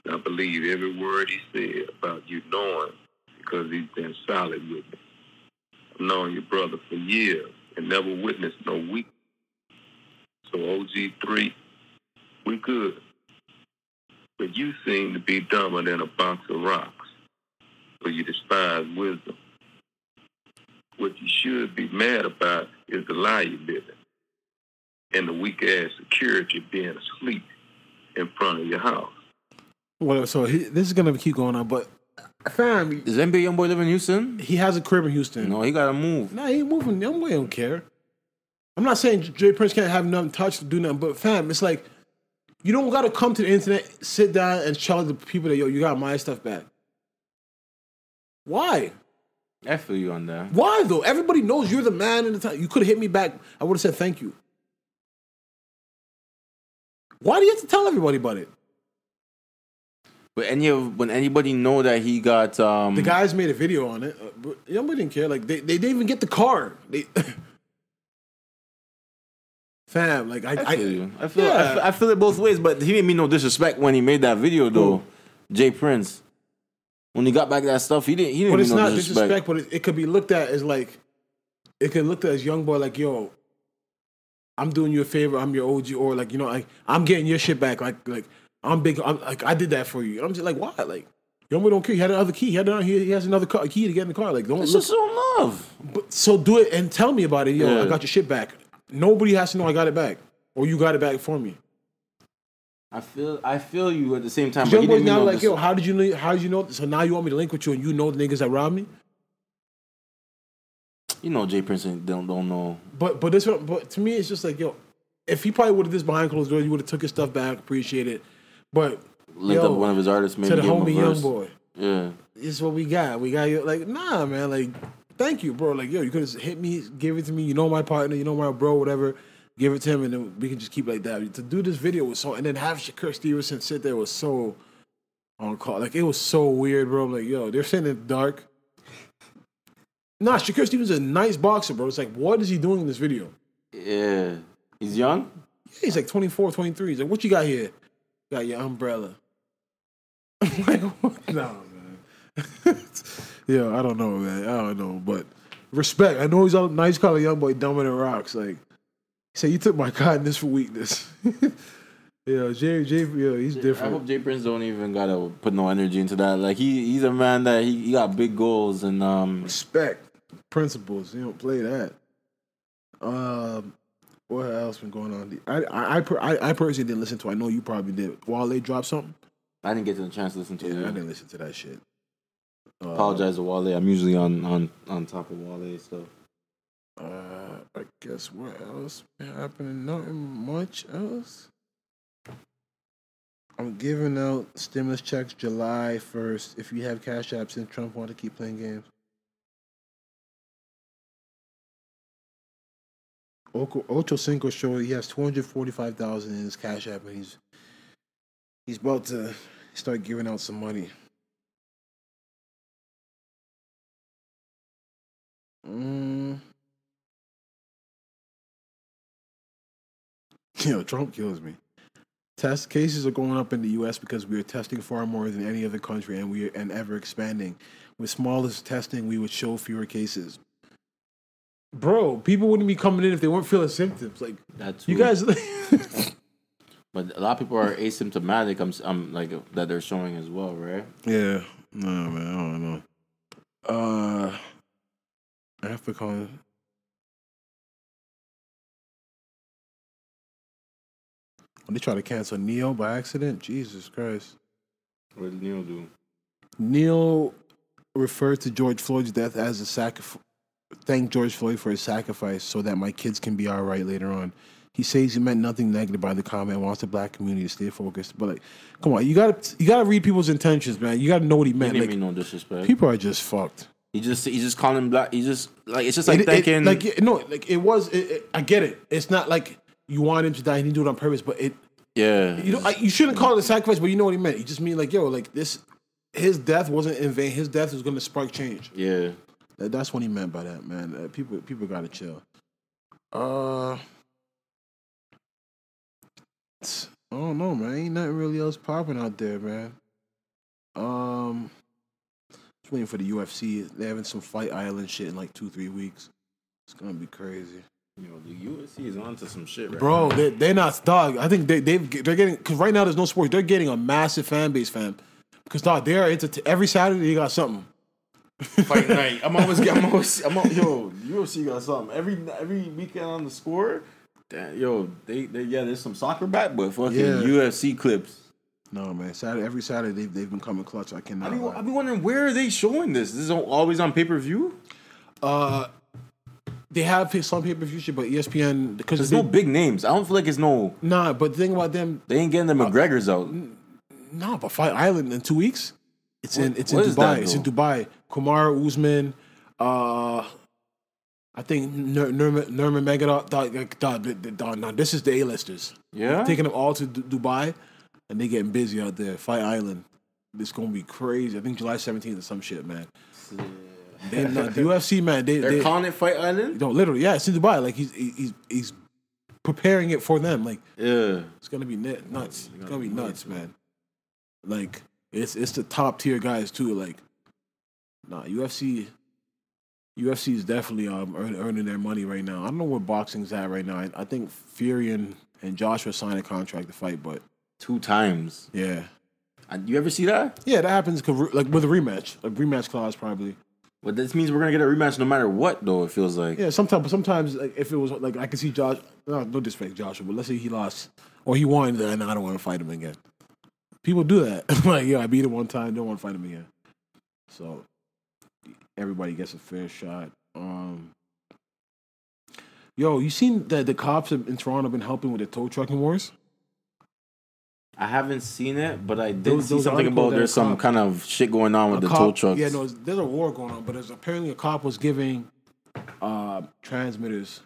And I believe every word he said about you knowing because he's been solid with me. I've known your brother for years and never witnessed no weakness. So OG3, we good. But you seem to be dumber than a box of rocks. So you despise wisdom. What you should be mad about is the lie you live in. And the weak ass security being asleep in front of your house. Well, so he, this is gonna keep going on, but fam, does NBA YoungBoy live in Houston? he has a crib in Houston. No, he gotta move. Nah, he ain't moving. Young boy don't care. I'm not saying Jay Prince can't have nothing touched to do nothing, but fam, it's like you don't gotta come to the internet, sit down and tell the people that yo, you got my stuff back. Why? I feel you on that. Why though? Everybody knows you're the man in the time. You could have hit me back. I would have said thank you. Why do you have to tell everybody about it? But any of when anybody know that he got um The guys made a video on it. Uh, but nobody didn't care. Like they, they didn't even get the car. They, fam, like I, I feel you. I feel, Yeah. I feel I feel it both ways, but he didn't mean no disrespect when he made that video though. Jay Prince. When he got back that stuff, he didn't he didn't but it's no not disrespect. disrespect. But it, it could be looked at as like, it could looked at as young boy like yo. I'm doing you a favor. I'm your OG, or like you know, like I'm getting your shit back. Like like I'm big. I'm like I did that for you. And I'm just like why? Like young boy don't care. He had another key. He had another, he, has another car, key to get in the car. Like don't It's look. just so love. But, so do it and tell me about it. Yo, Yeah. I got your shit back. Nobody has to know I got it back, or you got it back for me. I feel I feel you at the same time. But Young boys now like, yo, how did you know? How did you know? So now you want me to link with you, and you know the niggas that robbed me. you know Jay Prince don't don't know. But but this one, but to me, it's just like, yo, if he probably would have this behind closed doors, you would have took his stuff back, appreciate it. But Linked yo, up one of his artists, maybe to the gave him a homie young boy, Yeah. this is what we got. We got you like, nah, man, like thank you, bro. Like, yo, you could have hit me, give it to me. You know my partner, you know my bro, whatever. Give it to him, and then we can just keep like that. To do this video was so, and then have Shakur Stevenson sit there was so on call. Like, it was so weird, bro. I'm like, yo, they're sitting in the dark. Nah, Shakur Stevenson's a nice boxer, bro. It's like, what is he doing in this video? Yeah. He's young? Yeah, He's like 24, 23. He's like, what you got here? Got your umbrella. I'm like, what? No, man. yeah, I don't know, man. I don't know. But respect. I know he's a nice color young boy than rocks. Like, said, you took my kindness for weakness. yeah, Jay, Jay, yeah, he's different. I hope Jay Prince don't even gotta put no energy into that. Like he he's a man that he, he got big goals and um respect principles. You don't play that. Um, what else been going on? I I I, I I personally didn't listen to. I know you probably did. Wale dropped something. I didn't get the chance to listen to Yeah, it. I didn't listen to that shit. Apologize to Wale. I'm usually on on on top of Wale stuff. Uh, I guess what else been happening? Nothing much else. I'm giving out stimulus checks July 1st. If you have cash apps since Trump want to keep playing games. Ocho Cinco showed he has 245,000 in his cash app and he's he's about to start giving out some money. Mm. Yo, Trump kills me. Test cases are going up in the U.S. because we are testing far more than any other country, and we are, and ever expanding. With smallest testing, we would show fewer cases. Bro, people wouldn't be coming in if they weren't feeling symptoms. Like That's you guys, But a lot of people are asymptomatic. I'm, I'm like that they're showing as well, right? yeah, no man, I don't know. Uh, African. When they try to cancel Neo by accident, Jesus Christ. What did Neil do? Neil referred to George Floyd's death as a sacrifice. Thank George Floyd for his sacrifice so that my kids can be all right later on. He says he meant nothing negative by the comment wants the black community to stay focused. But like, come on, you gotta you gotta read people's intentions, man. You gotta know what he He meant. didn't Like, mean no disrespect. people are just fucked. he just he just calling black. He just like it's just like It- it- thinking like it- no, like it was. It- I get it. It's not like you want him to die. He didn't do it on purpose, but it yeah. you know I, you shouldn't call it a sacrifice. But you know what he meant. He just mean like yo, like this. His death wasn't in vain. His death was going to spark change. yeah. That- That's what he meant by that, man. Uh, people, people gotta chill. Uh, I don't know, man. Ain't nothing really else popping out there, man. Um, just waiting for the UFC. They're having some Fight Island shit in like two, three weeks. It's gonna be crazy, Yo, the UFC is onto some shit, right bro. now. They they're not dog. I think they they've they're getting because right now there's no sports. They're getting a massive fan base, fam. Because dog, they are into every Saturday they got something. Fight night. I'm always, I'm always, I'm always, yo, UFC got something every every weekend on the score. Damn, yo, they, they, yeah, there's some soccer back, but fucking Yeah. UFC clips. No man, Saturday every Saturday they've they've been coming clutch. I I cannot. be, lie. I be wondering where are they showing this? This is always on pay per view. Uh, they have some pay per view shit, but ESPN because There's they, no big names. I don't feel like it's no. nah. But the thing about them, They ain't getting the McGregor's out. nah. But Fight Island in two weeks, it's in it's in what that, Dubai. It's in? Dubai. Kamaru Usman, uh, I think Nur- Nurma Nurmagomedov. Dog, like, dog, th- th- dog, nah, this is the A listers. Yeah, Taking them all to D- Dubai, and they getting busy out there. Fight Island. It's gonna be crazy. I think July 17th or some shit, man. They, nah, the UFC, man. They, they're they, calling it Fight Island. No, literally, yeah, it's in Dubai. Like he's he's he's preparing it for them. Like Yeah, it's gonna be nut- nuts. It's gonna be nuts, man. Like it's it's the top tier guys too. Like nah, UFC UFC is definitely um earn, earning their money right now. I don't know where boxing's at right now. I, I think Fury and, and Joshua signed a contract to fight, but two times. yeah, And You ever see that? yeah, that happens like with a rematch, a rematch clause probably. But this means we're gonna get a rematch no matter what, though. It feels like. Yeah, sometimes, sometimes like, if it was like I can see Josh, no, no disrespect Joshua, but let's say he lost or he won, then I don't want to fight him again. People do that. like, yeah, I beat him one time, don't want to fight him again. So everybody gets a fair shot. Um, yo, you seen that the cops in in Toronto have been helping with the tow trucking wars? I haven't seen it, but I did Those- see those something about there's some kind of shit going on with the cop- tow trucks. Yeah, no, there's a war going on, but there's apparently a cop was giving uh, transmitters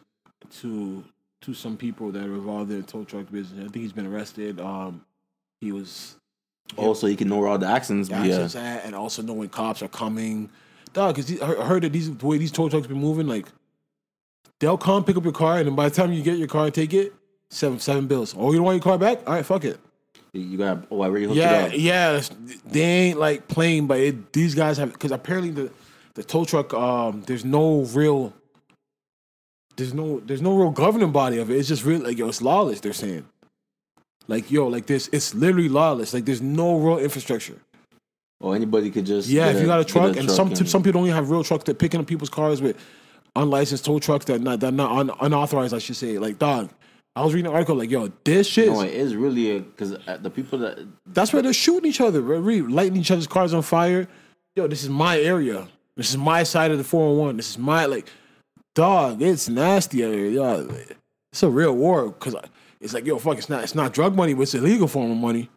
to to some people that are involved in the tow truck business. I think he's been arrested. Um, he was Also, you can know where all the accidents. the Yeah, accidents at, and also know when cops are coming. Dog, because I heard that these the way these tow trucks been moving, like they'll come pick up your car, and then by the time you get your car and take it, seven seven bills. Oh, you don't want your car back? All right, fuck it. You got. Oh, I already hooked Yeah, it up. yeah. They ain't like playing, but it, these guys have because apparently the the tow truck um there's no real there's no there's no real governing body of it. It's just real like yo, it's lawless. They're saying like yo, like this, it's literally lawless. Like there's no real infrastructure. Or anybody could just. Yeah, if you got a get truck, and some some people don't even have real trucks. They're picking up people's cars with unlicensed tow trucks that not that not un, unauthorized. I should say. Like dog, I was reading an article like yo, this shit. No, is- it is really because uh, the people that That's where they're shooting each other. Really lighting each other's cars on fire. Yo, this is my area. This is my side of the 401. This is my like dog, it's nasty out here. Yo, it's a real war because it's like, yo, fuck, it's not it's not drug money, but it's illegal form of money.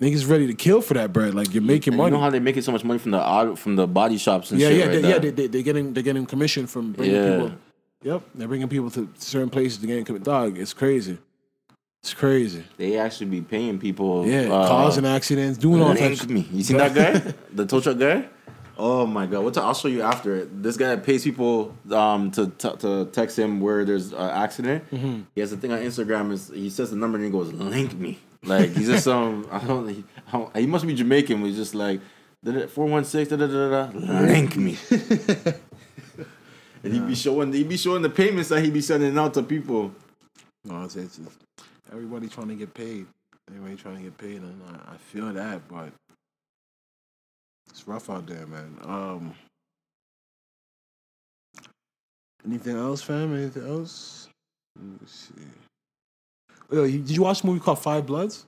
Niggas ready to kill for that bread. Like you're making And money. You know how they're making so much money from the auto, from the body shops and yeah, shit yeah, right they, yeah. They, they, they're getting they're getting commission from bringing Yeah. people. Yep, they're bringing people to certain places to get commission. Dog, it's crazy. It's crazy. They actually be paying people. Yeah, uh, causing accidents, doing all link types. me. You seen that guy? the tow truck guy? Oh my god! What? I'll show you after it. This guy pays people um, to, to to text him where there's an accident. Mm-hmm. He has a thing on Instagram. Is he says the number and he goes link me. Like he's just some. I don't. He, I don't- he must be Jamaican. He's just like four one six. Da da da da. Link me. and he be showing. He be showing the payments that he be sending out to people. No, it's, it's, it's everybody trying to get paid. Everybody trying to get paid, and I, I feel that, but it's rough out there, man. Um, anything else, fam? Anything else? Let me see. Yo, you- did you watch a movie called Five Bloods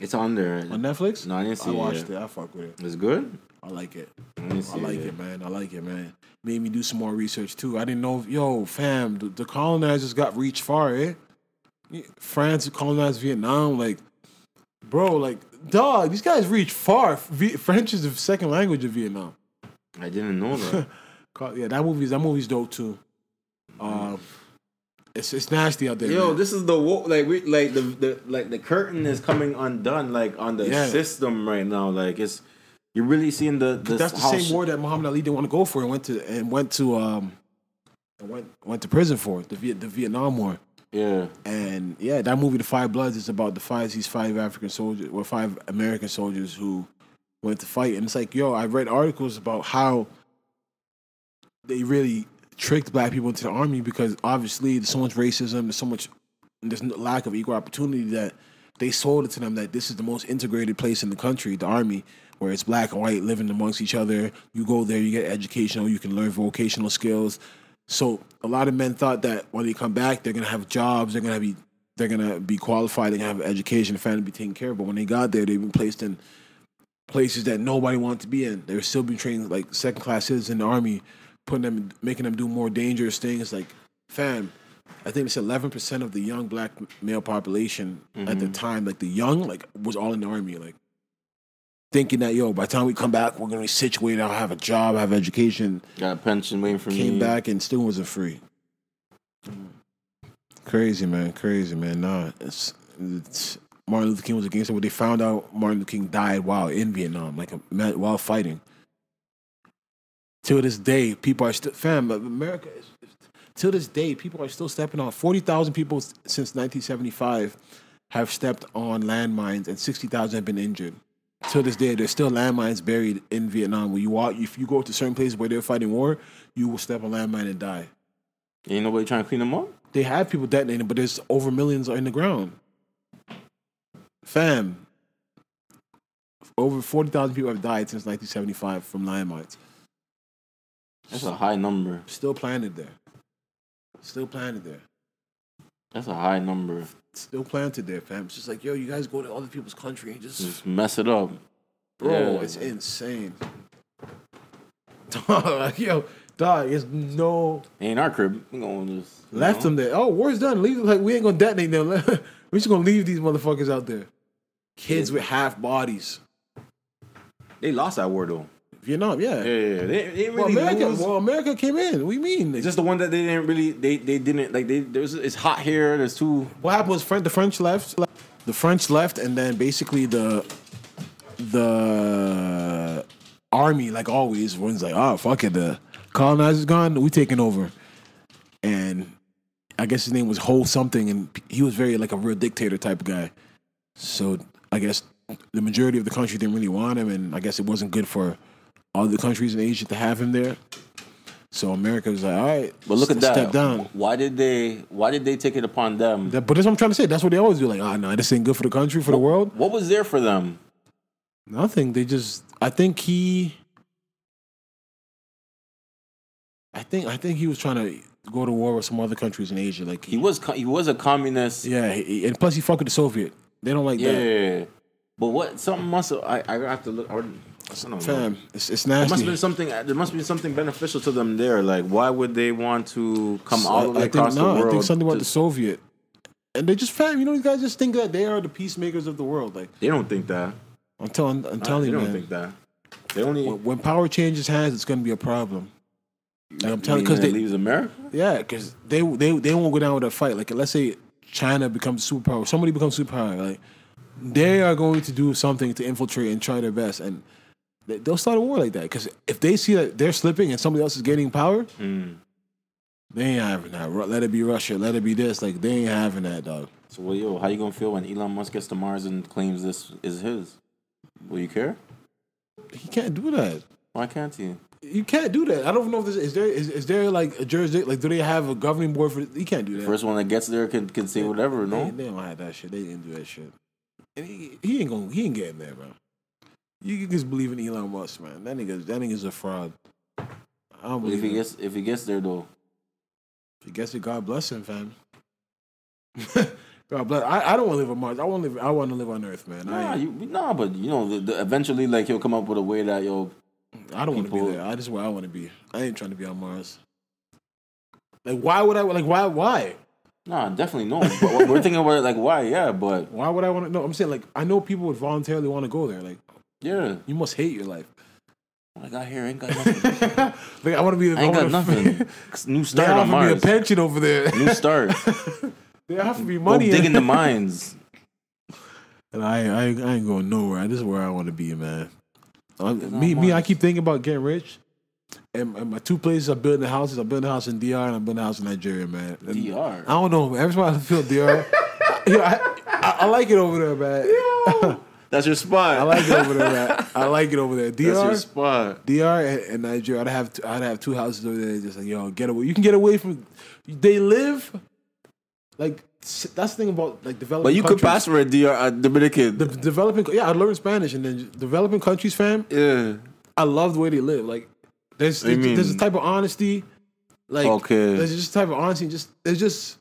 It's on there. on Netflix? No, I didn't see I it watched yet. it. I fuck with it. It's good. I like it. I like it, man. I like it, man. Made me do some more research too. I didn't know, yo, fam, the, the colonizers got reached far, eh? France colonized Vietnam, like, bro, like, dog, these guys reached far. V- French is the second language of Vietnam. I didn't know that. Yeah, that movie's that movie's dope too. Um, it's it's nasty out there. Yo, man. this is the wo- like we like the, the like the curtain is coming undone like on the Yeah. system right now. Like it's you're really seeing the, the that's the same war that Muhammad Ali didn't want to go for and went to and went to um went went to prison for the Viet, the Vietnam War. Yeah, And yeah, that movie, The Five Bloods, is about the five these five African soldiers or five American soldiers who went to fight. And it's like, yo, I read articles about how they really tricked black people into the army because obviously there's so much racism, there's so much there's no lack of equal opportunity that they sold it to them that this is the most integrated place in the country, the army, where it's black and white living amongst each other. You go there, you get educational, you can learn vocational skills. So a lot of men thought that when they come back, they're gonna have jobs, they're gonna be they're gonna be qualified, they're gonna have education, family be taken care of. But when they got there, they've been placed in places that nobody wanted to be in. They were still being trained like second class citizens in the army, putting them, making them do more dangerous things. Like, fam, I think it's eleven percent of the young black male population at the mm-hmm. time, like the young, like was all in the army, like thinking that yo, by the time we come back, we're gonna be situated, I'll have a job, I have education. got a pension waiting for Came me. Came back and still wasn't free. Crazy man, crazy man. Nah, it's, it's Martin Luther King was against it. But they found out Martin Luther King died while in Vietnam, like a, while fighting. Till this day, people are still fam. America is. Till this day, people are still stepping on. Forty thousand people since 1975 have stepped on landmines, and sixty thousand have been injured. Till this day, there's still landmines buried in Vietnam. Where you walk, if you go to certain places where they're fighting war, you will step on landmine and die. Ain't nobody trying to clean them up. They have people detonating, but there's over millions in the ground. Fam, over forty thousand people have died since 1975 from landmines. That's a high number. Still planted there. Still planted there. That's a high number. Still planted there, fam. It's just like, yo, you guys go to other people's country and just, Just mess it up. bro, Yeah. it's insane. Dog, yo, dog, it's no Ain't our crib. We're gonna just you left know? them there. Oh, war's done. Leave like we ain't gonna detonate them. we just gonna leave these motherfuckers out there. kids with half bodies. They lost that war though. Vietnam, yeah. Yeah, yeah. They, they didn't Well, really America, lose. well, America came in. What do you mean? It's just the one that they didn't really. They they didn't like. They there's it's hot here. There's two. what happened was French, the French left. The French left, and then basically the the army, like always, was like, "Oh fuck it, the colonizers gone, we taking over." And I guess his name was Ho something, and he was very like a real dictator type of guy. So I guess the majority of the country didn't really want him, and I guess it wasn't good for all the countries in Asia to have him there. So America was like, "All right, But look at that. Step down." Why did they? Why did they take it upon them? That, but that's what I'm trying to say. That's what they always do. Like, ah, no, this ain't good for the country, for the world. What was there for them? Nothing. They just. I think he. I think I think he was trying to go to war with some other countries in Asia. Like He was he was a communist. yeah, he, and plus he fucked with the Soviet. They don't like that. Yeah. that. But what? Something must have. I I have to look. I know. Fam, it's, it's There must nasty. been something. There must be something beneficial to them there. Like, why would they want to come all the way I think, across no, the world? I think something about the Soviet. And they just fam, you know, these guys just think that they are the peacemakers of the world. Like they don't think that. I'm telling, I'm They telling you, they don't man. think that. They only. When, when power changes hands, it's gonna be a problem. Like I'm telling, because they, leaves America. Yeah, because they they they won't go down with a fight. Like let's say China becomes superpower, somebody becomes superpower, like they are going to do something to infiltrate and try their best, and they- they'll start a war like that. Because if they see that they're slipping and somebody else is gaining power, Hmm. they ain't having that. Let it be Russia. Let it be this. Like they ain't having that, dog. So, well, yo, how you gonna feel when Elon Musk gets to Mars and claims this is his? Will you care? He can't do that. Why can't he? You can't do that. I don't know if this is there. Is, is there like a jurisdiction? Like, do they have a governing board for? You can't do that. First one that gets there can can say whatever. They, No. they don't have that shit. They didn't do that shit. And he, he ain't gonna he ain't getting there, bro. You can just believe in Elon Musk, man. That nigga that nigga's a fraud. I don't But if believe he him. gets if he gets there though, If he gets it, God bless him, fam. God bless. I, I don't want to live on Mars. I want to live. I want to live on Earth, man. nah, I, you, nah, but you know, the, the, eventually, like he'll come up with a way that yo, I don't want to be there. I just where I want to be. I ain't trying to be on Mars. Like, why would I? Like, why? Why? nah, definitely no. but we're thinking about it like why, yeah, but Why would I want to? No, I'm saying like I know people would voluntarily want to go there. Like, yeah, you must hate your life. what I got here ain't got nothing. like, I want to be. I ain't got nothing. New They start on offer me a pension over there. New start. There have to be Go money. dig in the mines. And I, I, I ain't going nowhere. This is where I want to be, man. I'm- me, me, I keep thinking about getting rich. And, and my two places I'm building houses. I'm building a house in DR and I'm building a house in Nigeria, man. And DR. I don't know. Every time I feel DR, I, I, I, I like it over there, man. That's your spot. I like it over there. I like it over there. DR, That's your DR, spot. DR and, Nigeria. I'd have I'd have two houses over there. Just like yo, get away. You can get away from. They live like that's the thing about like developing. But you could pass for a DR, a Dominican. the developing. Yeah, I learned Spanish and then developing countries, fam. yeah. I love the way they live. Like there's you there's a type of honesty. Like Okay. there's just a type of honesty. Just there's just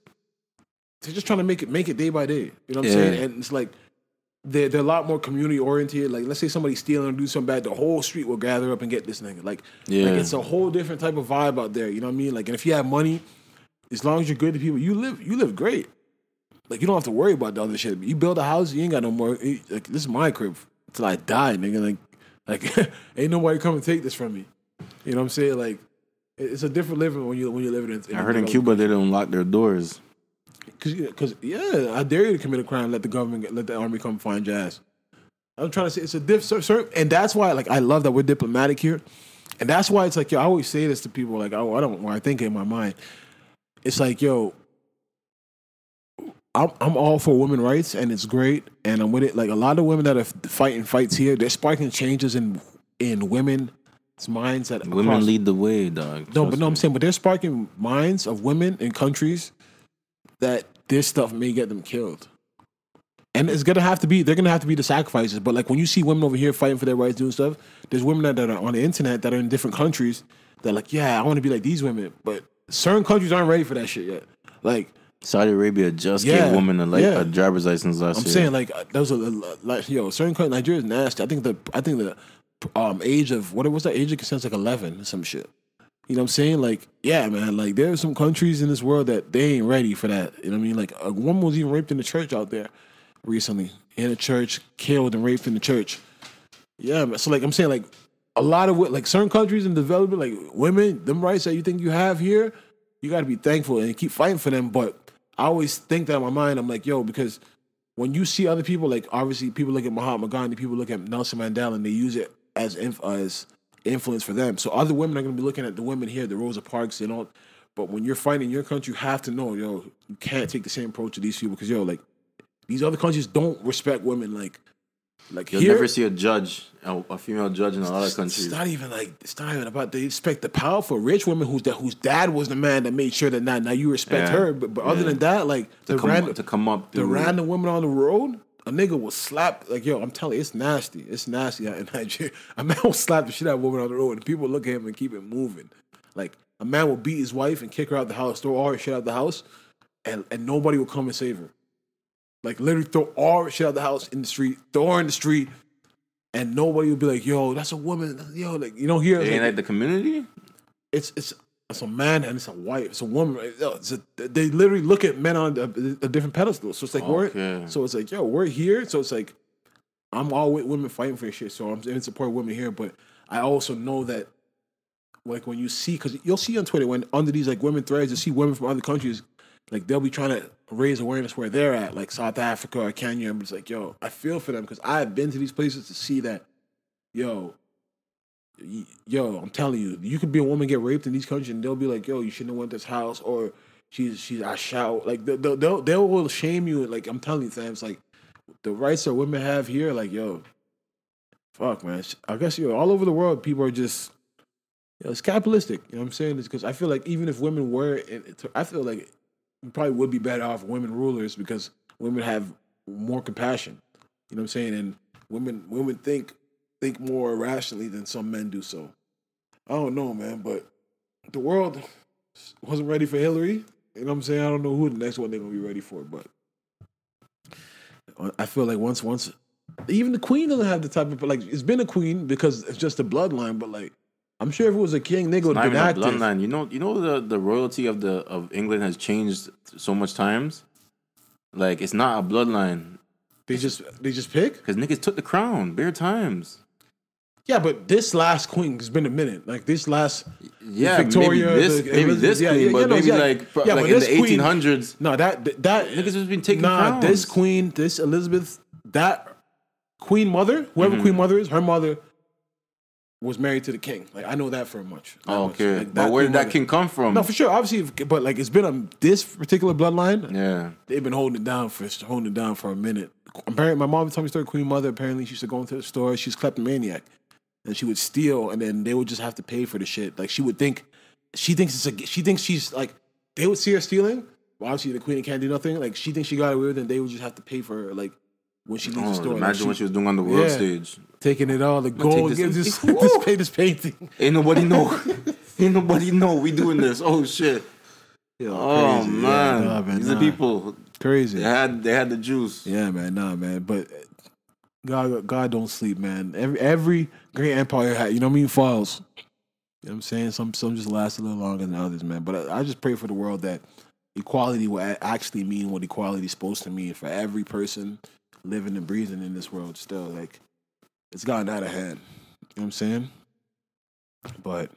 they're just trying to make it make it day by day. You know what I'm Yeah. saying? And it's like they're they're a lot more community oriented. Like let's say somebody's stealing or do something bad, the whole street will gather up and get this nigga. Like Yeah. like it's a whole different type of vibe out there. You know what I mean? Like and if you have money, as long as you're good to people, you live you live great. Like you don't have to worry about the other shit. You build a house, you ain't got no more. Like this is my crib till I die, nigga. Like like ain't nobody come and take this from me. You know what I'm saying? Like it's a different living when you when you're living in. in I heard in Cuba they don't lock their doors. Cause, cause yeah, I dare you to commit a crime. Let the government, let the army come find your ass. I'm trying to say it's a diff, cer- cer- and that's why like I love that we're diplomatic here, and that's why it's like yo. I always say this to people like I, I don't I think in my mind, it's like yo. I'm I'm all for women rights and it's great and I'm with it. Like a lot of women that are fighting fights here, they're sparking changes in in women's minds that Women across- lead the way, dog. no, Trust but no, I'm saying, but they're sparking minds of women in countries that this stuff may get them killed. And it's gonna have to be, they're gonna have to be the sacrifices. But like when you see women over here fighting for their rights, doing stuff, there's women that, that are on the internet that are in different countries that are like, yeah, I want to be like these women. But certain countries aren't ready for that shit yet. Like Saudi Arabia just Yeah, gave women a, like, yeah. a driver's license last year. I'm saying, like uh, those are like yo, certain countries, Nigeria's nasty. I think the I think the um age of what was that age of consent's like 11 or some shit. You know what I'm saying? Like, yeah, man. Like, there are some countries in this world that they ain't ready for that. You know what I mean? Like, a woman was even raped in the church out there recently. in a church, killed and raped in the church. Yeah, man. so like I'm saying, like a lot of like certain countries in development, like women, them rights that you think you have here, you got to be thankful and keep fighting for them. But I always think that in my mind, I'm like, yo, because when you see other people, like obviously people look at Mahatma Gandhi, people look at Nelson Mandela, and they use it as as influence for them. So other women are going to be looking at the women here, the Rosa Parks, and all. But when you're fighting in your country, you have to know, yo, you can't take the same approach to these people because yo, like these other countries don't respect women like like You'll here. never see a judge, a, female judge in a lot of countries. It's not even like it's not even about they respect the powerful rich women whose that whose dad was the man that made sure that now now you respect Yeah. her. But, but other Yeah. than that, like to, the come, random to come up the random women on the road, a nigga will slap like yo. I'm telling you, it's nasty. It's nasty out in Nigeria. A man will slap the shit out of a woman on the road, and people look at him and keep it moving. Like a man will beat his wife and kick her out the house, throw all her shit out the house, and and nobody will come and save her. Like literally throw all her shit out of the house in the street, throw her in the street, and nobody will be like, "Yo, that's a woman." Yo, like you don't hear. It like, ain't like the community. it's it's it's a man and it's a wife. It's a woman. It's a, they literally look at men on a, a different pedestal. So it's like Okay. we're so it's like yo, we're here. So it's like I'm all with women fighting for shit. So I'm in support of women here, but I also know that like when you see because you'll see on Twitter when under these like women threads, you see women from other countries. Like they'll be trying to raise awareness where they're at, like South Africa or Kenya. I'm just like, yo, I feel for them because I've been to these places to see that, yo, yo, I'm telling you, you could be a woman get raped in these countries, and they'll be like, yo, you shouldn't have went this house, or she's she's I shout like they'll they'll, they'll, will shame you. Like I'm telling you, fam, it's like the rights that women have here, like yo, fuck man, I guess you know, all over the world, people are just. You know, it's capitalistic. You know what I'm saying? It's because I feel like even if women were, I feel like it probably would be better off women rulers because women have more compassion. You know what I'm saying? And women women think think more rationally than some men do. So I don't know, man, but the world wasn't ready for Hillary. You know what I'm saying? I don't know who the next one they're gonna be ready for, but I feel like once once even the queen doesn't have the type of like it's been a queen because it's just a bloodline, but like I'm sure if it was a king, they would Not have even been a active. bloodline. You know, you know the the royalty of the of England has changed so much times. Like it's not a bloodline They just they just pick. because niggas took the crown bare times. Yeah, but this last queen has been a minute. Like this last Yeah, Victoria, maybe this, the- maybe this yeah, queen, yeah, but yeah, no, maybe yeah. like, Yeah, like in the eighteen hundreds. No, that that, Niggas has been taking nah. crowns. This queen, this Elizabeth, that queen mother, whoever Mm-hmm. queen mother is, her mother was married to the king. Like I know that for much. that Oh, much. okay, Like, but where did that mother- king come from? No, for sure, obviously, but like it's been on this particular bloodline. yeah, They've been holding it down for holding it down for a minute. Apparently, my mom told me story. Queen mother apparently she used to go into the store. She's kleptomaniac, and she would steal, and then they would just have to pay for the shit. Like she would think, she thinks it's a, she thinks she's like they would see her stealing. Well, obviously the queen can't do nothing. Like she thinks she got away with it, and they would just have to pay for her. Like when she leaves oh, the store, like, imagine what she was doing on the world Yeah. stage. taking it all, the gold, this this, this, pay this painting. Ain't nobody know. Ain't nobody know we doing this. Oh shit. Oh crazy. Yeah, man, nah, man, these nah. are people. Crazy. They had they had the juice. Yeah, man, nah, man. But God, God don't sleep, man. Every every great empire had, you know what I mean, falls. You know what I'm saying? Some some just last a little longer than others, man. But I, I just pray for the world that equality will actually mean what equality is supposed to mean for every person living and breathing in this world. Still, like it's gotten out of hand. You know what I'm saying? But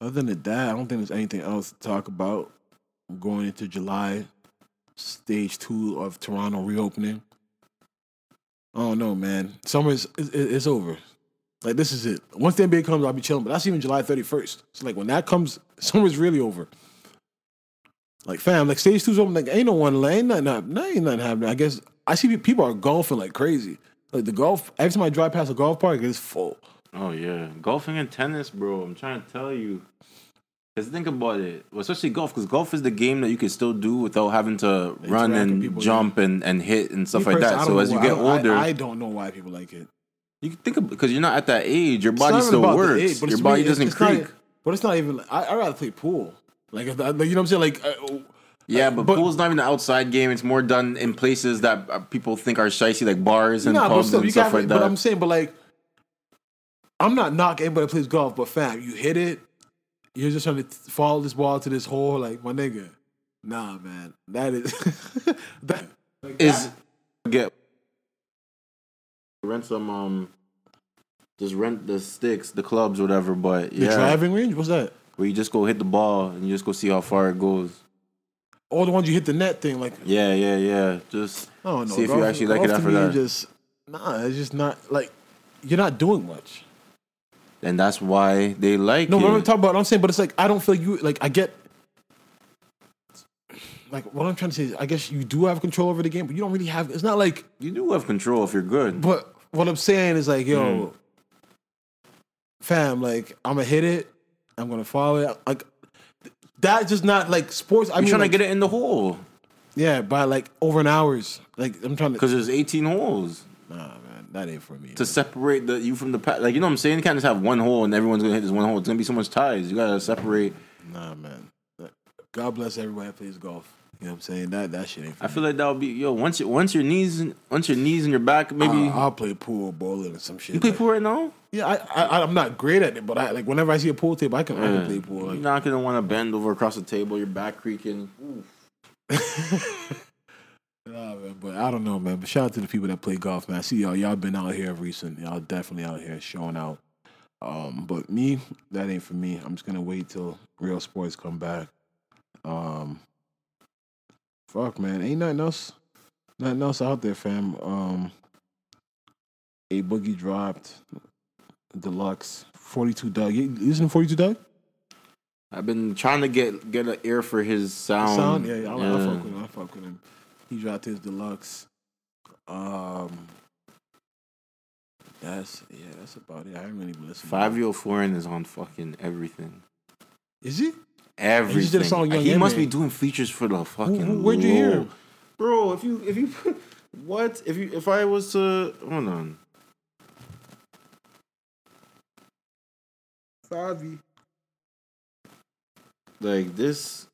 other than that, I don't think there's anything else to talk about. Going into July, stage two of Toronto reopening. Don't know, man. Summer's it's, it's over. Like this is it. Once the NBA comes, I'll be chilling. But that's even July 31st. So like when that comes, summer's really over. Like fam, like stage two's open. Like ain't no one lane, nothing, happening. ain't nothing happening. I guess I see people are golfing like crazy. Like the golf. Every time I drive past a golf park, it's full. Oh yeah, golfing and tennis, bro. I'm trying to tell you. Cause think about it, well, especially golf, because golf is the game that you can still do without having to run and people, jump and, and hit and stuff Me like that. So as you why- get don't- I- older, I, don't know why people like it. you can think because you're not at that age, your body still works. age, your body really- doesn't it's not- creak. but it's not even. I I rather play pool. Like if, that- like, you know what I'm saying. Like uh, yeah, but, but- pool's not even an outside game. It's more done in places that uh, people think are shicey, like bars and nah, pubs still, and stuff like that. but. I'm saying, but like, I'm not knocking anybody that plays golf, but fam, you hit it. You're just trying to follow this ball to this hole, like my nigga. Nah, man, that is that. Like, is get rent some um, just rent the sticks, the clubs, whatever. But The yeah, driving range? What's that? where you just go hit the ball and you just go see how far it goes. All the ones you hit the net thing, like Yeah, yeah, yeah. Just I don't see if you actually like it golf after that. Just nah, it's just not like you're not doing much. And that's why they like No, it. what I'm talking about, I'm saying, but it's like I don't feel you like I get like what I'm trying to say is I guess you do have control over the game, but you don't really have it's not like you do have control if you're good. but what I'm saying is like, yo, Mm. fam, like I'm gonna hit it, I'm gonna follow it. Like that's just not like sports. I'm trying like, to get it in the hole yeah, by like over an hours. Like I'm trying to. because there's 18 holes Nah, man, that ain't for me. to separate the you from the pack. Like you know what I'm saying? You can't just have one hole and everyone's gonna hit this one hole. It's gonna be so much ties. You gotta separate. Nah, man. God bless everybody that plays golf. You know what I'm saying? That that shit ain't. For I feel like that would be yo. Once you, once your knees once your knees and your back maybe I'll, I'll play pool, bowling, or some shit. you play like- pool right now. Yeah, I, I I'm not great at it, but I like whenever I see a pool table, I can, I can play pool. You're Like, not gonna want to bend over across the table. Your back creaking. Nah, man, but I don't know, man. But shout out to the people that play golf, man. I see y'all. Y'all been out here recent. Y'all definitely out here showing out. Um, but me, that ain't for me. I'm just gonna wait till real sports come back. Um, fuck, man, ain't nothing else, nothing else out there, fam. Um, A Boogie dropped, deluxe, 42 Dugg. You listen to 42 Dugg? I've been trying to get get an ear for his sound. Sound, yeah, yeah. I, I fuck with him. I fuck with him. He dropped his deluxe. Um, that's yeah, that's about it. I haven't really been listening. Five year old foreign is on fucking everything. Is he? Everything. just did a song, Young he must be doing features for the fucking. who- where'd you hear him? bro? If you if you what if you if I was to hold on. Favi. Like this.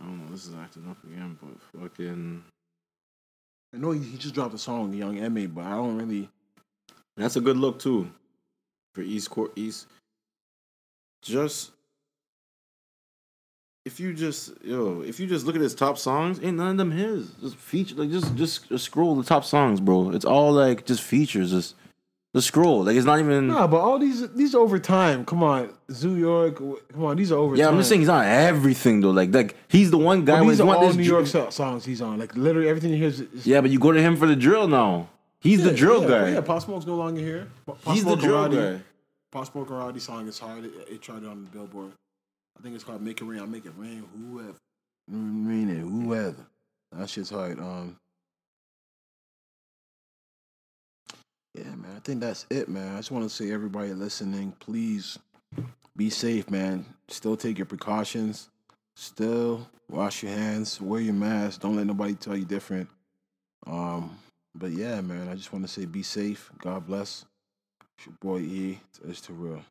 I don't know. This is acting up again, but fucking. I know he, he just dropped a song, Young M.A, but I don't really. That's a good look too, for East Court East. Just if you just yo, if you just look at his top songs, ain't none of them his. Just feature like just just, just scroll the top songs, bro. It's all like just features. Just just scroll. Like it's not even. Nah, but all these these over time. Come on, Zoo York. Come on, these are over. yeah. I'm just saying he's on everything though. Like like he's the one guy. But these he's are one all New York so- songs he's on. Like literally everything he hears. is. Yeah, but you go to him for the drill now. He's the drill yeah, guy. Yeah, Pop Smoke's no longer here. Pop he's the Smoke drill Karate- guy. Pop Smoke Karate song is hard. It, it tried it on the Billboard. I think it's called "Make It Rain." I make it rain. Whoever, rain it. Whoever. That shit's hard. Um. Yeah, man. I think that's it, man. I just want to say, everybody listening, please be safe, man. Still take your precautions. Still wash your hands. Wear your mask. Don't let nobody tell you different. Um. But yeah, man. I just want to say, be safe. God bless. It's your boy E. It's too real.